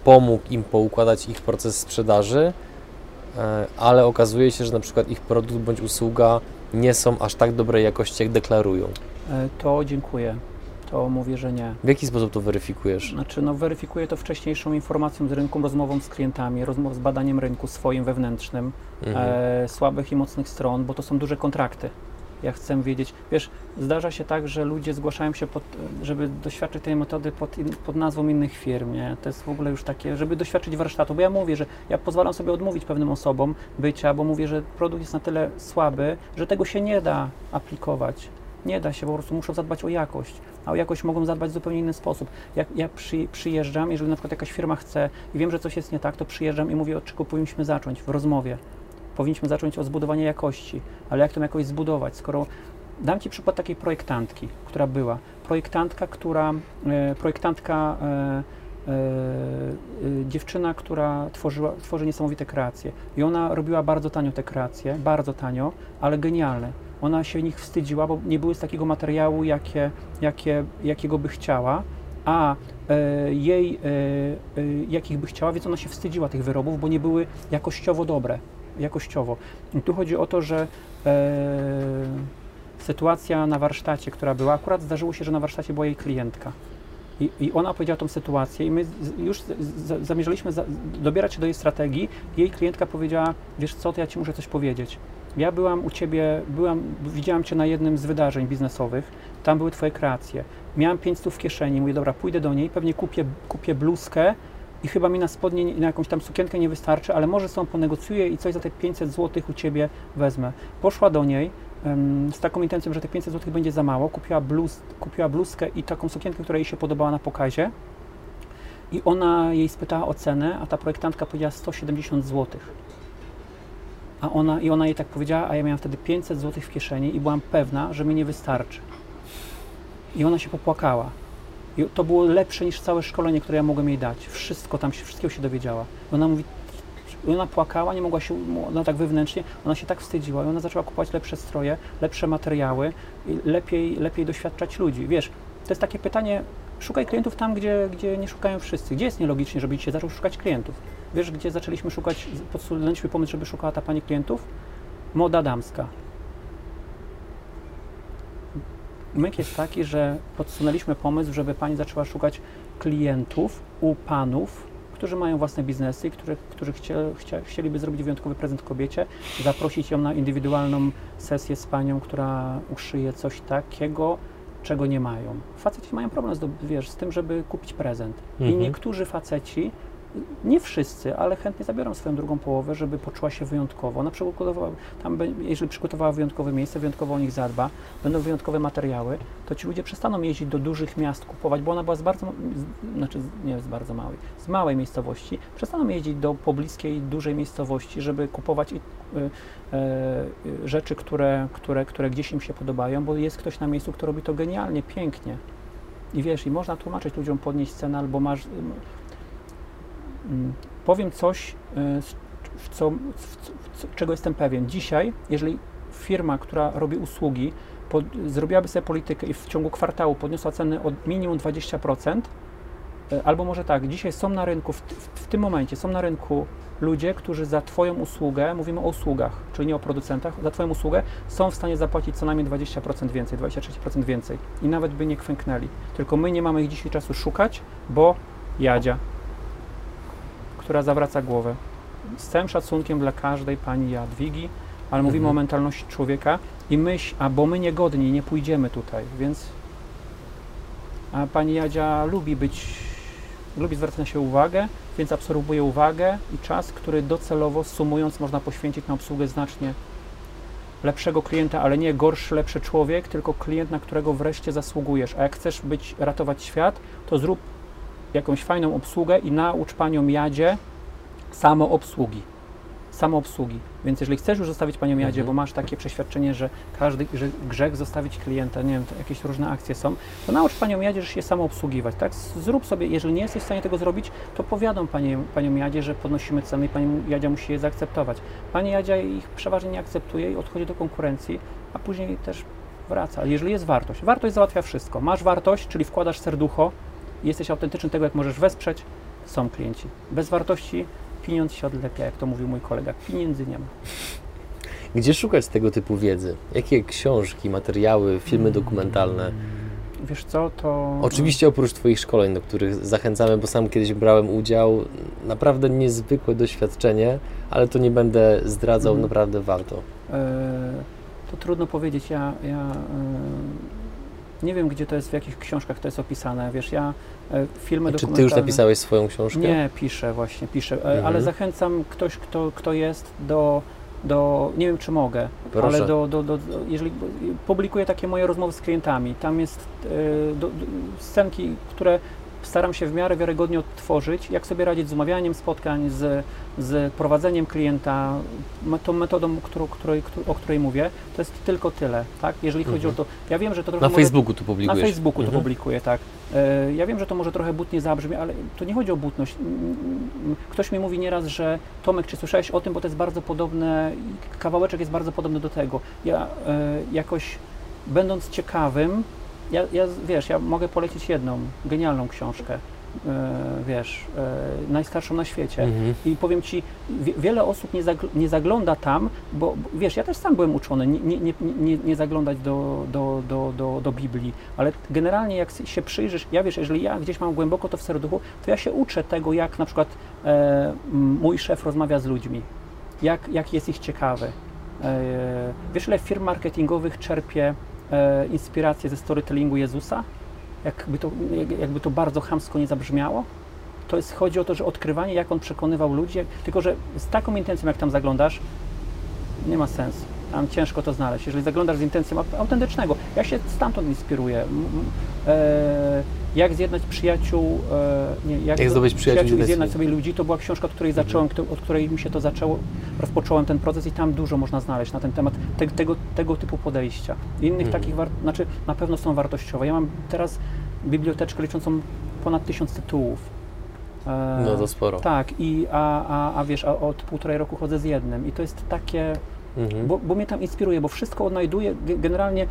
pomógł im poukładać ich proces sprzedaży, e, ale okazuje się, że na przykład ich produkt bądź usługa nie są aż tak dobrej jakości, jak deklarują. E, To dziękuję. To mówię, że nie. W jaki sposób to weryfikujesz? Znaczy, no, weryfikuję to wcześniejszą informacją z rynku, rozmową z klientami, rozmową z badaniem rynku swoim wewnętrznym, Mhm. e, słabych i mocnych stron, bo to są duże kontrakty. Ja chcę wiedzieć, wiesz, zdarza się tak, że ludzie zgłaszają się, pod, żeby doświadczyć tej metody pod, in, pod nazwą innych firm, nie? To jest w ogóle już takie, żeby doświadczyć warsztatu, bo ja mówię, że ja pozwalam sobie odmówić pewnym osobom bycia, bo mówię, że produkt jest na tyle słaby, że tego się nie da aplikować. Nie da się, po prostu muszą zadbać o jakość, a o jakość mogą zadbać w zupełnie inny sposób. Jak ja przy, przyjeżdżam, jeżeli na przykład jakaś firma chce i wiem, że coś jest nie tak, to przyjeżdżam i mówię, od czego powinniśmy zacząć w rozmowie. Powinniśmy zacząć od zbudowania jakości, ale jak tą jakość zbudować, skoro dam Ci przykład takiej projektantki, która była. Projektantka, która, e, projektantka, e, e, e, dziewczyna, która tworzyła, tworzy niesamowite kreacje. I ona robiła bardzo tanio te kreacje, bardzo tanio, ale genialne. Ona się nich wstydziła, bo nie były z takiego materiału, jakie, jakie, jakiego by chciała, a e, jej, e, e, jakich by chciała, więc ona się wstydziła tych wyrobów, bo nie były jakościowo dobre. Jakościowo. I tu chodzi o to, że e, sytuacja na warsztacie, która była, akurat zdarzyło się, że na warsztacie była jej klientka. I, I ona powiedziała tą sytuację, i my z, już z, z, zamierzaliśmy za, dobierać się do jej strategii. Jej klientka powiedziała: Wiesz co, to ja ci muszę coś powiedzieć. Ja byłam u ciebie, byłam, widziałam cię na jednym z wydarzeń biznesowych, tam były twoje kreacje. Miałam 500 w kieszeni, mówię: Dobra, pójdę do niej, pewnie kupię, kupię bluzkę i chyba mi na spodnie, na jakąś tam sukienkę nie wystarczy, ale może tą ponegocjuję i coś za te 500 zł u ciebie wezmę. Poszła do niej, z taką intencją, że te 500 zł będzie za mało, kupiła, bluz, kupiła bluzkę i taką sukienkę, która jej się podobała na pokazie. I ona jej spytała o cenę, a ta projektantka powiedziała 170 zł. A ona, I ona jej tak powiedziała, a ja miałam wtedy 500 zł w kieszeni i byłam pewna, że mi nie wystarczy. I ona się popłakała. I to było lepsze niż całe szkolenie, które ja mogłem jej dać. Wszystko tam się, wszystkiego się dowiedziała. I ona mówi, i ona płakała, nie mogła się, ona tak wewnętrznie, ona się tak wstydziła i ona zaczęła kupować lepsze stroje, lepsze materiały i lepiej, lepiej doświadczać ludzi. Wiesz, to jest takie pytanie, szukaj klientów tam, gdzie, gdzie nie szukają wszyscy. Gdzie jest nielogicznie, żeby dzisiaj zaczął szukać klientów? Wiesz, gdzie zaczęliśmy szukać, podsunęliśmy pomysł, żeby szukała ta pani klientów? Moda damska. Myk jest taki, że podsunęliśmy pomysł, żeby pani zaczęła szukać klientów u panów, którzy mają własne biznesy i którzy, którzy chcie, chcie, chcieliby zrobić wyjątkowy prezent kobiecie, zaprosić ją na indywidualną sesję z panią, która uszyje coś takiego, czego nie mają. Faceci mają problem z, wiesz, z tym, żeby kupić prezent. Mhm. I niektórzy faceci nie wszyscy, ale chętnie zabiorą swoją drugą połowę, żeby poczuła się wyjątkowo. Ona przygotowała, tam, jeżeli przygotowała wyjątkowe miejsce, wyjątkowo o nich zadba, będą wyjątkowe materiały, to ci ludzie przestaną jeździć do dużych miast kupować, bo ona była z bardzo, z, znaczy nie z bardzo małej, z małej miejscowości, przestaną jeździć do pobliskiej, dużej miejscowości, żeby kupować y, y, y, rzeczy, które, które, które gdzieś im się podobają, bo jest ktoś na miejscu, kto robi to genialnie, pięknie. I wiesz, i można tłumaczyć ludziom podnieść cenę, albo masz, powiem coś, e, w co, w co, czego jestem pewien. Dzisiaj, jeżeli firma, która robi usługi, pod, zrobiłaby sobie politykę i w ciągu kwartału podniosła ceny od minimum 20%, e, albo może tak, dzisiaj są na rynku, w, w, w, tym momencie są na rynku ludzie, którzy za Twoją usługę, mówimy o usługach, czyli nie o producentach, za Twoją usługę są w stanie zapłacić co najmniej 20% więcej, 23% więcej i nawet by nie kwęknęli. Tylko my nie mamy ich dzisiaj czasu szukać, bo jadzia, która zawraca głowę. Z całym szacunkiem dla każdej pani Jadwigi, ale mówimy mhm. o mentalności człowieka i myśl, a bo my niegodni, nie pójdziemy tutaj, więc a pani Jadzia lubi być, lubi zwracać na się uwagę, więc absorbuje uwagę i czas, który docelowo sumując można poświęcić na obsługę znacznie lepszego klienta, ale nie gorszy, lepszy człowiek, tylko klient, na którego wreszcie zasługujesz. A jak chcesz być, ratować świat, to zrób jakąś fajną obsługę i naucz panią Jadzie samoobsługi. Samoobsługi. Więc jeżeli chcesz już zostawić panią Jadzie, mhm. bo masz takie przeświadczenie, że każdy że grzech zostawić klienta, nie wiem, jakieś różne akcje są, to naucz panią Jadzie, że się samoobsługiwać, tak? Zrób sobie, jeżeli nie jesteś w stanie tego zrobić, to powiadam panią, panią Jadzie, że podnosimy ceny i pani Jadzia musi je zaakceptować. Pani Jadzia ich przeważnie nie akceptuje i odchodzi do konkurencji, a później też wraca. Jeżeli jest wartość, wartość załatwia wszystko. Masz wartość, czyli wkładasz serducho, jesteś autentyczny tego, jak możesz wesprzeć, są klienci. Bez wartości pieniądz się odlepia, jak to mówił mój kolega. Pieniędzy nie ma. Gdzie szukać tego typu wiedzy? Jakie książki, materiały, filmy dokumentalne? Wiesz co, to... Oczywiście oprócz Twoich szkoleń, do których zachęcamy, bo sam kiedyś brałem udział, naprawdę niezwykłe doświadczenie, ale to nie będę zdradzał, mhm. naprawdę warto. E, to trudno powiedzieć. Ja, ja e, nie wiem, gdzie to jest, w jakich książkach to jest opisane. Wiesz, ja e, filmy Czy ty już napisałeś swoją książkę? Nie, piszę właśnie, piszę. E, mhm. Ale zachęcam ktoś, kto, kto jest do, do, nie wiem czy mogę, Proszę. ale do, do, do, jeżeli publikuję takie moje rozmowy z klientami, tam jest e, do, do, scenki, które staram się w miarę wiarygodnie odtworzyć, jak sobie radzić z umawianiem spotkań, z, z prowadzeniem klienta, tą metodą, którą, której, któ- o której mówię, to jest tylko tyle, tak? Jeżeli chodzi Mhm. o to, ja wiem, że to trochę Na może, Facebooku tu na publikujesz. Facebooku to Mhm. publikuję, tak. E, Ja wiem, że to może trochę butnie zabrzmi, ale to nie chodzi o butność. Ktoś mi mówi nieraz, że Tomek, czy słyszałeś o tym, bo to jest bardzo podobne, kawałeczek jest bardzo podobny do tego. Ja e, jakoś, będąc ciekawym, ja, ja, wiesz, ja mogę polecić jedną genialną książkę, e, wiesz, e, najstarszą na świecie. Mhm. I powiem Ci, wie, wiele osób nie, zagl- nie zagląda tam, bo bo wiesz, ja też sam byłem uczony, nie, nie, nie, nie, zaglądać do, do, do, do, do Biblii, ale generalnie jak się przyjrzysz, ja wiesz, jeżeli ja gdzieś mam głęboko to w serduchu, to ja się uczę tego, jak na przykład e, mój szef rozmawia z ludźmi, jak, jak jest ich ciekawy. E, wiesz, ile firm marketingowych czerpie e, inspirację ze storytellingu Jezusa? Jakby to, jak- jakby to bardzo chamsko nie zabrzmiało? To jest, chodzi o to, że odkrywanie, jak on przekonywał ludzi, tylko że z taką intencją, jak tam zaglądasz, nie ma sensu. Tam ciężko to znaleźć. Jeżeli zaglądasz z intencją aut- autentycznego, ja się stamtąd inspiruję. E, jak zjednać przyjaciół, e, nie, jak, Jak do- zdobyć przyjaciół i i zjednać sobie ludzi, to była książka, od której zacząłem, kto- od której mi się to zaczęło, rozpocząłem ten proces i tam dużo można znaleźć na ten temat te, tego, tego typu podejścia. Innych Mhm. takich, znaczy na pewno są wartościowe. Ja mam teraz biblioteczkę liczącą ponad tysiąc tytułów. E, No to sporo. tak, i, a, a, a wiesz, a od półtorej roku chodzę z jednym i to jest takie, Mhm. bo, bo mnie tam inspiruje, bo wszystko odnajduję, ge- generalnie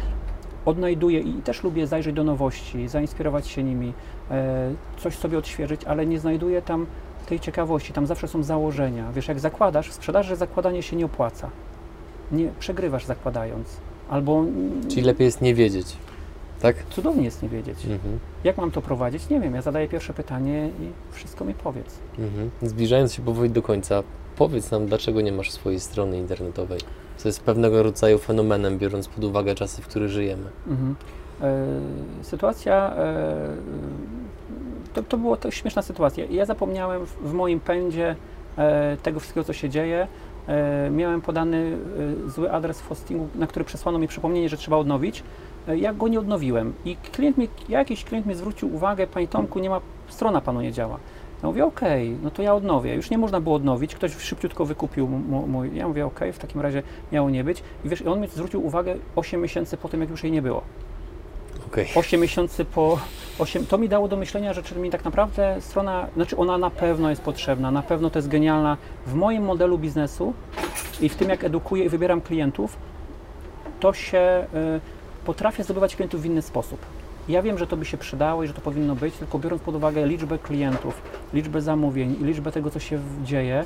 odnajduję i też lubię zajrzeć do nowości, zainspirować się nimi, e, coś sobie odświeżyć, ale nie znajduję tam tej ciekawości, tam zawsze są założenia. Wiesz, jak zakładasz, w sprzedaży zakładanie się nie opłaca. Nie przegrywasz zakładając. Albo Czyli lepiej jest nie wiedzieć. Tak? cudownie jest nie wiedzieć. Mhm. Jak mam to prowadzić? Nie wiem. Ja zadaję pierwsze pytanie i wszystko mi powiedz. Mhm. Zbliżając się powoli do końca, powiedz nam, dlaczego nie masz swojej strony internetowej? Co jest pewnego rodzaju fenomenem, biorąc pod uwagę czasy, w których żyjemy. Mhm. E, sytuacja, e, to, to była to śmieszna sytuacja. Ja zapomniałem w, w moim pędzie e, tego wszystkiego, co się dzieje. E, miałem podany zły adres w hostingu, na który przesłano mi przypomnienie, że trzeba odnowić. Ja go nie odnowiłem i klient mi, jakiś klient mi zwrócił uwagę, Panie Tomku, nie ma, strona Panu nie działa. Ja mówię, okej, no to ja odnowię. Już nie można było odnowić, ktoś szybciutko wykupił mój. Ja mówię, okej, w takim razie miało nie być. I wiesz, i on mi zwrócił uwagę 8 miesięcy po tym, jak już jej nie było. Okej. 8 miesięcy po 8, to mi dało do myślenia, że czyli mi tak naprawdę strona, znaczy ona na pewno jest potrzebna, na pewno to jest genialna. W moim modelu biznesu i w tym jak edukuję i wybieram klientów, to się y, potrafię zdobywać klientów w inny sposób. Ja wiem, że to by się przydało i że to powinno być, tylko biorąc pod uwagę liczbę klientów, liczbę zamówień i liczbę tego, co się dzieje,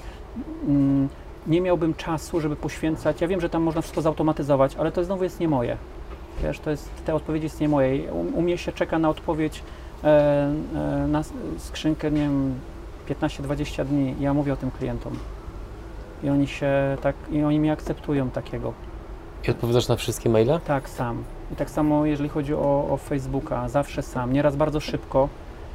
mm, nie miałbym czasu, żeby poświęcać. Ja wiem, że tam można wszystko zautomatyzować, ale to znowu jest nie moje. Wiesz, to jest, te odpowiedzi jest nie moje. U, u mnie się czeka na odpowiedź e, e, na skrzynkę, nie wiem, 15-20 dni. Ja mówię o tym klientom. I oni się tak, i oni mnie akceptują takiego. I odpowiadasz na wszystkie maile? Tak, sam. I tak samo jeżeli chodzi o, o Facebooka, zawsze sam. Nieraz bardzo szybko,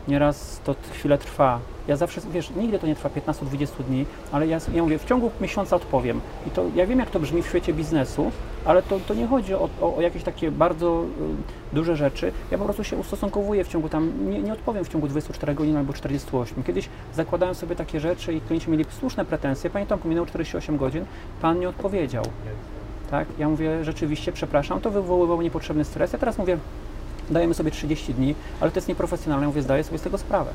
nieraz to chwilę trwa. Ja zawsze, wiesz, nigdy to nie trwa 15-20 dni, ale ja, ja mówię, w ciągu miesiąca odpowiem. I to, ja wiem, jak to brzmi w świecie biznesu, ale to, to nie chodzi o, o, o jakieś takie bardzo y, duże rzeczy. Ja po prostu się ustosunkowuję w ciągu tam, nie, nie odpowiem w ciągu 24 godzin albo 48. Kiedyś zakładałem sobie takie rzeczy i klienci mieli słuszne pretensje. Panie Tomku, minęło 48 godzin, Pan nie odpowiedział. Tak? Ja mówię, rzeczywiście, przepraszam, to wywoływało niepotrzebny stres. Ja teraz mówię, dajemy sobie 30 dni, ale to jest nieprofesjonalne. Ja mówię, zdaję sobie z tego sprawę.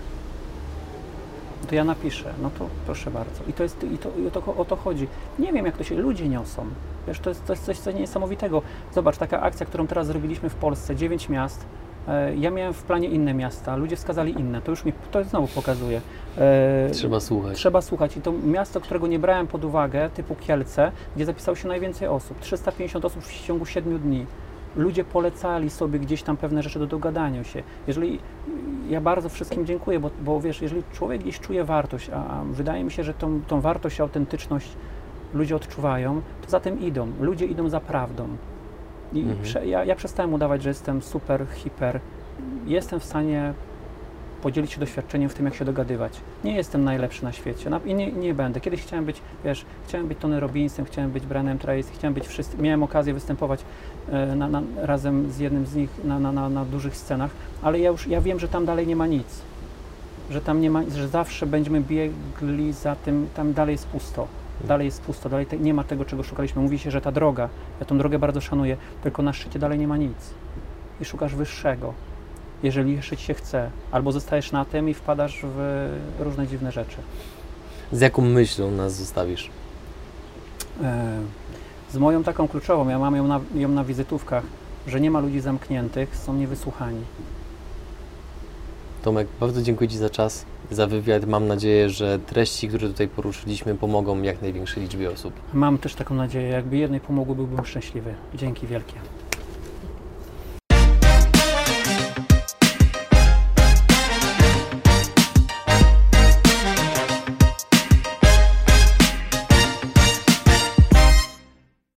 To ja napiszę, no to proszę bardzo. I to jest, i to, i o, to, o to chodzi. Nie wiem, jak to się ludzie niosą. Wiesz, to jest, coś niesamowitego. Zobacz, taka akcja, którą teraz zrobiliśmy w Polsce, 9 miast. E, Ja miałem w planie inne miasta, ludzie wskazali inne. To już mi, to znowu pokazuje. E, Trzeba słuchać. Trzeba słuchać. I to miasto, którego nie brałem pod uwagę, typu Kielce, gdzie zapisało się najwięcej osób, 350 osób w ciągu 7 dni. Ludzie polecali sobie gdzieś tam pewne rzeczy do dogadania się. Jeżeli ja bardzo wszystkim dziękuję, bo, bo wiesz, jeżeli człowiek gdzieś czuje wartość, a, a wydaje mi się, że tą, tą wartość, autentyczność ludzie odczuwają, to za tym idą. Ludzie idą za prawdą. I Mhm. prze, ja, ja przestałem udawać, że jestem super, hiper. Jestem w stanie podzielić się doświadczeniem w tym, jak się dogadywać. Nie jestem najlepszy na świecie i nie, nie będę. Kiedyś chciałem być, wiesz, chciałem być Tony Robbinsem, chciałem być Brianem Tracy, chciałem być wszyscy, miałem okazję występować e, na, na, razem z jednym z nich na, na, na, na dużych scenach, ale ja już, ja wiem, że tam dalej nie ma nic. że tam nie ma, że zawsze będziemy biegli za tym, tam dalej jest pusto. Dalej jest pusto, dalej te, nie ma tego, czego szukaliśmy. Mówi się, że ta droga, ja tą drogę bardzo szanuję, tylko na szczycie dalej nie ma nic. I szukasz wyższego, jeżeli jeszcze ci się chce. Albo zostajesz na tym i wpadasz w różne dziwne rzeczy. Z jaką myślą nas zostawisz? E, Z moją taką kluczową, ja mam ją na, ją na wizytówkach, że nie ma ludzi zamkniętych, są niewysłuchani. Tomek, bardzo dziękuję Ci za czas, za wywiad. Mam nadzieję, że treści, które tutaj poruszyliśmy, pomogą jak największej liczbie osób. Mam też taką nadzieję, jakby jednej pomogły, byłbym szczęśliwy. Dzięki wielkie.